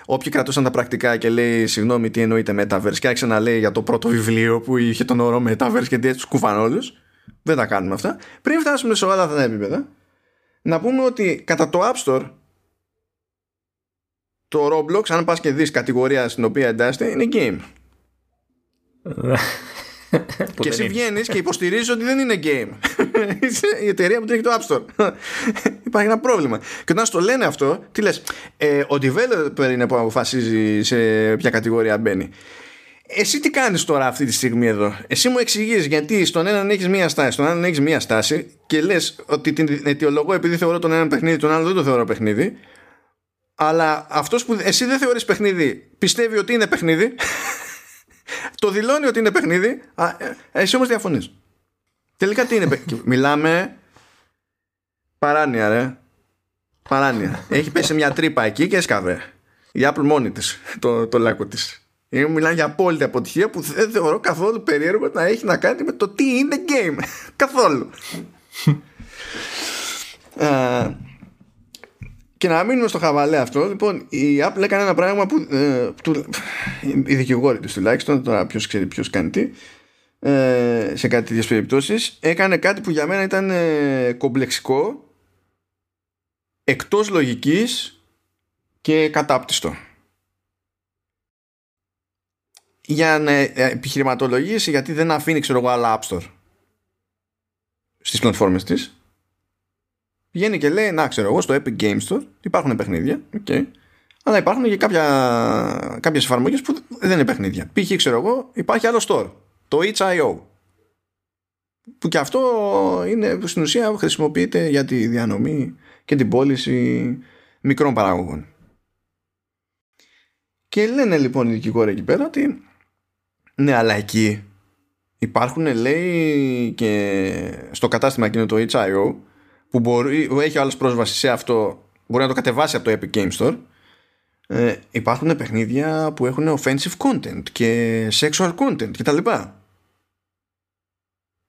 όποιοι κρατούσαν τα πρακτικά και λέει συγγνώμη τι εννοείται Metaverse. Και άρχισε να λέει για το πρώτο βιβλίο που είχε τον όρο Metaverse και έτσι τους κουφαν όλους. Δεν τα κάνουμε αυτά. Πριν φτάσουμε σε όλα αυτά τα επίπεδα, να πούμε ότι κατά το App Store το Roblox, αν πας και δεις κατηγορία στην οποία εντάσσεται, είναι game. και εσύ βγαίνεις και υποστηρίζεις ότι δεν είναι game. η εταιρεία που τρέχει το App Store. Υπάρχει ένα πρόβλημα. Και όταν στο λένε αυτό, τι λες, ε, ο developer είναι που αποφασίζει σε ποια κατηγορία μπαίνει. Εσύ τι κάνεις τώρα αυτή τη στιγμή εδώ; Εσύ μου εξηγείς γιατί στον έναν έχεις μία στάση, στον άλλον έχεις μία στάση και λες ότι την αιτιολογώ επειδή θεωρώ τον έναν παιχνίδι, τον άλλο δεν το θεωρώ παιχνίδι αλλά αυτός που εσύ δεν θεωρείς παιχνίδι πιστεύει ότι είναι παιχνίδι Το δηλώνει ότι είναι παιχνίδι, α, ε, εσύ όμως διαφωνείς. Τελικά τι είναι παιχνίδι. Μιλάμε παράνοια ρε. Παράνοια. Έχει πέσει μια τρύπα εκεί και έσκαβε. Η Apple μόνη της, το, το λάκκο της. Μιλάμε για απόλυτη αποτυχία που δεν θεωρώ καθόλου περίεργο να έχει να κάνει με το τι είναι game. καθόλου. uh, και να μείνουμε στο χαβαλέ αυτό, λοιπόν, η Apple έκανε ένα πράγμα που. Ε, του, οι δικηγόροι τη τουλάχιστον, τώρα ποιος ξέρει ποιος κάνει τι, ε, σε κάτι τέτοιες περιπτώσεις, έκανε κάτι που για μένα ήταν ε, κομπλεξικό, εκτός λογικής και κατάπτυστο. Για να ε, επιχειρηματολογήσει γιατί δεν αφήνει ξέρω εγώ άλλα App Store στις πλατφόρμες της Βγαίνει και λέει, να ξέρω εγώ, στο Epic Games Store υπάρχουν παιχνίδια, okay, αλλά υπάρχουν και κάποια, κάποιες εφαρμογές που δεν είναι παιχνίδια. Π.χ. ξέρω εγώ, υπάρχει άλλο store, το itch.io, που και αυτό είναι στην ουσία χρησιμοποιείται για τη διανομή και την πώληση μικρών παραγωγών. Και λένε λοιπόν οι δικηγόροι εκεί πέρα ότι ναι, αλλά εκεί υπάρχουν λέει και στο κατάστημα εκείνο το itch.io που, μπορεί, που έχει άλλο πρόσβαση σε αυτό μπορεί να το κατεβάσει από το Epic Game Store ε, υπάρχουν παιχνίδια που έχουν offensive content και sexual content κτλ.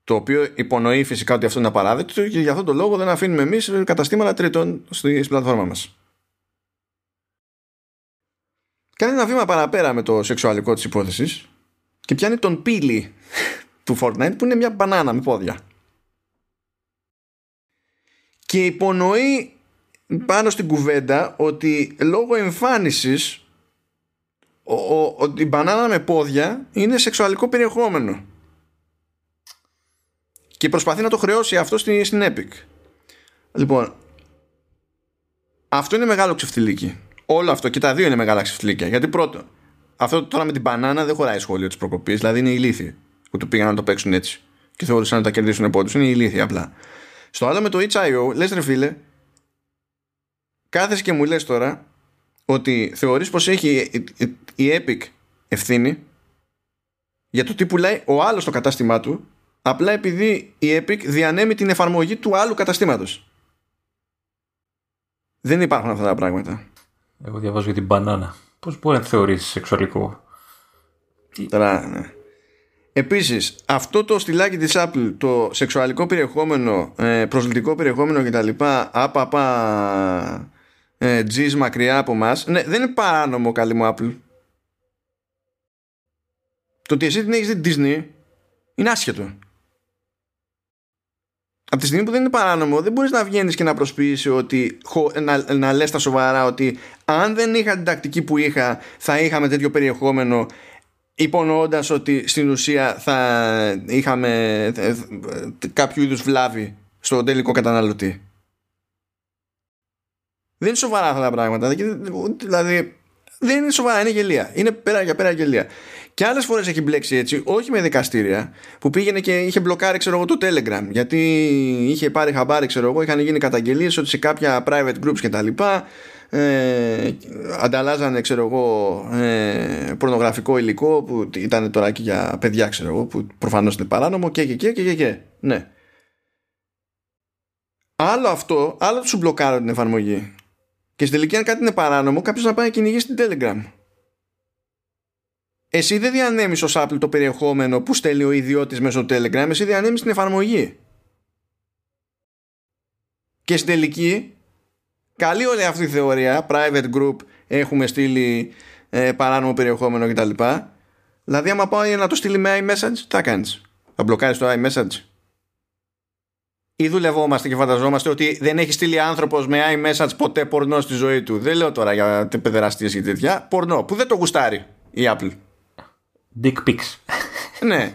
Το οποίο υπονοεί φυσικά ότι αυτό είναι απαράδεκτο και για αυτόν τον λόγο δεν αφήνουμε εμείς καταστήματα τρίτων στη πλατφόρμα μας. Κάνει ένα βήμα παραπέρα με το σεξουαλικό της υπόθεσης και πιάνει τον πύλη του Fortnite που είναι μια μπανάνα με πόδια και υπονοεί πάνω στην κουβέντα ότι λόγω εμφάνισης ο, ο, η μπανάνα με πόδια είναι σεξουαλικό περιεχόμενο και προσπαθεί να το χρεώσει αυτό στην, στην Epic λοιπόν αυτό είναι μεγάλο ξεφτιλίκι όλο αυτό και τα δύο είναι μεγάλα ξεφτιλίκια γιατί πρώτο αυτό τώρα με την μπανάνα δεν χωράει σχόλιο της προκοπής, δηλαδή είναι ηλίθιοι που του πήγαν να το παίξουν έτσι και θεώρησαν να τα κερδίσουν πόντους. Είναι ηλίθιοι απλά. Στο άλλο με το HIO, λες ρε φίλε, κάθεσαι και μου λες τώρα ότι θεωρείς πως έχει η Epic ευθύνη για το τι πουλάει ο άλλος στο κατάστημά του απλά επειδή η Epic διανέμει την εφαρμογή του άλλου καταστήματος. Δεν υπάρχουν αυτά τα πράγματα. Εγώ διαβάζω για την μπανάνα. Πώς μπορεί να θεωρήσει σεξουαλικό; Τώρα, ναι. Επίσης, αυτό το στυλάκι της Apple, το σεξουαλικό περιεχόμενο, ε, προσλητικό περιεχόμενο κτλ. Απαπα ε, τζις μακριά από μας, ναι, δεν είναι παράνομο καλή μου Apple. Το ότι εσύ την έχεις δει Disney είναι άσχετο. Από τη στιγμή που δεν είναι παράνομο, δεν μπορείς να βγαίνεις και να προσποιήσει ότι να, να λες τα σοβαρά ότι αν δεν είχα την τακτική που είχα, θα είχαμε τέτοιο περιεχόμενο υπονοώντας ότι στην ουσία θα είχαμε ε, ε, κάποιο είδους βλάβη στο τελικό καταναλωτή. Δεν είναι σοβαρά αυτά τα πράγματα. Δηλαδή, δεν είναι σοβαρά, είναι γελία. Είναι πέρα για πέρα γελία. Και άλλες φορές έχει μπλέξει έτσι, όχι με δικαστήρια, που πήγαινε και είχε μπλοκάρει, ξέρω εγώ, το Telegram. Γιατί είχε πάρει χαμπάρι, ξέρω εγώ, είχαν γίνει καταγγελίες ότι σε κάποια private groups κτλ ε, ανταλλάζανε ξέρω εγώ ε, πορνογραφικό υλικό που ήταν τώρα και για παιδιά ξέρω εγώ που προφανώς είναι παράνομο και και και και και, ναι. Άλλο αυτό άλλο σου μπλοκάρω την εφαρμογή. Και στην τελική αν κάτι είναι παράνομο κάποιος να πάει να κυνηγήσει την Telegram εσύ δεν διανέμεις ως Apple το περιεχόμενο που στέλνει ο ιδιώτης μέσω Telegram εσύ διανέμεις την εφαρμογή και στην τελική Καλή όλη αυτή η θεωρία. Private group έχουμε στείλει ε, παράνομο περιεχόμενο κτλ. Δηλαδή, άμα πάω να το στείλει με iMessage, τι θα κάνεις; Θα μπλοκάρεις το iMessage; Ή δουλευόμαστε και φανταζόμαστε ότι δεν έχει στείλει άνθρωπος με iMessage ποτέ πορνό στη ζωή του; Δεν λέω τώρα για παιδεραστίες και τέτοια. Πορνό που δεν το γουστάρει η Apple. Dick pics. ναι.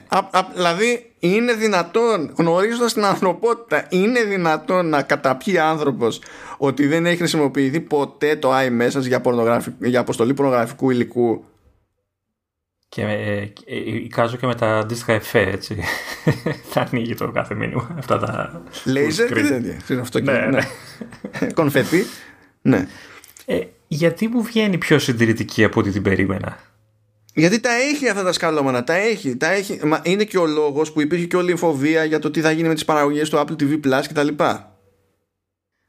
δηλαδή είναι δυνατόν, γνωρίζοντας την ανθρωπότητα, είναι δυνατόν να καταπιεί άνθρωπος ότι δεν έχει χρησιμοποιηθεί ποτέ το iMessage για, για αποστολή πορνογραφικού υλικού; Και ε, εικάζω και με τα αντίστοιχα εφέ, έτσι. θα ανοίγει το κάθε μήνυμα. Αυτά τα. Λέιζερ και τέτοια. Αυτό και. Ναι, ναι. Κονφέτη. Ναι. Ε, γιατί μου βγαίνει πιο συντηρητική από ό,τι την περίμενα; Γιατί τα έχει αυτά τα σκαλώματα, τα έχει, τα έχει. Μα είναι και ο λόγος που υπήρχε και όλη η φοβία για το τι θα γίνει με τις παραγωγές του Apple TV Plus κτλ.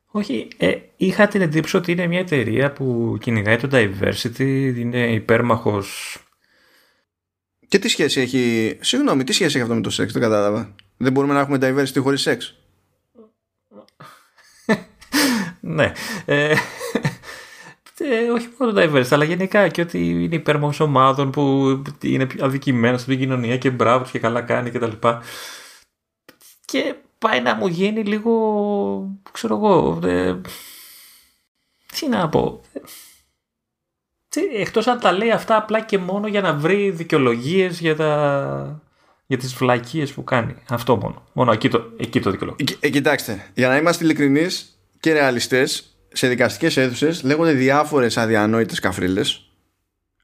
Όχι, ε, είχα την εντύπωση ότι είναι μια εταιρεία που κυνηγάει το diversity, είναι υπέρμαχος... Και τι σχέση έχει, συγγνώμη, τι σχέση έχει αυτό με το σεξ, δεν κατάλαβα. Δεν μπορούμε να έχουμε diversity χωρίς σεξ. ναι. Ε, ε, όχι μόνο το diversity, αλλά γενικά και ότι είναι υπέρμαχος ομάδων που είναι αδικημένος στην κοινωνία και μπράβο και καλά κάνει κτλ. Και, και πάει να μου γίνει λίγο, ξέρω εγώ, ε, τι να πω. Εκτός αν τα λέει αυτά απλά και μόνο για να βρει δικαιολογίες για, τα... για τις βλακίες που κάνει. Αυτό μόνο. Μόνο εκεί το, εκεί το δικαιολογεί. Ε, κοιτάξτε, για να είμαστε ειλικρινείς και ρεαλιστές, σε δικαστικές αίθουσες λέγονται διάφορες αδιανόητες καφρίλες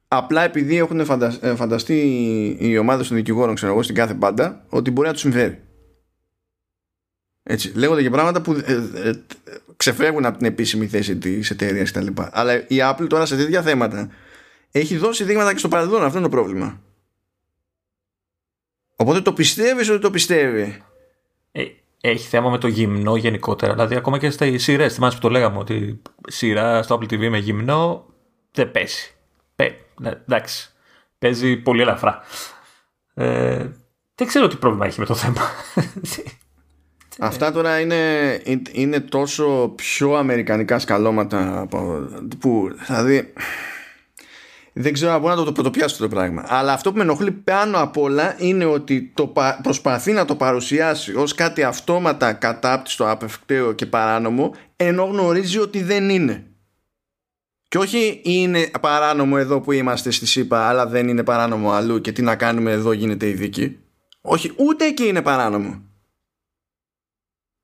απλά επειδή έχουν ε, φανταστεί οι ομάδες των δικηγόρων ξέρω εγώ στην κάθε πάντα ότι μπορεί να τους συμφέρει. Έτσι, λέγονται και πράγματα που ε, ε, ξεφεύγουν από την επίσημη θέση της εταιρείας κτλ. Αλλά η Apple τώρα σε τέτοια θέματα έχει δώσει δείγματα και στο παρελθόν. Αυτό είναι το πρόβλημα. Οπότε το πιστεύεις ότι το πιστεύει. Ε, έχει θέμα με το γυμνό γενικότερα. Δηλαδή, ακόμα και στα σειρές. Θυμάσαι που το λέγαμε ότι σειρά στο Apple TV με γυμνό δεν πέσει. Πέ, ναι, εντάξει. Παίζει πολύ ελαφρά. Ε, δεν ξέρω τι πρόβλημα έχει με το θέμα. Αυτά τώρα είναι, είναι τόσο πιο αμερικανικά σκαλώματα που δηλαδή δεν ξέρω από να το, το, το πιάσω το πράγμα. Αλλά αυτό που με ενοχλεί πάνω απ' όλα είναι ότι το προσπαθεί να το παρουσιάσει ως κάτι αυτόματα κατάπτυστο, απευκταίο και παράνομο ενώ γνωρίζει ότι δεν είναι. Και όχι είναι παράνομο εδώ που είμαστε στη ΣΥΠΑ αλλά δεν είναι παράνομο αλλού και τι να κάνουμε εδώ γίνεται η δίκη. Όχι, ούτε εκεί είναι παράνομο.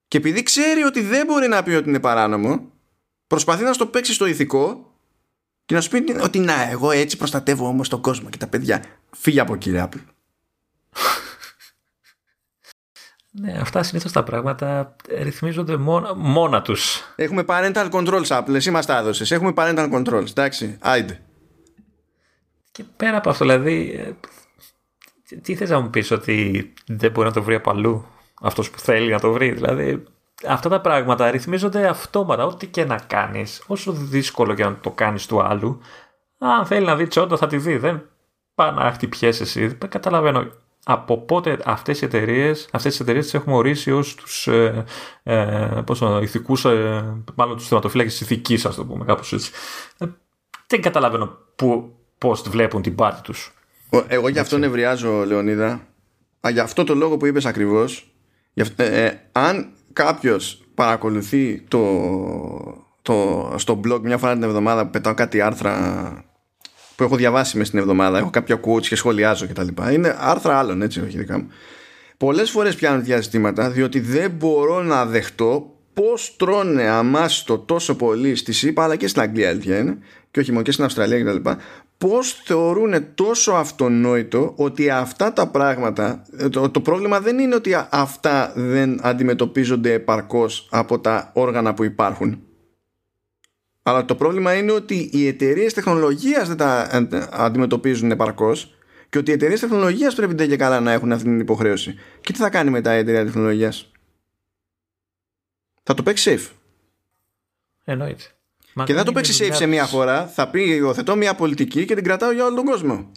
Και επειδή ξέρει ότι δεν μπορεί να πει ότι είναι παράνομο, προσπαθεί να στο παίξει στο ηθικό και να σου πει ότι να, εγώ έτσι προστατεύω όμως τον κόσμο και τα παιδιά. Φύγε από κύριε Apple. Ναι, αυτά συνήθως τα πράγματα ρυθμίζονται μόνα, μόνα τους. Έχουμε parental controls, Apple. Εσύ μας τα έδωσες. Έχουμε parental controls. Εντάξει, άιντε. Και πέρα από αυτό, δηλαδή, ε, τι θες να μου πεις ότι δεν μπορεί να το βρει από αλλού αυτός που θέλει να το βρει. Δηλαδή αυτά τα πράγματα ρυθμίζονται αυτόματα. Ό,τι και να κάνεις, όσο δύσκολο και να το κάνεις του άλλου, αν θέλει να δει τσόντα θα τη δει. Δεν πάει να χτυπιέσαι εσύ. Δεν καταλαβαίνω από πότε αυτές οι εταιρείες, αυτές τις εταιρείες τις έχουμε ορίσει ως τους ε, ε, πόσο, ηθικούς, ε, μάλλον τους θεματοφύλακες της ηθικής, ας το πούμε κάπως έτσι. Ε, δεν καταλαβαίνω που, πώς βλέπουν την πάρτη τους. Εγώ γι' αυτό νευριάζω, Λεωνίδα. Α, για αυτό το λόγο που είπες ακριβώς, ε, ε, αν κάποιος παρακολουθεί το, το, στο blog μια φορά την εβδομάδα που πετάω κάτι άρθρα που έχω διαβάσει μες στην εβδομάδα, έχω κάποια quotes και σχολιάζω κτλ. Είναι άρθρα άλλων, έτσι, όχι δικά μου. Πολλές φορές πιάνω τέτοια ζητήματα διότι δεν μπορώ να δεχτώ πώς τρώνε αμάστο τόσο πολύ στη ΣΥΠΑ αλλά και στην Αγγλία, αλήθεια είναι, και όχι μόνο και στην Αυστραλία κτλ πώς θεωρούν τόσο αυτονόητο ότι αυτά τα πράγματα το, το πρόβλημα δεν είναι ότι αυτά δεν αντιμετωπίζονται επαρκώς από τα όργανα που υπάρχουν. Αλλά το πρόβλημα είναι ότι οι εταιρείες τεχνολογίας δεν τα αντιμετωπίζουν επαρκώς και ότι οι εταιρείες τεχνολογίας πρέπει και καλά να έχουν αυτή την υποχρέωση. Και τι θα κάνει μετά η εταιρεία τεχνολογίας; Θα το παίξει safe. Εννοείται και δεν θα το παίξει safe σε μία χώρα, θα πει υιοθετώ μία πολιτική και την κρατάω για όλο τον κόσμο.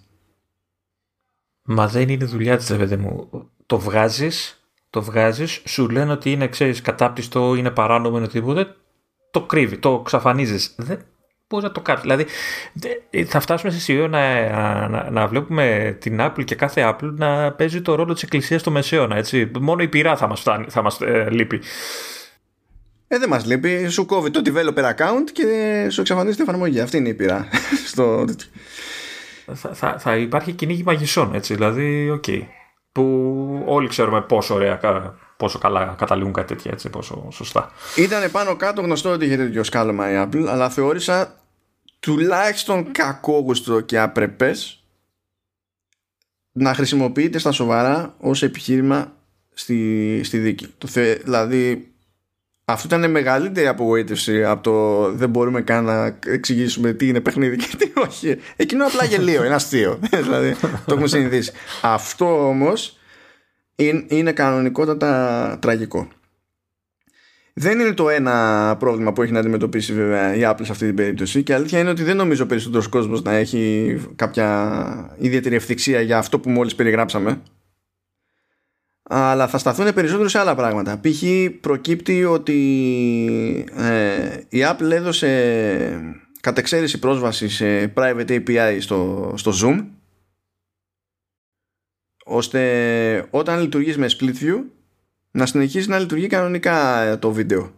Μα δεν είναι δουλειά της, παιδί μου. Το βγάζεις, το βγάζεις, σου λένε ότι είναι, ξέρεις, κατάπτυστο, είναι παράνομο, είναι τίποτε. Το κρύβει, το ξαφανίζεις. Δεν μπορείς να το κάνεις. Δηλαδή, θα φτάσουμε σε σημείο να, να, να, βλέπουμε την Apple και κάθε Apple να παίζει το ρόλο της Εκκλησίας στο Μεσαίωνα. Έτσι. Μόνο η πειρά θα μας θα μας, ε, λείπει. Ε, δεν μας λείπει. Σου κόβει το developer account και σου εξαφανίζει την εφαρμογή. Αυτή είναι η πειρά. Στο... θα, θα, θα υπάρχει κυνήγι μαγισσών, έτσι. Δηλαδή, OK. Okay, που όλοι ξέρουμε πόσο ωραία, πόσο καλά καταλήγουν κάτι τέτοια, έτσι, πόσο σωστά. Ήταν πάνω κάτω γνωστό ότι είχε τέτοιο σκάλωμα η Apple, αλλά θεώρησα τουλάχιστον κακόγουστο και απρεπές να χρησιμοποιείται στα σοβαρά ως επιχείρημα στη, στη δίκη. Το θε, δηλαδή αυτό ήταν μεγαλύτερη απογοήτευση από το δεν μπορούμε καν να εξηγήσουμε τι είναι παιχνίδι και τι όχι. Εκείνο απλά γελίο, είναι αστείο. δηλαδή, το έχουμε συνηθίσει. Αυτό όμως είναι κανονικότατα τραγικό. Δεν είναι το ένα πρόβλημα που έχει να αντιμετωπίσει βέβαια η Apple σε αυτή την περίπτωση και αλήθεια είναι ότι δεν νομίζω περισσότερος κόσμος να έχει κάποια ιδιαίτερη ευθυξία για αυτό που μόλις περιγράψαμε αλλά θα σταθούν περισσότερο σε άλλα πράγματα. Π.χ. προκύπτει ότι ε, η Apple έδωσε κατεξαίρεση πρόσβαση σε private API στο, στο Zoom ώστε όταν λειτουργείς με split view να συνεχίσεις να λειτουργεί κανονικά το βίντεο.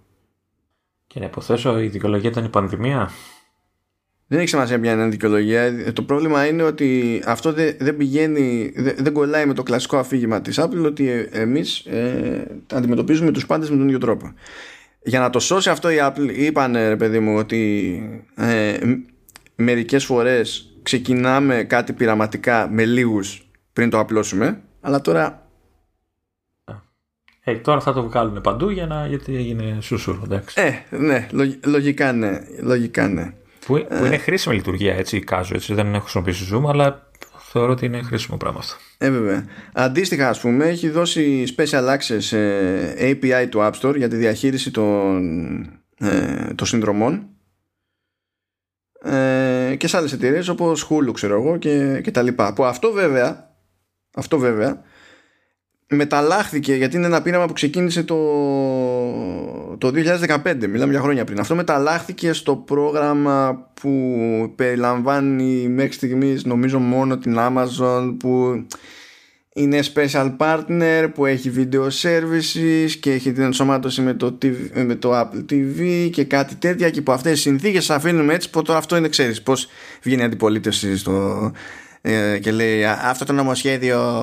Και να υποθέσω η δικαιολογία ήταν η πανδημία. Δεν έχει σημασία ποια είναι η δικαιολογία. Το πρόβλημα είναι ότι αυτό δεν, δεν πηγαίνει, δεν, δεν κολλάει με το κλασικό αφήγημα της Apple ότι εμείς ε, αντιμετωπίζουμε τους πάντες με τον ίδιο τρόπο. Για να το σώσει αυτό η Apple είπαν ρε παιδί μου ότι ε, μερικές φορές ξεκινάμε κάτι πειραματικά με λίγους πριν το απλώσουμε αλλά τώρα ε, τώρα θα το βγάλουν παντού για να, γιατί έγινε σούσουρο, εντάξει. Ε, ναι, λογικά ναι. Λογικά ναι. Που, που είναι χρήσιμη λειτουργία, έτσι, κάζω, έτσι. Δεν έχω χρησιμοποιήσει Zoom, αλλά θεωρώ ότι είναι χρήσιμο πράγμα αυτό. Ε, βέβαια. Αντίστοιχα, ας πούμε, έχει δώσει special access ε, API του App Store για τη διαχείριση των, ε, των συνδρομών ε, και σε άλλες εταιρείες όπως Hulu, ξέρω εγώ, και, και τα λοιπά. Που αυτό βέβαια, αυτό βέβαια, μεταλλάχθηκε γιατί είναι ένα πείραμα που ξεκίνησε το, το 2015 μιλάμε για χρόνια πριν. Αυτό μεταλλάχθηκε στο πρόγραμμα που περιλαμβάνει μέχρι στιγμής νομίζω μόνο την Amazon που είναι special partner που έχει video services και έχει την ενσωμάτωση με το, TV, με το Apple TV και κάτι τέτοια και που αυτές τις συνθήκες αφήνουμε έτσι που τώρα αυτό είναι ξέρεις πως βγαίνει αντιπολίτευση στο, ε, και λέει αυτό το νομοσχέδιο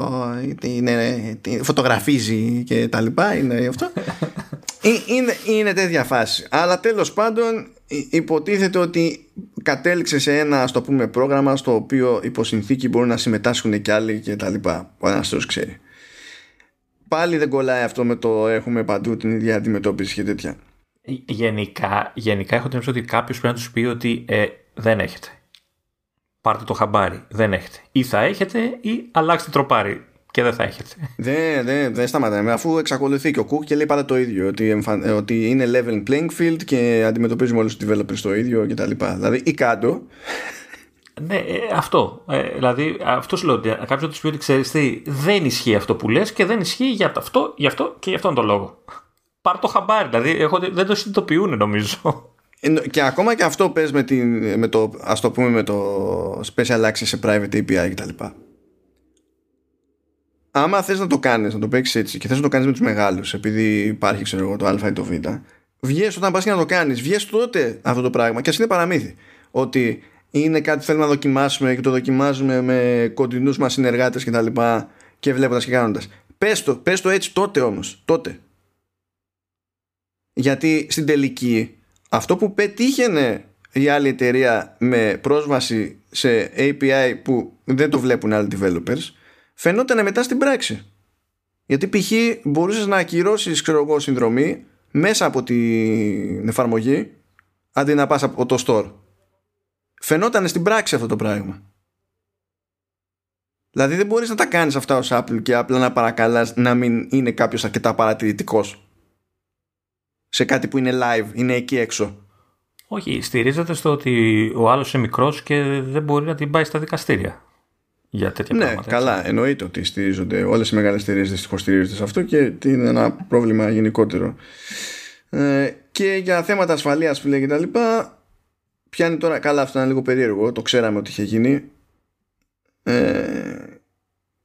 είναι, φωτογραφίζει και τα λοιπά είναι αυτό ε, είναι, είναι τέτοια φάση. Αλλά τέλος πάντων υποτίθεται ότι κατέληξε σε ένα στο πούμε πρόγραμμα στο οποίο υπό συνθήκη μπορούν να συμμετάσχουν και άλλοι και τα λοιπά. Ο ένας τους ξέρει. Πάλι δεν κολλάει αυτό με το έχουμε παντού την ίδια αντιμετώπιση και τέτοια. Γενικά, γενικά έχω την ότι κάποιος πρέπει να τους πει ότι ε, δεν έχετε πάρτε το χαμπάρι. Δεν έχετε. Ή θα έχετε ή αλλάξτε τροπάρι και δεν θα έχετε. Δεν, δεν, δεν σταματάμε. Αφού εξακολουθεί και ο Κουκ και λέει πάντα το ίδιο. Ότι, ότι είναι level playing field και αντιμετωπίζουμε όλους τους developers το ίδιο κτλ. Δηλαδή ή κάτω. Ναι, ε, αυτό. Ε, δηλαδή, αυτό σου λέω ότι κάποιος τους πει ότι ξέρεις τι, δεν ισχύει αυτό που λες και δεν ισχύει για αυτό, για αυτό και για αυτόν τον λόγο. Πάρ το χαμπάρι. Δηλαδή, έχω, δεν το συνειδητοποιούν νομίζω. Και ακόμα και αυτό πες με, την, με το, ας το πούμε με το special access σε private API κτλ. Άμα θες να το κάνεις, να το παίξεις έτσι και θες να το κάνεις με τους μεγάλους επειδή υπάρχει ξέρω εγώ το α ή το β βγες όταν πας και να το κάνεις βγες τότε αυτό το πράγμα και ας είναι παραμύθι. Ότι είναι κάτι που θέλουμε να δοκιμάσουμε και το δοκιμάζουμε με κοντινούς μας συνεργάτες κτλ και, και βλέποντας και κάνοντας. Πες το, πες το έτσι τότε όμως τότε. Γιατί στην τελική αυτό που πετύχαινε η άλλη εταιρεία με πρόσβαση σε API που δεν το βλέπουν άλλοι developers φαινόταν μετά στην πράξη. Γιατί π.χ. μπορούσες να ακυρώσεις ξέρω εγώ συνδρομή μέσα από την εφαρμογή αντί να πας από το store. Φαινόταν στην πράξη αυτό το πράγμα. Δηλαδή δεν μπορείς να τα κάνεις αυτά ως Apple και απλά να παρακαλάς να μην είναι κάποιος αρκετά παρατηρητικός σε κάτι που είναι live, είναι εκεί έξω. Όχι, στηρίζεται στο ότι ο άλλος είναι μικρός και δεν μπορεί να την πάει στα δικαστήρια. Για τέτοια ναι, πράγματα. καλά, εννοείται ότι στηρίζονται. Όλες οι μεγάλες εταιρείες δυστυχώς στηρίζονται σε αυτό και είναι ένα πρόβλημα γενικότερο. Ε, και για θέματα ασφαλείας που λέει και τα λοιπά, πιάνει τώρα. Καλά, αυτό είναι λίγο περίεργο. Το ξέραμε ότι είχε γίνει. Ε,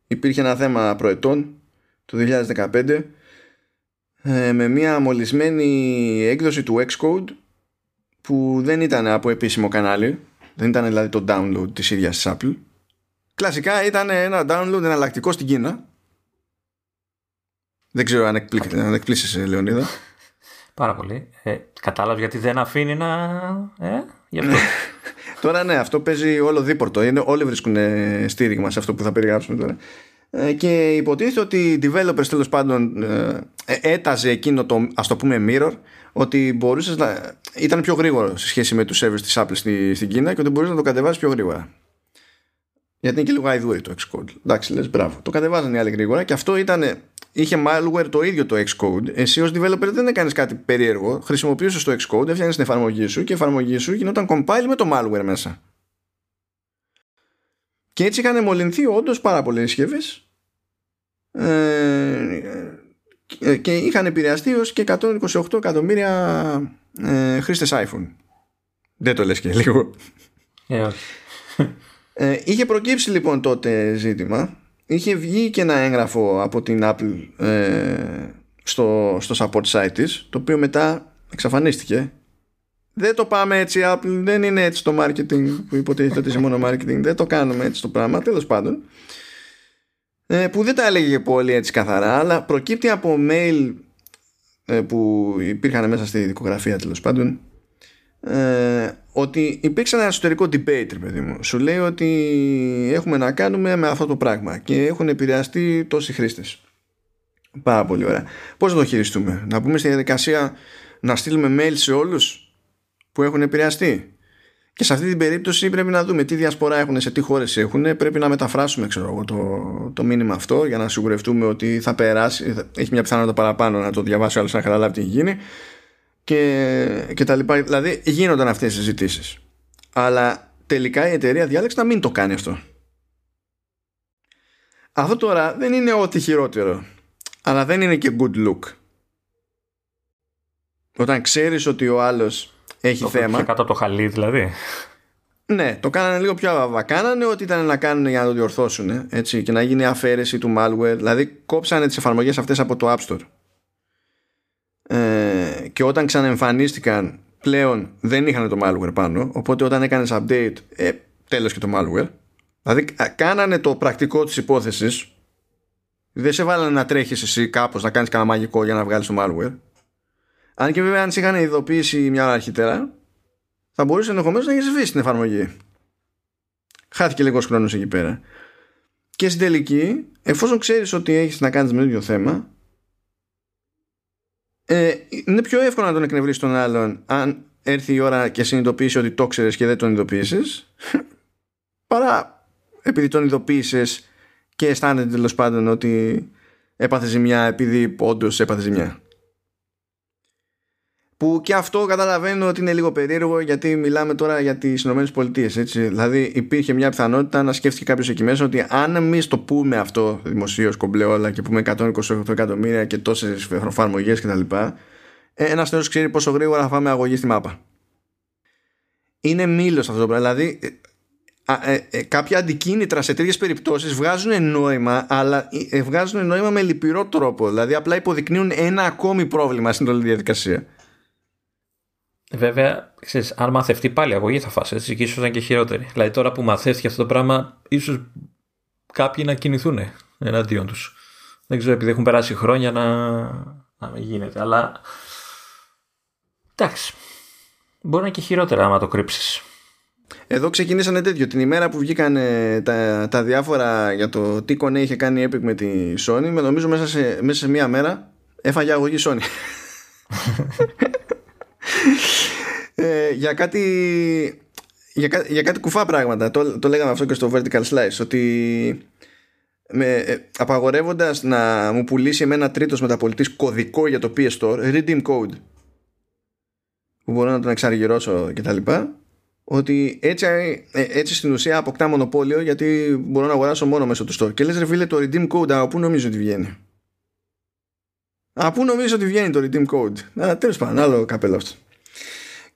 υπήρχε ένα θέμα προετών το 2015 ε, με μια μολυσμένη έκδοση του Xcode που δεν ήταν από επίσημο κανάλι δεν ήταν δηλαδή το download της ίδιας της Apple κλασικά ήταν ένα download εναλλακτικό στην Κίνα δεν ξέρω αν, εκπλήσεις ε, Λεωνίδα Πάρα πολύ. Ε, κατάλαβες γιατί δεν αφήνει να... Ε, γι' αυτό. τώρα ναι, αυτό παίζει όλο δίπορτο. Είναι, όλοι βρίσκουν στήριγμα σε αυτό που θα περιγράψουμε τώρα. Ε, και υποτίθεται ότι οι developers τέλος πάντων ε, έταζε εκείνο το ας το πούμε mirror ότι μπορούσες να ήταν πιο γρήγορο σε σχέση με τους servers της Apple στη, στην Κίνα και ότι μπορούσες να το κατεβάσεις πιο γρήγορα. Γιατί είναι και λίγο αηδούρι το Xcode. Εντάξει λες μπράβο. Το κατεβάζαν οι άλλοι γρήγορα και αυτό ήταν είχε malware το ίδιο το Xcode. Εσύ ως developer δεν έκανες κάτι περίεργο. Χρησιμοποιούσες το Xcode έφτιανες την εφαρμογή σου και η εφαρμογή σου γινόταν compile με το malware μέσα και έτσι είχαν μολυνθεί όντως πάρα πολλές συσκευές ε, και είχαν επηρεαστεί ως και 128 εκατομμύρια ε, χρήστες iPhone. Δεν το λες και λίγο. Ε, ε, είχε προκύψει λοιπόν τότε ζήτημα. Είχε βγει και ένα έγγραφο από την Apple ε, στο, στο support site της, το οποίο μετά εξαφανίστηκε. Δεν το πάμε έτσι Apple, δεν είναι έτσι το marketing που υποτίθεται ότι είσαι μόνο marketing, δεν το κάνουμε έτσι το πράγμα, τέλος πάντων. Ε, που δεν τα έλεγε πολύ έτσι καθαρά αλλά προκύπτει από mail ε, που υπήρχαν μέσα στη δικογραφία τέλος πάντων ε, ότι υπήρξε ένα εσωτερικό debate παιδί μου. σου λέει ότι έχουμε να κάνουμε με αυτό το πράγμα και έχουν επηρεαστεί τόσοι χρήστες πάρα πολύ ωραία πώς να το χειριστούμε; Να πούμε στη διαδικασία να στείλουμε mail σε όλους; Που έχουν επηρεαστεί και σε αυτή την περίπτωση πρέπει να δούμε τι διασπορά έχουν, σε τι χώρες έχουν. Πρέπει να μεταφράσουμε ξέρω, το, το μήνυμα αυτό για να σιγουρευτούμε ότι θα περάσει, έχει μια πιθανότητα παραπάνω να το διαβάσει ο άλλος να καταλάβει τι έχει γίνει και, και τα λοιπά. Δηλαδή γίνονταν αυτές οι συζητήσεις. Αλλά τελικά η εταιρεία διάλεξε να μην το κάνει αυτό. Αυτό τώρα δεν είναι ό,τι χειρότερο. Αλλά δεν είναι και good look. Όταν ξέρεις ότι ο άλλος έχει το θέμα. κάτω από το χαλί δηλαδή. Ναι, το κάνανε λίγο πιο αβαβά. Κάνανε ό,τι ήταν να κάνουν για να το διορθώσουν έτσι, και να γίνει αφαίρεση του malware. Δηλαδή, κόψανε τις εφαρμογές αυτές από το App Store. Ε, και όταν ξαναεμφανίστηκαν, πλέον δεν είχαν το malware πάνω. Οπότε, όταν έκανες update, ε, τέλος και το malware. Δηλαδή, κάνανε το πρακτικό της υπόθεσης. Δεν σε βάλανε να τρέχεις εσύ κάπως να κάνεις κανένα μαγικό για να βγάλεις το malware. Αν και βέβαια αν σε είχαν ειδοποιήσει μια ώρα αρχίτερα, θα μπορούσες ενδεχομένως να έχεις σβήσει την εφαρμογή. Χάθηκε λίγος χρόνος εκεί πέρα. Και στην τελική, εφόσον ξέρεις ότι έχεις να κάνεις με το ίδιο θέμα, ε, είναι πιο εύκολο να τον εκνευρίσεις τον άλλον αν έρθει η ώρα και συνειδητοποιήσει ότι το ξέρεις και δεν τον ειδοποίησε, παρά επειδή τον ειδοποίησες και αισθάνεται τέλος πάντων ότι έπαθε ζημιά επειδή όντως έπαθε ζημιά. Που και αυτό καταλαβαίνω ότι είναι λίγο περίεργο γιατί μιλάμε τώρα για τις ΗΠΑ. Δηλαδή υπήρχε μια πιθανότητα να σκέφτηκε κάποιος εκεί μέσα ότι αν εμείς το πούμε αυτό δημοσίως κομπλέ όλα και πούμε 128 εκατομμύρια και τόσες εφαρμογές κτλ., ε, ένας νέος ξέρει πόσο γρήγορα θα φάμε αγωγή στη μάπα. Είναι μήλος αυτό το πράγμα. Δηλαδή ε, ε, ε, κάποια αντικίνητρα σε τέτοιες περιπτώσεις βγάζουν νόημα, αλλά ε, βγάζουν νόημα με λυπηρό τρόπο. Δηλαδή απλά υποδεικνύουν ένα ακόμη πρόβλημα στην όλη διαδικασία. Βέβαια, ξέρεις, αν μαθευτεί πάλι αγωγή θα φάσει έτσι και ίσως ήταν και χειρότερη. Δηλαδή τώρα που μαθεύτηκε αυτό το πράγμα, ίσως κάποιοι να κινηθούν εναντίον τους. Δεν ξέρω, επειδή έχουν περάσει χρόνια να, να μην γίνεται, αλλά εντάξει. Μπορεί να είναι και χειρότερα άμα το κρύψεις. Εδώ ξεκινήσανε τέτοιο. Την ημέρα που βγήκαν τα, τα διάφορα για το τι κονέ είχε κάνει η Epic με τη Sony, με νομίζω μέσα σε, μέσα σε μία μέρα έφαγε αγωγή Sony. ε, για κάτι για, για κάτι κουφά πράγματα. Το, το λέγαμε αυτό και στο Vertical Slice ότι με, ε, απαγορεύοντας να μου πουλήσει εμένα τρίτος μεταπολιτής κωδικό για το PS Store redeem code που μπορώ να τον εξαργυρώσω και τα λοιπά ότι έτσι, ε, έτσι στην ουσία αποκτά μονοπόλιο γιατί μπορώ να αγοράσω μόνο μέσω του store. Και λες ρε φίλε το redeem code από πού νομίζω ότι βγαίνει; Από πού νομίζω ότι βγαίνει το redeem code Α, τέλος πάντων άλλο καπέλο αυτό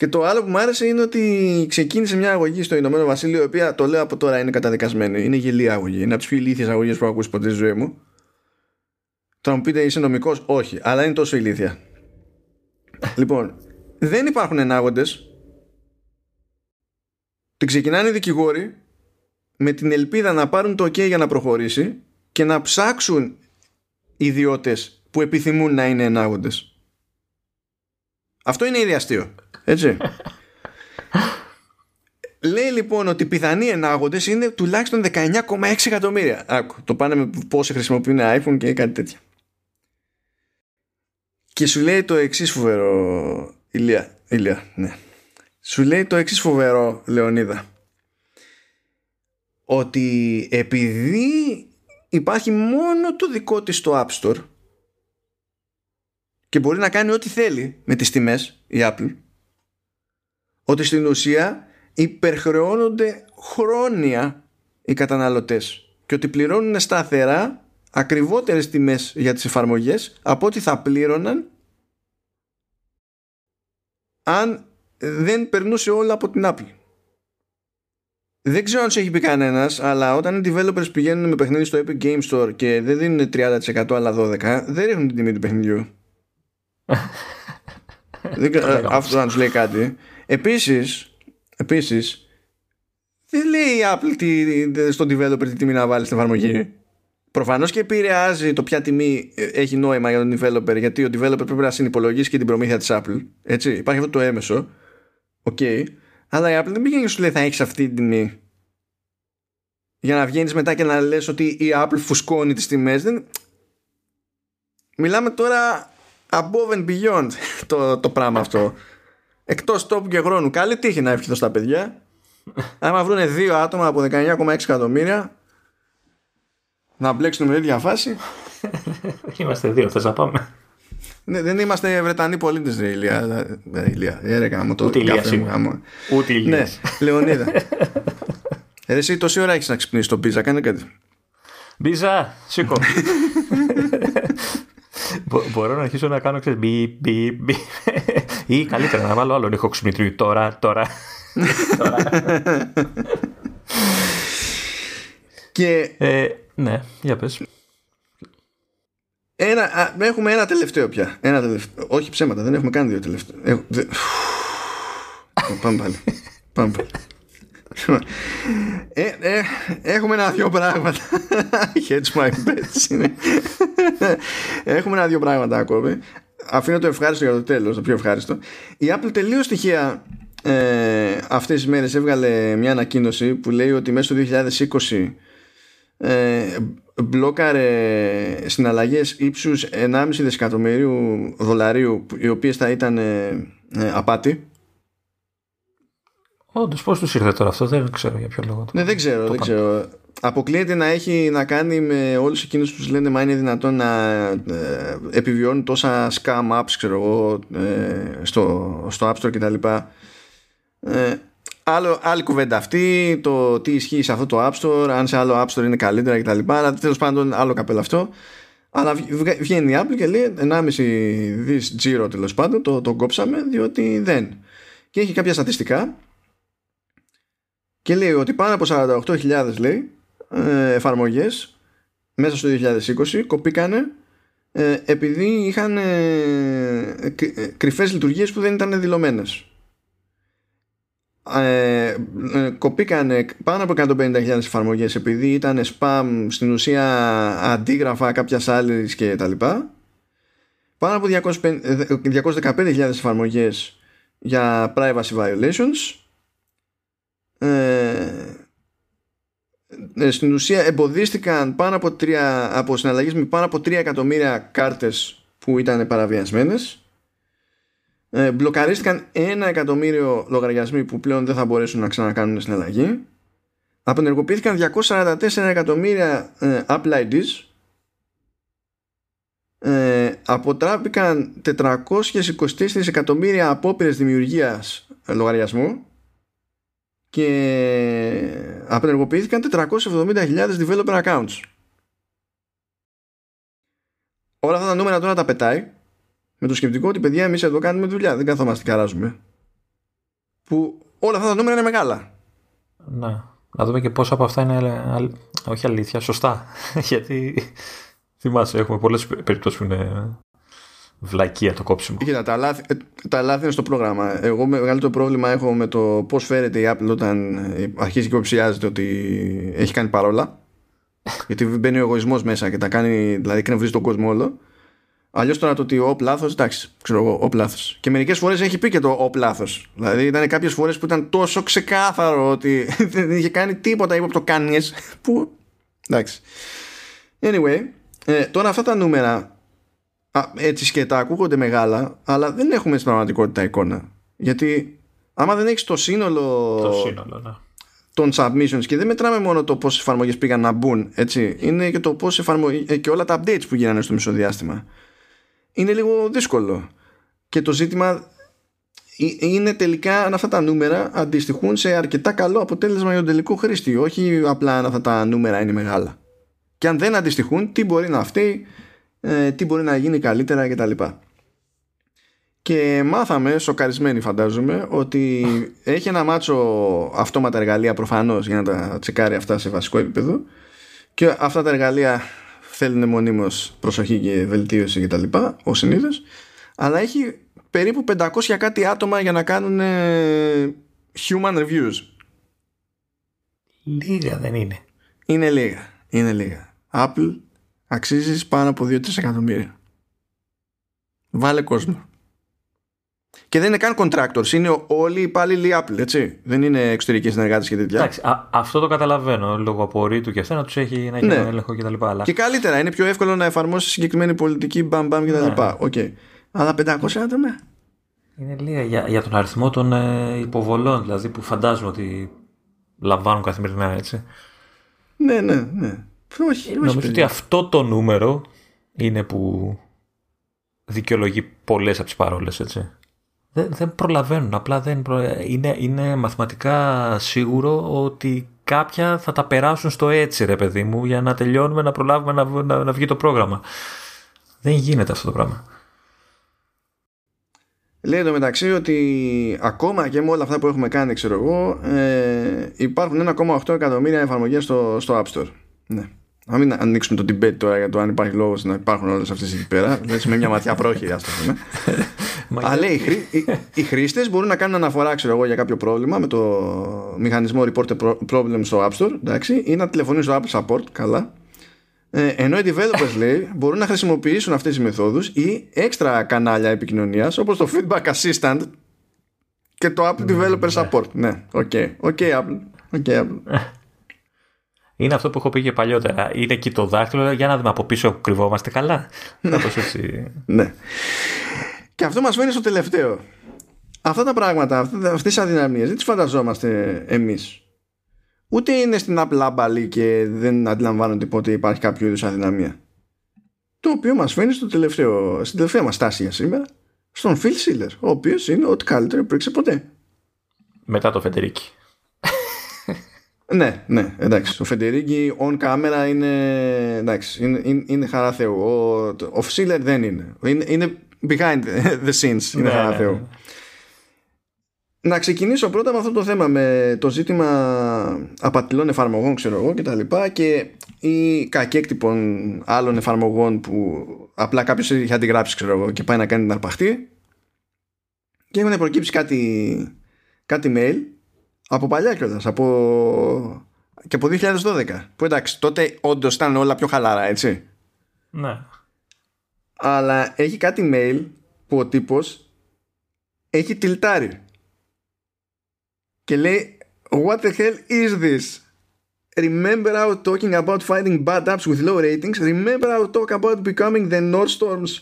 και το άλλο που μου άρεσε είναι ότι ξεκίνησε μια αγωγή στο Ηνωμένο Βασίλειο, η οποία το λέω από τώρα είναι καταδικασμένη. Είναι γελία αγωγή. Είναι από τις πιο ηλίθιες αγωγές που έχω ακούσει ποτέ στη ζωή μου. Θα μου πείτε, είσαι νομικός, όχι, αλλά είναι τόσο ηλίθια. λοιπόν, δεν υπάρχουν ενάγοντες. Την ξεκινάνε οι δικηγόροι με την ελπίδα να πάρουν το OK για να προχωρήσει και να ψάξουν ιδιώτες που επιθυμούν να είναι ενάγοντες. Αυτό είναι ήδη αστείο. Έτσι. Λέει λοιπόν ότι οι πιθανοί ενάγοντες είναι τουλάχιστον 19,6 εκατομμύρια. Άκου, το πάνε με πόσο χρησιμοποιούν iPhone και κάτι τέτοια. Και σου λέει το εξής φοβερό, Ηλία, Ηλία, ναι. Σου λέει το εξής φοβερό, Λεωνίδα. Ότι επειδή υπάρχει μόνο το δικό της το App Store και μπορεί να κάνει ό,τι θέλει με τις τιμές η Apple ότι στην ουσία υπερχρεώνονται χρόνια οι καταναλωτές και ότι πληρώνουν σταθερά ακριβότερες τιμές για τις εφαρμογές από ό,τι θα πλήρωναν αν δεν περνούσε όλα από την Apple. Δεν ξέρω αν σου έχει πει κανένας, αλλά όταν οι developers πηγαίνουν με παιχνίδι στο Epic Game Store και δεν δίνουν 30% αλλά 12%, δεν ρίχνουν την τιμή του παιχνιδιού. Δεν, αυτό να του λέει κάτι. Επίσης, επίσης, δεν λέει η Apple τι, στον developer τι τιμή να βάλει στην εφαρμογή. Προφανώς και επηρεάζει το ποια τιμή ε, έχει νόημα για τον developer, γιατί ο developer πρέπει να συνυπολογίσει και την προμήθεια της Apple. Έτσι, υπάρχει αυτό το έμεσο. OK. Okay. Αλλά η Apple δεν πήγαινε και σου λέει θα έχεις αυτή την τιμή. Για να βγαίνεις μετά και να λες ότι η Apple φουσκώνει τις τιμές. Δεν... Μιλάμε τώρα above and beyond το, το πράγμα αυτό. Εκτός τόπου και χρόνου. Καλή τύχη να ευχηθώ στα παιδιά. Άμα βρουν δύο άτομα από 19,6 εκατομμύρια να μπλέξουν με ίδια φάση. Είμαστε δύο, θες να πάμε; Ναι, δεν είμαστε Βρετανοί πολίτες, ρε Ηλία. Ηλία, έρεκα μου το Ούτε Ηλία Ούτε Ηλία. Ναι, Λεωνίδα. Ε, εσύ τόση ώρα έχεις να ξυπνήσεις τον πίζα, κάνε κάτι. Μπίζα, σήκω. Μπορώ να αρχίσω να κάνω ξέρεις, μπι, μπι, μπι. Ή καλύτερα να βάλω άλλον ήχο ξυπνητρίου. Τώρα, τώρα. Και... Ε, ναι, για πες. Ένα, α, έχουμε ένα τελευταίο πια. Ένα τελευταίο. Όχι ψέματα, δεν έχουμε καν δύο τελευταία. Έχω, δε... Πάμε πάλι. Πάμε πάλι. Ε, ε, έχουμε ένα-δυο πράγματα. Hedge my bets. έχουμε ένα-δυο πράγματα ακόμη. Αφήνω το ευχάριστο για το τέλος, το πιο ευχάριστο. Η Apple τελείως στοιχεία ε, αυτές τις μέρες έβγαλε μια ανακοίνωση που λέει ότι μέσα στο 2020 ε, μπλόκαρε συναλλαγές ύψους 1,5 δισεκατομμυρίου δολαρίου οι οποίες θα ήταν ε, ε, απάτη Όντως, πώς τους ήρθε τώρα αυτό, δεν ξέρω για ποιο λόγο. Ναι, δεν ξέρω, δεν ξέρω. Αποκλείεται να έχει να κάνει με όλους εκείνους που λένε Μα είναι δυνατόν να ε, επιβιώνουν τόσα scam apps, ξέρω εγώ, ε, στο, στο App Store κτλ. Ε, άλλο, άλλη κουβέντα αυτή, το τι ισχύει σε αυτό το App Store, αν σε άλλο App Store είναι καλύτερα κτλ. Αλλά τέλος πάντων, άλλο καπέλο αυτό. Αλλά βγαίνει η Apple και λέει 1,5 δις τζίρο τέλος πάντων, το, το κόψαμε διότι δεν. Και έχει κάποια στατιστικά και λέει ότι πάνω από 48.000 λέει ε, εφαρμογές μέσα στο 2020 κοπήκανε ε, επειδή είχαν ε, κρυφές λειτουργίες που δεν ήταν δηλωμένες. Ε, κοπήκανε πάνω από 150.000 εφαρμογές επειδή ήταν spam στην ουσία αντίγραφα κάποιας άλλης και τα λοιπά πάνω από 215.000 εφαρμογές για privacy violations ε, ε, στην ουσία εμποδίστηκαν πάνω από, τρία, από συναλλαγές με πάνω από 3 εκατομμύρια κάρτες που ήταν παραβιασμένες. Ε, μπλοκαρίστηκαν ένα εκατομμύριο λογαριασμοί που πλέον δεν θα μπορέσουν να ξανακάνουν συναλλαγή. Απενεργοποιήθηκαν 244 εκατομμύρια ε, Apple IDs ε, αποτράπηκαν 424 εκατομμύρια απόπειρες δημιουργίας λογαριασμού και απενεργοποιήθηκαν 470.000 developer accounts. Όλα αυτά τα νούμερα τώρα τα πετάει με το σκεπτικό ότι παιδιά εμείς εδώ κάνουμε δουλειά, δεν καθόμαστε και αράζουμε. Που όλα αυτά τα νούμερα είναι μεγάλα. Να, να δούμε και πόσα από αυτά είναι όχι αλήθεια, σωστά. Γιατί θυμάσαι, έχουμε πολλές περιπτώσεις που είναι βλακεία το κόψιμο. Κοίτα, τα λάθη, ε, τα λάθη είναι στο πρόγραμμα. Εγώ μεγαλύτερο πρόβλημα έχω με το πώς φέρεται η Apple όταν αρχίζει και υποψιάζεται ότι έχει κάνει παρόλα. Γιατί μπαίνει ο εγωισμός μέσα και τα κάνει, δηλαδή κρεμβρίζει τον κόσμο όλο. Αλλιώς τώρα το ότι ο λάθος, εντάξει, ξέρω εγώ, ο λάθος. Και μερικές φορές έχει πει και το ο λάθος. Δηλαδή ήταν κάποιες φορές που ήταν τόσο ξεκάθαρο ότι δεν είχε κάνει τίποτα ύποπτο κανείς που. Εντάξει. Anyway, ε, τώρα αυτά τα νούμερα α, έτσι και τα ακούγονται μεγάλα, αλλά δεν έχουμε στην πραγματικότητα εικόνα. Γιατί άμα δεν έχεις το σύνολο. Το σύνολο, ναι των submissions και δεν μετράμε μόνο το πόσες εφαρμογές πήγαν να μπουν, έτσι. Είναι και το πώς εφαρμογές ε, και όλα τα updates που γίνανε στο μισοδιάστημα. Είναι λίγο δύσκολο. Και το ζήτημα είναι τελικά αν αυτά τα νούμερα αντιστοιχούν σε αρκετά καλό αποτέλεσμα για τον τελικό χρήστη. Όχι απλά αν αυτά τα νούμερα είναι μεγάλα. Και αν δεν αντιστοιχούν, τι μπορεί να φταίει, ε, τι μπορεί να γίνει καλύτερα κτλ. Και μάθαμε, σοκαρισμένοι φαντάζομαι, ότι έχει ένα μάτσο αυτόματα εργαλεία προφανώς για να τα τσεκάρει αυτά σε βασικό επίπεδο και αυτά τα εργαλεία θέλουν μονίμως προσοχή και βελτίωση και τα λοιπά, ως συνήθως αλλά έχει περίπου 500 κάτι άτομα για να κάνουν human reviews. Λίγα δεν είναι. Είναι λίγα. Είναι λίγα. Apple αξίζεις πάνω από 2-3 εκατομμύρια. Βάλε κόσμο. Και δεν είναι καν contractors, είναι όλοι οι υπάλληλοι Apple, έτσι. Δεν είναι εξωτερικοί συνεργάτες και τέτοια. Εντάξει, αυτό το καταλαβαίνω. Λόγω απορρίτου και αυτό να τους έχει να έχει ναι. έλεγχο κτλ. Αλλά... Και καλύτερα, είναι πιο εύκολο να εφαρμόσεις συγκεκριμένη πολιτική μπαμ μπαμ κτλ. Ναι. Okay. Αλλά 500 άτομα. Είναι λίγα για, για τον αριθμό των ε, υποβολών, δηλαδή που φαντάζομαι ότι λαμβάνουν καθημερινά, έτσι. Ναι, ναι, ναι. Όχι, Νομίζω ότι αυτό το νούμερο είναι που δικαιολογεί πολλές από τις παρόλες, έτσι δεν, δεν προλαβαίνουν. Απλά δεν είναι, είναι μαθηματικά σίγουρο ότι κάποια θα τα περάσουν στο έτσι ρε παιδί μου για να τελειώνουμε να προλάβουμε να, να, να βγει το πρόγραμμα. Δεν γίνεται αυτό το πράγμα. Λέει το μεταξύ ότι ακόμα και με όλα αυτά που έχουμε κάνει, ξέρω εγώ, ε, υπάρχουν 1,8 εκατομμύρια εφαρμογές στο, στο App Store. Ναι. Να μην ανοίξουμε το debate τώρα για το αν υπάρχει λόγος να υπάρχουν όλες αυτές εκεί πέρα. Δηλαδή με μια ματιά πρόχειρη, ας το πούμε. Αλλά οι, χρή, οι, οι χρήστες μπορούν να κάνουν αναφορά, ξέρω εγώ, για κάποιο πρόβλημα με το μηχανισμό report problem στο App Store, εντάξει, ή να τηλεφωνήσουν στο Apple Support, καλά. Ε, ενώ οι developers λέει μπορούν να χρησιμοποιήσουν αυτές τις μεθόδους ή έξτρα κανάλια επικοινωνίας όπως το Feedback Assistant και το Apple Developer Support. Ναι, OK. OK, Apple. Okay, Apple. Είναι αυτό που έχω πει και παλιότερα. Είναι εκεί το δάχτυλο για να δούμε από πίσω που κρυβόμαστε καλά. Ναι. έτσι. ναι. Και αυτό μας φέρνει στο τελευταίο. Αυτά τα πράγματα, αυτές τις αδυναμίες δεν τις φανταζόμαστε εμείς. Ούτε είναι στην Apple άμπαλοι και δεν αντιλαμβάνονται πότε υπάρχει κάποιο είδους αδυναμία. Το οποίο μας φέρνει στο τελευταίο, στην τελευταία μας στάση για σήμερα στον Phil Schiller, ο οποίος είναι ό,τι καλύτερο υπήρξε ποτέ. Μετά το Φεντερίκη. Ναι, ναι, εντάξει. Ο Φεντερίκη on camera είναι, εντάξει, είναι, είναι, είναι χαρά Θεού. Ο, ο Φσίλερ δεν είναι. είναι. Είναι behind the scenes. Είναι ναι, χαρά ναι, Θεού. Ναι. Να ξεκινήσω πρώτα με αυτό το θέμα με το ζήτημα απατηλών εφαρμογών ξέρω εγώ και τα λοιπά και ή κακέκτυπων άλλων εφαρμογών που απλά κάποιος έχει αντιγράψει ξέρω εγώ και πάει να κάνει την αρπαχτή και έχουν προκύψει κάτι, κάτι mail από παλιά κιόλα. Από... Και από 2012. Που εντάξει, τότε όντω ήταν όλα πιο χαλαρά, έτσι. Ναι. Αλλά έχει κάτι mail που ο τύπο έχει τιλτάρει. Και λέει What the hell is this? Remember our talking about finding bad apps with low ratings. Remember our talk about becoming the Nordstorms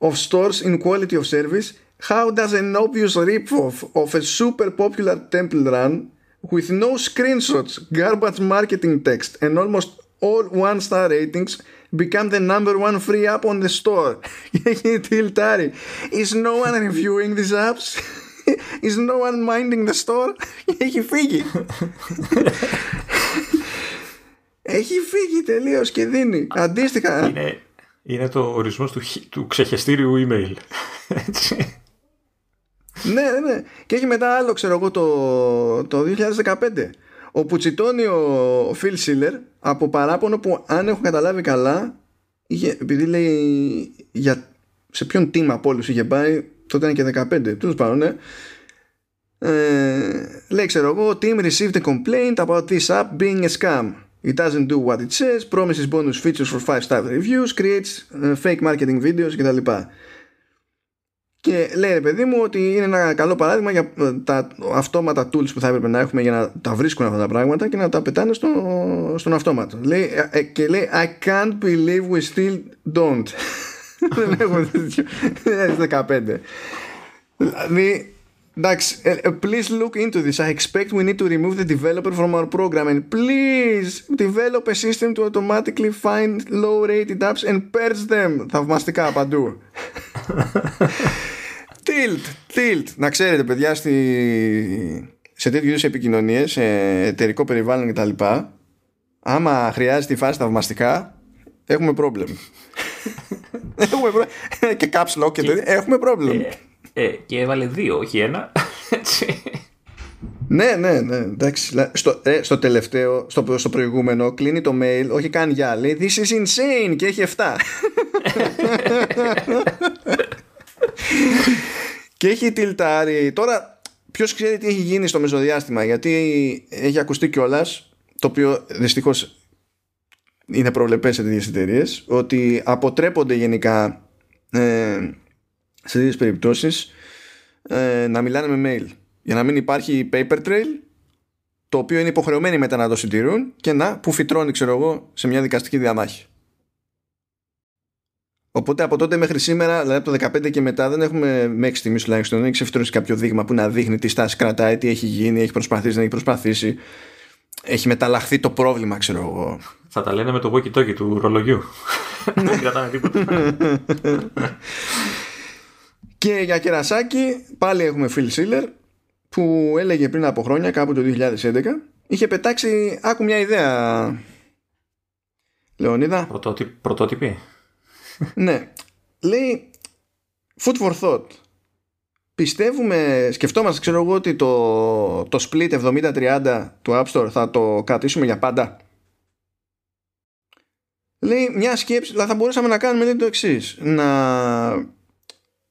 of stores in quality of service. How does an obvious rip-off of a super popular temple run with no screenshots, garbage marketing text and almost all one-star ratings become the number one free app on the store. έχει τιλτάρει. Is no one reviewing these apps? Is no one minding the store? έχει φύγει. έχει φύγει τελείως και δίνει. Αντίστοιχα. Είναι, είναι το ορισμός του, του ξεχεστήριου email. Έτσι Ναι, ναι. Και έχει μετά άλλο, ξέρω εγώ, το, το 2015. Όπου τσιτώνει ο Phil Schiller από παράπονο που αν έχω καταλάβει καλά, είχε, επειδή λέει για, σε ποιον team από όλους είχε πάει, τότε ήταν και 15. Τέλος πάντων, ναι. Ε, λέει, ξέρω εγώ, team received a complaint about this app being a scam. It doesn't do what it says, promises bonus features for 5-star reviews, creates uh, fake marketing videos κτλ. Και λέει ρε παιδί μου ότι είναι ένα καλό παράδειγμα για ε, τα αυτόματα tools που θα έπρεπε να έχουμε για να τα βρίσκουν αυτά τα πράγματα και να τα πετάνε στο, στον αυτόματο. Λέει, ε, και λέει I can't believe we still don't. Δεν έχουμε τέτοιο. 15. Δηλαδή Εντάξει, please look into this. I expect we need to remove the developer from our program and please develop a system to automatically find low rated apps and purge them. Θαυμαστικά παντού. Tilt, tilt. Να ξέρετε παιδιά στη... σε τέτοιου είδους επικοινωνίες, σε εταιρικό περιβάλλον κτλ. Άμα χρειάζεται η φάση θαυμαστικά, έχουμε πρόβλημα. έχουμε πρόβλημα. και caps lock και τέτοια. Έχουμε πρόβλημα. Ε, και έβαλε δύο, όχι ένα. Έτσι. Ναι, ναι, ναι. Εντάξει. Στο, ε, στο τελευταίο, στο, στο προηγούμενο, κλείνει το mail, όχι καν για λέει This is insane και έχει 7. και έχει τιλτάρει. Τώρα, ποιος ξέρει τι έχει γίνει στο μεσοδιάστημα, γιατί έχει ακουστεί κιόλας, το οποίο δυστυχώς είναι προβλεπές σε τέτοιες εταιρείες, ότι αποτρέπονται γενικά ε, σε τέτοιες περιπτώσεις ε, να μιλάνε με mail για να μην υπάρχει paper trail το οποίο είναι υποχρεωμένοι μετά να το συντηρούν και να που φυτρώνει ξέρω εγώ σε μια δικαστική διαμάχη Οπότε από τότε μέχρι σήμερα, δηλαδή από το 15 και μετά, δεν έχουμε μέχρι στιγμής τουλάχιστον δεν έχει ξεφυτρώσει κάποιο δείγμα που να δείχνει τι στάση κρατάει, τι έχει γίνει, έχει προσπαθήσει, δεν έχει προσπαθήσει. Έχει μεταλλαχθεί το πρόβλημα, ξέρω εγώ. Θα τα λένε με το walkie talkie του ρολογιού. δεν κρατάνε τίποτα. Και για κερασάκι πάλι έχουμε Phil Schiller που έλεγε πριν από χρόνια κάπου το 2011 είχε πετάξει άκου μια ιδέα Λεωνίδα Πρωτότυπη Ναι Λέει Food for thought Πιστεύουμε, σκεφτόμαστε ξέρω εγώ ότι το, το split 70-30 του App Store θα το κρατήσουμε για πάντα Λέει μια σκέψη, δηλαδή θα μπορούσαμε να κάνουμε το εξής. Να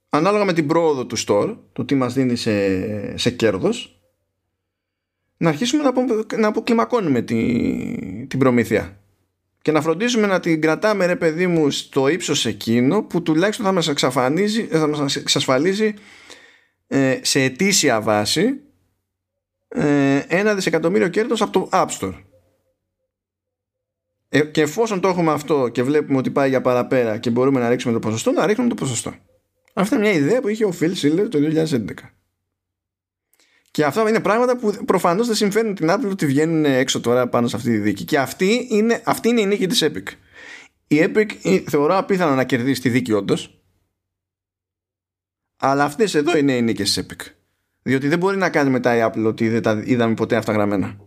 ανάλογα με την πρόοδο του store, το τι μας δίνει σε, σε κέρδος, να αρχίσουμε να, να αποκλιμακώνουμε τη, την προμήθεια. Και να φροντίζουμε να την κρατάμε ρε παιδί μου στο ύψος εκείνο που τουλάχιστον θα μας, εξαφανίζει, θα μας εξασφαλίζει ε, σε ετήσια βάση ε, ένα δισεκατομμύριο κέρδος από το App Store. Ε, και εφόσον το έχουμε αυτό και βλέπουμε ότι πάει για παραπέρα και μπορούμε να ρίξουμε το ποσοστό, να ρίχνουμε το ποσοστό. Αυτή είναι μια ιδέα που είχε ο Phil Schiller το 2011. Και αυτά είναι πράγματα που προφανώς δεν συμφέρουν την Apple ότι βγαίνουν έξω τώρα πάνω σε αυτή τη δίκη. Και αυτή είναι, αυτή είναι η νίκη της Epic. Η Epic θεωρώ απίθανο να κερδίσει τη δίκη όντως. Αλλά αυτές εδώ είναι οι νίκες της Epic. Διότι δεν μπορεί να κάνει μετά η Apple ότι δεν τα είδαμε ποτέ αυτά γραμμένα.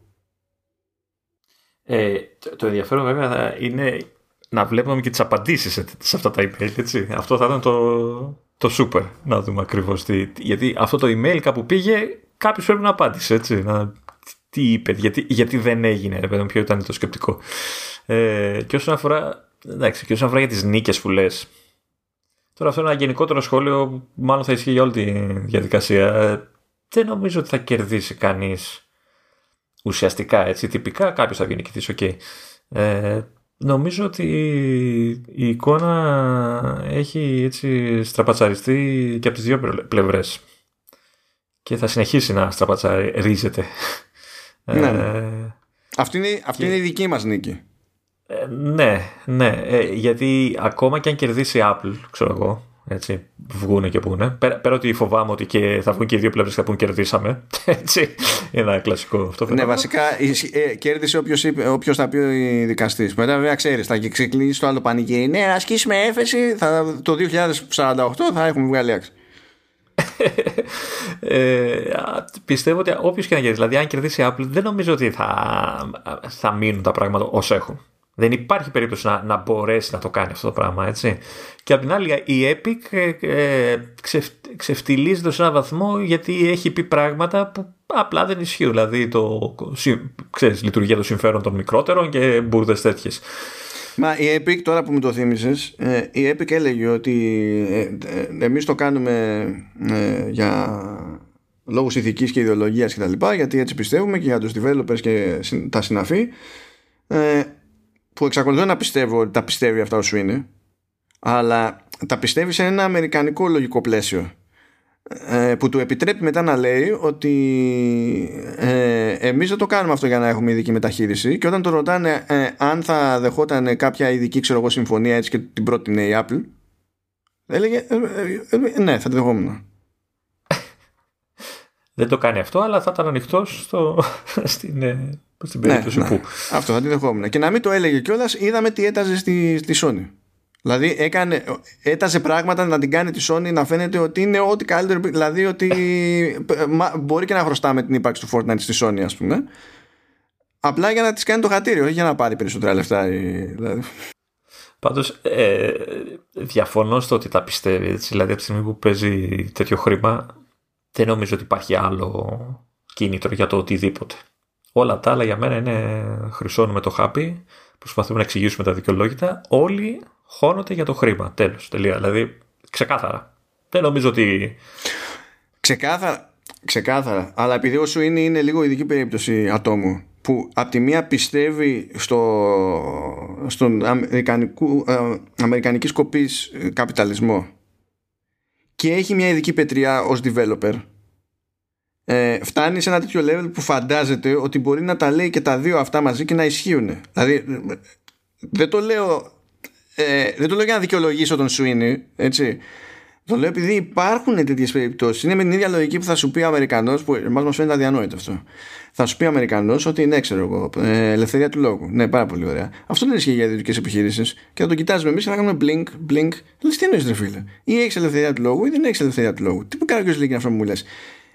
Ε, το, το ενδιαφέρον βέβαια είναι να βλέπουμε και τις απαντήσεις σε, σε αυτά τα email, έτσι. Αυτό θα ήταν το, το super, να δούμε ακριβώς τι, γιατί αυτό το email κάπου πήγε, κάποιος πρέπει να απάντησε, έτσι, να, τι είπε, γιατί, γιατί δεν έγινε, ρε παιδί ποιο ήταν το σκεπτικό. Ε, και όσον αφορά, εντάξει, και όσον αφορά για τις νίκες που λες, τώρα αυτό είναι ένα γενικότερο σχόλιο, μάλλον θα ισχύει για όλη τη διαδικασία, ε, δεν νομίζω ότι θα κερδίσει κανείς ουσιαστικά, έτσι, τυπικά κάποιος θα βγει νικητής, OK. Okay. Ε, Νομίζω ότι η εικόνα έχει έτσι στραπατσαριστεί και από τις δύο πλευρές και θα συνεχίσει να στραπατσαρίζεται. Ναι. Ε, αυτή είναι, αυτή είναι η δική μας νίκη. Ε, ναι, ναι, ε, γιατί ακόμα και αν κερδίσει η Apple, ξέρω εγώ, έτσι, βγούνε και πούνε. Πέρα, πέρα ότι φοβάμαι ότι και θα βγουν και οι δύο πλευρές και θα πούν κερδίσαμε. Έτσι, ένα κλασικό αυτό. Ναι, βασικά ε, κέρδισε όποιος θα πει ο δικαστής. Μετά, βέβαια, ξέρεις, θα ξεκλείσει το άλλο πανηγύρι. Ναι, να ασκήσουμε έφεση, θα, το 2048 θα έχουμε βγάλει άξι. Ε, πιστεύω ότι όποιος και να κερδίσει, δηλαδή αν κερδίσει η Apple, δεν νομίζω ότι θα, θα μείνουν τα πράγματα όσο έχουν. Δεν υπάρχει περίπτωση να, να μπορέσει να το κάνει αυτό το πράγμα, έτσι. Και απ' την άλλη η Epic ε, ε ξεφτιλίζεται σε έναν βαθμό γιατί έχει πει πράγματα που απλά δεν ισχύουν. Δηλαδή το, ξέρεις, λειτουργία των συμφέρον των μικρότερων και μπουρδες τέτοιες. Μα η Epic τώρα που μου το θύμισες ε, η Epic έλεγε ότι ε, ε εμείς το κάνουμε ε, για λόγους ηθικής και ιδεολογίας και τα λοιπά γιατί έτσι πιστεύουμε και για τους developers και τα συναφή ε, που εξακολουθώ να πιστεύω ότι τα πιστεύει αυτά όσο είναι αλλά τα πιστεύει σε ένα αμερικανικό λογικό πλαίσιο. ε, που του επιτρέπει μετά να λέει ότι ε, εμείς δεν το κάνουμε αυτό για να έχουμε ειδική μεταχείριση. Και όταν το ρωτάνε ε, αν θα δεχόταν κάποια ειδική ξέρω εγώ, συμφωνία έτσι και την πρότεινε η Apple έλεγε ε, ε, ναι θα τη δεχόμουν. Δεν το κάνει αυτό αλλά θα ήταν ανοιχτό στο, στην, στην περίπτωση ναι, που. Ναι. αυτό θα τη δεχόμουν. Και να μην το έλεγε κιόλας, είδαμε τι έταζε στη, στη Sony Δηλαδή έκανε, έταζε πράγματα να την κάνει τη Sony να φαίνεται ότι είναι ό,τι καλύτερο. Δηλαδή ότι μπορεί και να χρωστάμε την ύπαρξη του Fortnite στη Sony, ας πούμε. Απλά για να της κάνει το χατήριο, όχι για να πάρει περισσότερα λεφτά. Δηλαδή. Πάντως, ε, διαφωνώ στο ότι τα πιστεύει. Έτσι. Δηλαδή, από τη στιγμή που παίζει τέτοιο χρήμα, δεν νομίζω ότι υπάρχει άλλο κίνητρο για το οτιδήποτε. Όλα τα άλλα για μένα είναι χρυσώνουμε το χάπι, προσπαθούμε να εξηγήσουμε τα δικαιολόγητα. Όλοι χώνονται για το χρήμα. Τέλος. Τελεία. Δηλαδή, ξεκάθαρα. Δεν νομίζω ότι. Ξεκάθαρα. Ξεκάθαρα. Αλλά επειδή όσο είναι, είναι λίγο ειδική περίπτωση ατόμου που από τη μία πιστεύει στο, στον αμερικανικού, ε, αμερικανικής σκοπής καπιταλισμό και έχει μια ειδική πετριά ως developer ε, φτάνει σε ένα τέτοιο level που φαντάζεται ότι μπορεί να τα λέει και τα δύο αυτά μαζί και να ισχύουν. Δηλαδή δεν το λέω ε, δεν το λέω για να δικαιολογήσω τον Σουίνι, έτσι. Το λέω επειδή υπάρχουν τέτοιες περιπτώσεις. Είναι με την ίδια λογική που θα σου πει ο Αμερικανός, που εμάς μας φαίνεται αδιανόητο αυτό. Θα σου πει ο Αμερικανός ότι ναι, ξέρω εγώ, ε, ελευθερία του λόγου. Ναι, πάρα πολύ ωραία. Αυτό δεν ισχύει για ιδιωτικές επιχειρήσεις. Και θα το κοιτάζουμε εμείς και να κάνουμε blink, blink. Λες τι εννοείς, ρε φίλε; Ή έχεις ελευθερία του λόγου ή δεν έχεις ελευθερία του λόγου. Τι που κάνει ο είναι αυτό που μου λες.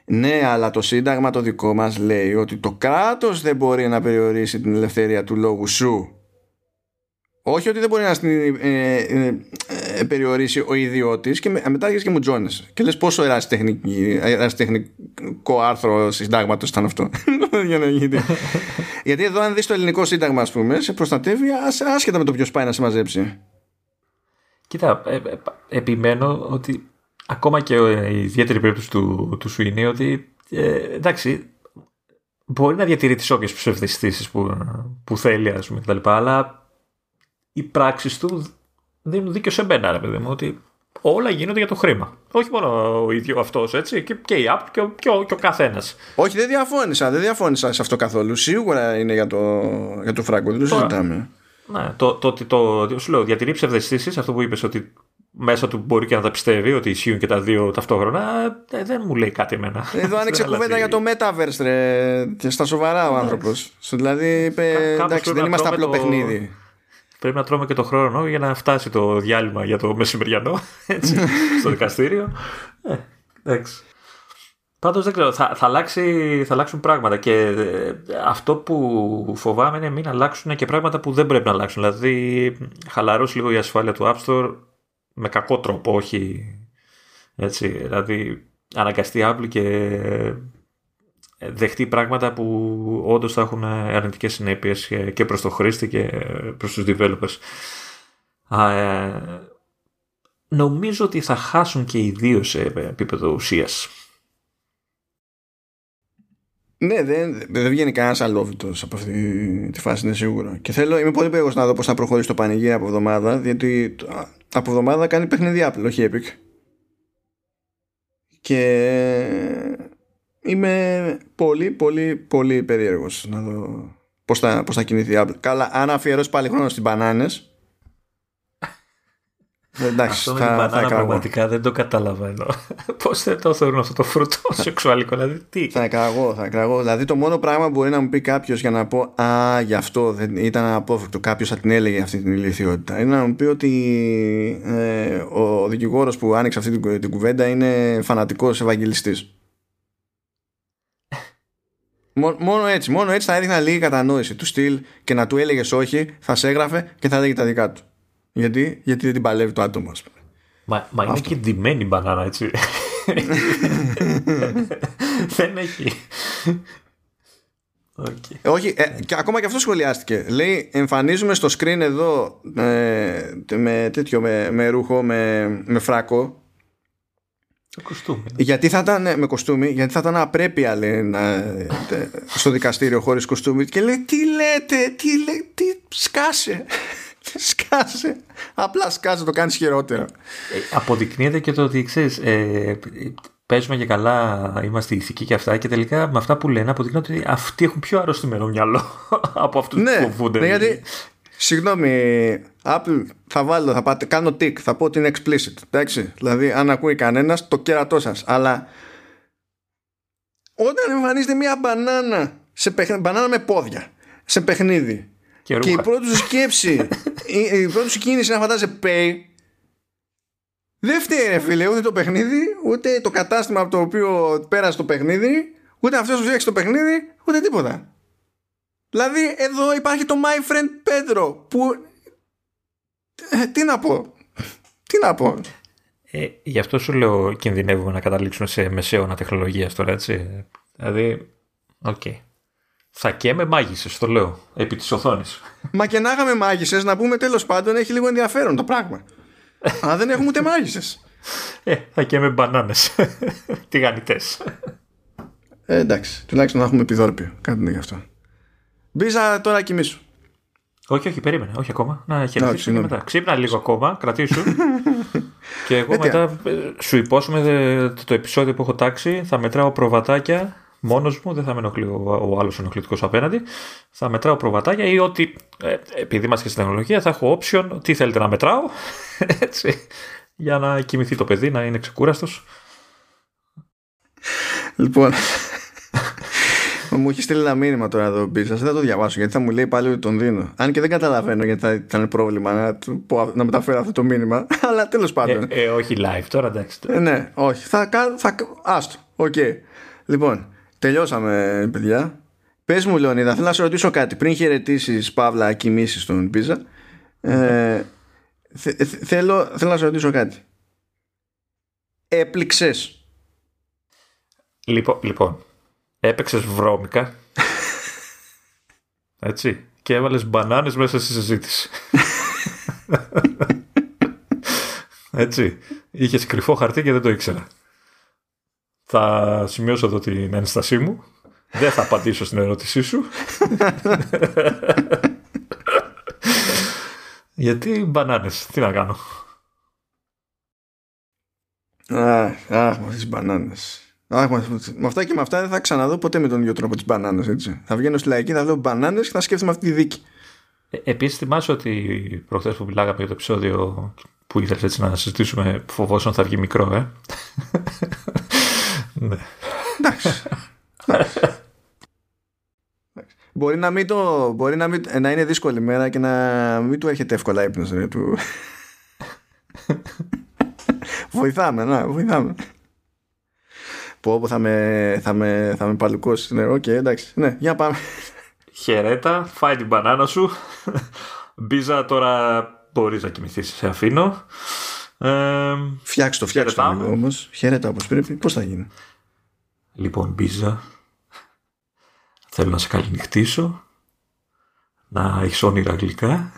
Ναι, αλλά το Σύνταγμα το δικό μας λέει ότι το κράτος δεν μπορεί να περιορίσει την ελευθερία του λόγου σου όχι ότι δεν μπορεί να στην ε, ε, ε, περιορίσει ο ιδιώτης και με, μετά και μου τζώνες. Και λες πόσο ερασιτεχνικό άρθρο συντάγματος ήταν αυτό. Για να Γιατί εδώ, αν δεις το ελληνικό σύνταγμα, ας πούμε, σε προστατεύει άσχετα με το ποιος πάει να σε μαζέψει. Κοίτα, ε, επιμένω ότι ακόμα και η ιδιαίτερη περίπτωση του, του σου είναι ότι εντάξει, μπορεί να διατηρεί τι όποιες ψευδεστήσεις που, που θέλει, ας πούμε, κτλ. Αλλά οι πράξεις του δίνουν δίκιο σε μένα, ρε παιδί μου, ότι όλα γίνονται για το χρήμα. Όχι μόνο ο ίδιο αυτός, έτσι, και, και η app και ο, και ο, και ο καθένας. Όχι, δεν διαφώνησα, δεν διαφώνησα σε αυτό καθόλου. Σίγουρα είναι για το, για το φράγκο, δεν το συζητάμε. Ναι, το, το, το, το, σου λέω, διατηρεί ψευδεστήσεις, αυτό που είπες ότι μέσα του μπορεί και να τα πιστεύει ότι ισχύουν και τα δύο ταυτόχρονα, ε, δεν μου λέει κάτι εμένα. Εδώ άνοιξε κουβέντα για το Metaverse, ρε, και στα σοβαρά ο άνθρωπος. Δηλαδή είπε, εντάξει, δεν είμαστε απλό παιχνίδι. Πρέπει να τρώμε και το χρόνο για να φτάσει το διάλειμμα για το μεσημεριανό έτσι, στο δικαστήριο. Ε, εντάξει. Πάντως δεν ξέρω, θα, θα, αλλάξει, θα αλλάξουν πράγματα και ε, αυτό που φοβάμαι είναι μην αλλάξουν και πράγματα που δεν πρέπει να αλλάξουν. Δηλαδή χαλαρώσει λίγο η ασφάλεια του App Store με κακό τρόπο, όχι έτσι. Δηλαδή αναγκαστεί Apple και δεχτεί πράγματα που όντως θα έχουν αρνητικές συνέπειες και προς το χρήστη και προς τους developers. Ε, νομίζω ότι θα χάσουν και οι δύο σε επίπεδο ουσίας. Ναι, δεν, δεν βγαίνει κανένας αλόβητος από αυτή τη φάση, είναι σίγουρο. Και θέλω, είμαι πολύ περίεργος να δω πώς θα προχωρήσει το πανηγύρι από εβδομάδα, διότι από εβδομάδα κάνει παιχνίδι Apple, όχι Epic. Και είμαι πολύ πολύ πολύ περίεργος να δω πώς θα, πώς θα κινηθεί η Apple. Καλά, αν αφιερώσει πάλι χρόνο στις μπανάνες Εντάξει, αυτό θα, με την μπανάνα πραγματικά δεν το καταλαβαίνω. Πώς δεν το θεωρούν αυτό το φρούτο σεξουαλικό, δηλαδή τι; Θα εκραγώ, θα εκραγώ. Δηλαδή το μόνο πράγμα που μπορεί να μου πει κάποιος για να πω Α, γι' αυτό δεν ήταν απόφευκτο. Κάποιος θα την έλεγε αυτή την ηλικιότητα. Είναι να μου πει ότι ε, ο δικηγόρος που άνοιξε αυτή την, την κουβέντα είναι φανατικός Ευαγγελιστής μόνο έτσι, μόνο έτσι θα έδειχνα λίγη κατανόηση του στυλ και να του έλεγες όχι, θα σε έγραφε και θα έλεγε τα δικά του. Γιατί, Γιατί δεν την παλεύει το άτομο, ας πούμε. Μα, μα είναι και ντυμένη μπανάνα, έτσι. δεν έχει. Okay. Όχι, ε, και ακόμα και αυτό σχολιάστηκε. Λέει, εμφανίζουμε στο screen εδώ ε, με τέτοιο, με, με ρούχο, με, με φράκο κοστούμι. Ναι. Γιατί θα ήταν με κοστούμι, γιατί θα ήταν απρέπεια λέει, να, στο δικαστήριο χωρίς κοστούμι και λέει τι λέτε, τι, λέ, τι σκάσε. σκάσε. Απλά σκάσε, το κάνεις χειρότερο. Ε, αποδεικνύεται και το ότι ξέρεις, ε, παίζουμε και καλά, είμαστε ηθικοί και αυτά και τελικά με αυτά που λένε αποδεικνύεται ότι αυτοί έχουν πιο αρρωστημένο μυαλό από αυτούς ναι, που φοβούνται. Ναι, γιατί, συγγνώμη, Apple θα βάλω, θα πάτε, κάνω tick, θα πω ότι είναι explicit. Εντάξει, δηλαδή αν ακούει κανένας, το κέρατό σας. Αλλά όταν εμφανίζεται μια μπανάνα, σε μπανάνα με πόδια, σε παιχνίδι και, και η πρώτη σου σκέψη, η, η πρώτη σου κίνηση να φαντάζεσαι pay, δεν φταίει φίλε ούτε το παιχνίδι, ούτε το κατάστημα από το οποίο πέρασε το παιχνίδι, ούτε αυτός που φτιάξει το παιχνίδι, ούτε τίποτα. Δηλαδή εδώ υπάρχει το My Friend Pedro που... Ε, τι να πω. Τι να πω. Ε, γι' αυτό σου λέω κινδυνεύουμε να καταλήξουμε σε μεσαίωνα τεχνολογίας τώρα έτσι. Δηλαδή, OK. Okay. Θα καίμε μάγισσες, το λέω, επί της οθόνης. Μα και να είχαμε μάγισσες, να πούμε τέλος πάντων έχει λίγο ενδιαφέρον το πράγμα. Αλλά δεν έχουμε ούτε μάγισσες. Ε, θα καίμε μπανάνες. Τηγανιτές. Ε, εντάξει, τουλάχιστον να έχουμε επιδόρπιο. Κάτι είναι γι' αυτό. Μπίζα τώρα κοιμήσου. Όχι, όχι, περίμενε. Όχι ακόμα. Να χαιρετήσω και μετά. Ξύπνα λίγο ακόμα, κρατήσου. και εγώ μετά ε, σου υπόσχομαι ε, το επεισόδιο που έχω τάξει. Θα μετράω προβατάκια μόνος μου, δεν θα με ενοχλεί ο, ο άλλος ενοχλητικός απέναντι. Θα μετράω προβατάκια ή ότι, ε, επειδή είμαστε και στην τεχνολογία, θα έχω option τι θέλετε να μετράω, έτσι, για να κοιμηθεί το παιδί, να είναι ξεκούραστος. Λοιπόν, μου έχει στείλει ένα μήνυμα τώρα εδώ πίσω. Δεν θα το διαβάσω γιατί θα μου λέει πάλι ότι τον δίνω. Αν και δεν καταλαβαίνω γιατί θα ήταν πρόβλημα να, να μεταφέρω αυτό το μήνυμα. Αλλά τέλος πάντων. Ε, ε, όχι live τώρα, εντάξει. Ε, ναι, όχι. Θα, θα, άστο. OK. Okay. Λοιπόν, Τελειώσαμε, παιδιά. Πες μου, Λεωνίδα, θέλω να σε ρωτήσω κάτι. Πριν χαιρετήσεις, Παύλα, κοιμήσει τον Πίζα, ε, θέλω, θέλω να σε ρωτήσω κάτι. Έπληξες. Λοιπόν, λοιπόν έπαιξες βρώμικα. Έτσι. Και έβαλες μπανάνες μέσα στη συζήτηση. Έτσι. Είχες κρυφό χαρτί και δεν το ήξερα. Θα σημειώσω εδώ την ένστασή μου. Δεν θα απαντήσω στην ερώτησή σου. Γιατί μπανάνες, τι να κάνω; Αχ, αχ, με τις μπανάνες. Αχ, με αυτά και με αυτά δεν θα ξαναδώ ποτέ με τον ίδιο τρόπο τις μπανάνες, έτσι. Θα βγαίνω στη λαϊκή, θα δω μπανάνες και θα σκέφτομαι αυτή τη δίκη. Ε, επίσης θυμάσαι ότι προχθές που μιλάγαμε για το επεισόδιο που ήθελες έτσι να συζητήσουμε φοβόσουν θα βγει μικρό, ε; Ναι. Εντάξει. Μπορεί να, μην το, μπορεί να, μην, να είναι δύσκολη μέρα και να μην του έρχεται εύκολα ύπνος. Ρε, του... βοηθάμε, να, βοηθάμε. Πω, πω θα με, θα με, θα με παλουκώσει. Ναι, OK, okay, εντάξει. Ναι, για πάμε. Χαιρέτα, φάει την μπανάνα σου. Μπίζα τώρα μπορείς να κοιμηθείς, σε αφήνω. Ε, φτιάξτε το, φτιάξτε το όμως. Χαιρέτα όπως πρέπει. Πώς θα γίνει; Λοιπόν, Μπίζα, θέλω να σε καληνυχτήσω, να έχεις όνειρα γλυκά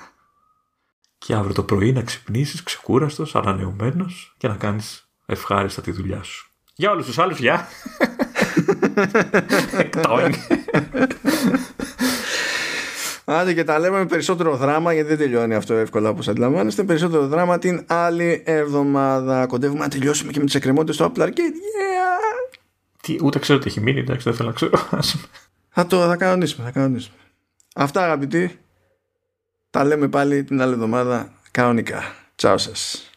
και αύριο το πρωί να ξυπνήσεις ξεκούραστος, ανανεωμένος και να κάνεις ευχάριστα τη δουλειά σου. Για όλους τους άλλους, γεια! Άντε και τα λέμε με περισσότερο δράμα γιατί δεν τελειώνει αυτό εύκολα όπως αντιλαμβάνεστε περισσότερο δράμα την άλλη εβδομάδα κοντεύουμε να τελειώσουμε και με τις εκκρεμότητες στο Apple Arcade yeah! Τι, ούτε ξέρω τι έχει μείνει, εντάξει, δεν θέλω να ξέρω. Θα το θα κανονίσουμε, θα κανονίσουμε. Αυτά αγαπητοί, τα λέμε πάλι την άλλη εβδομάδα κανονικά. Τσάου σας.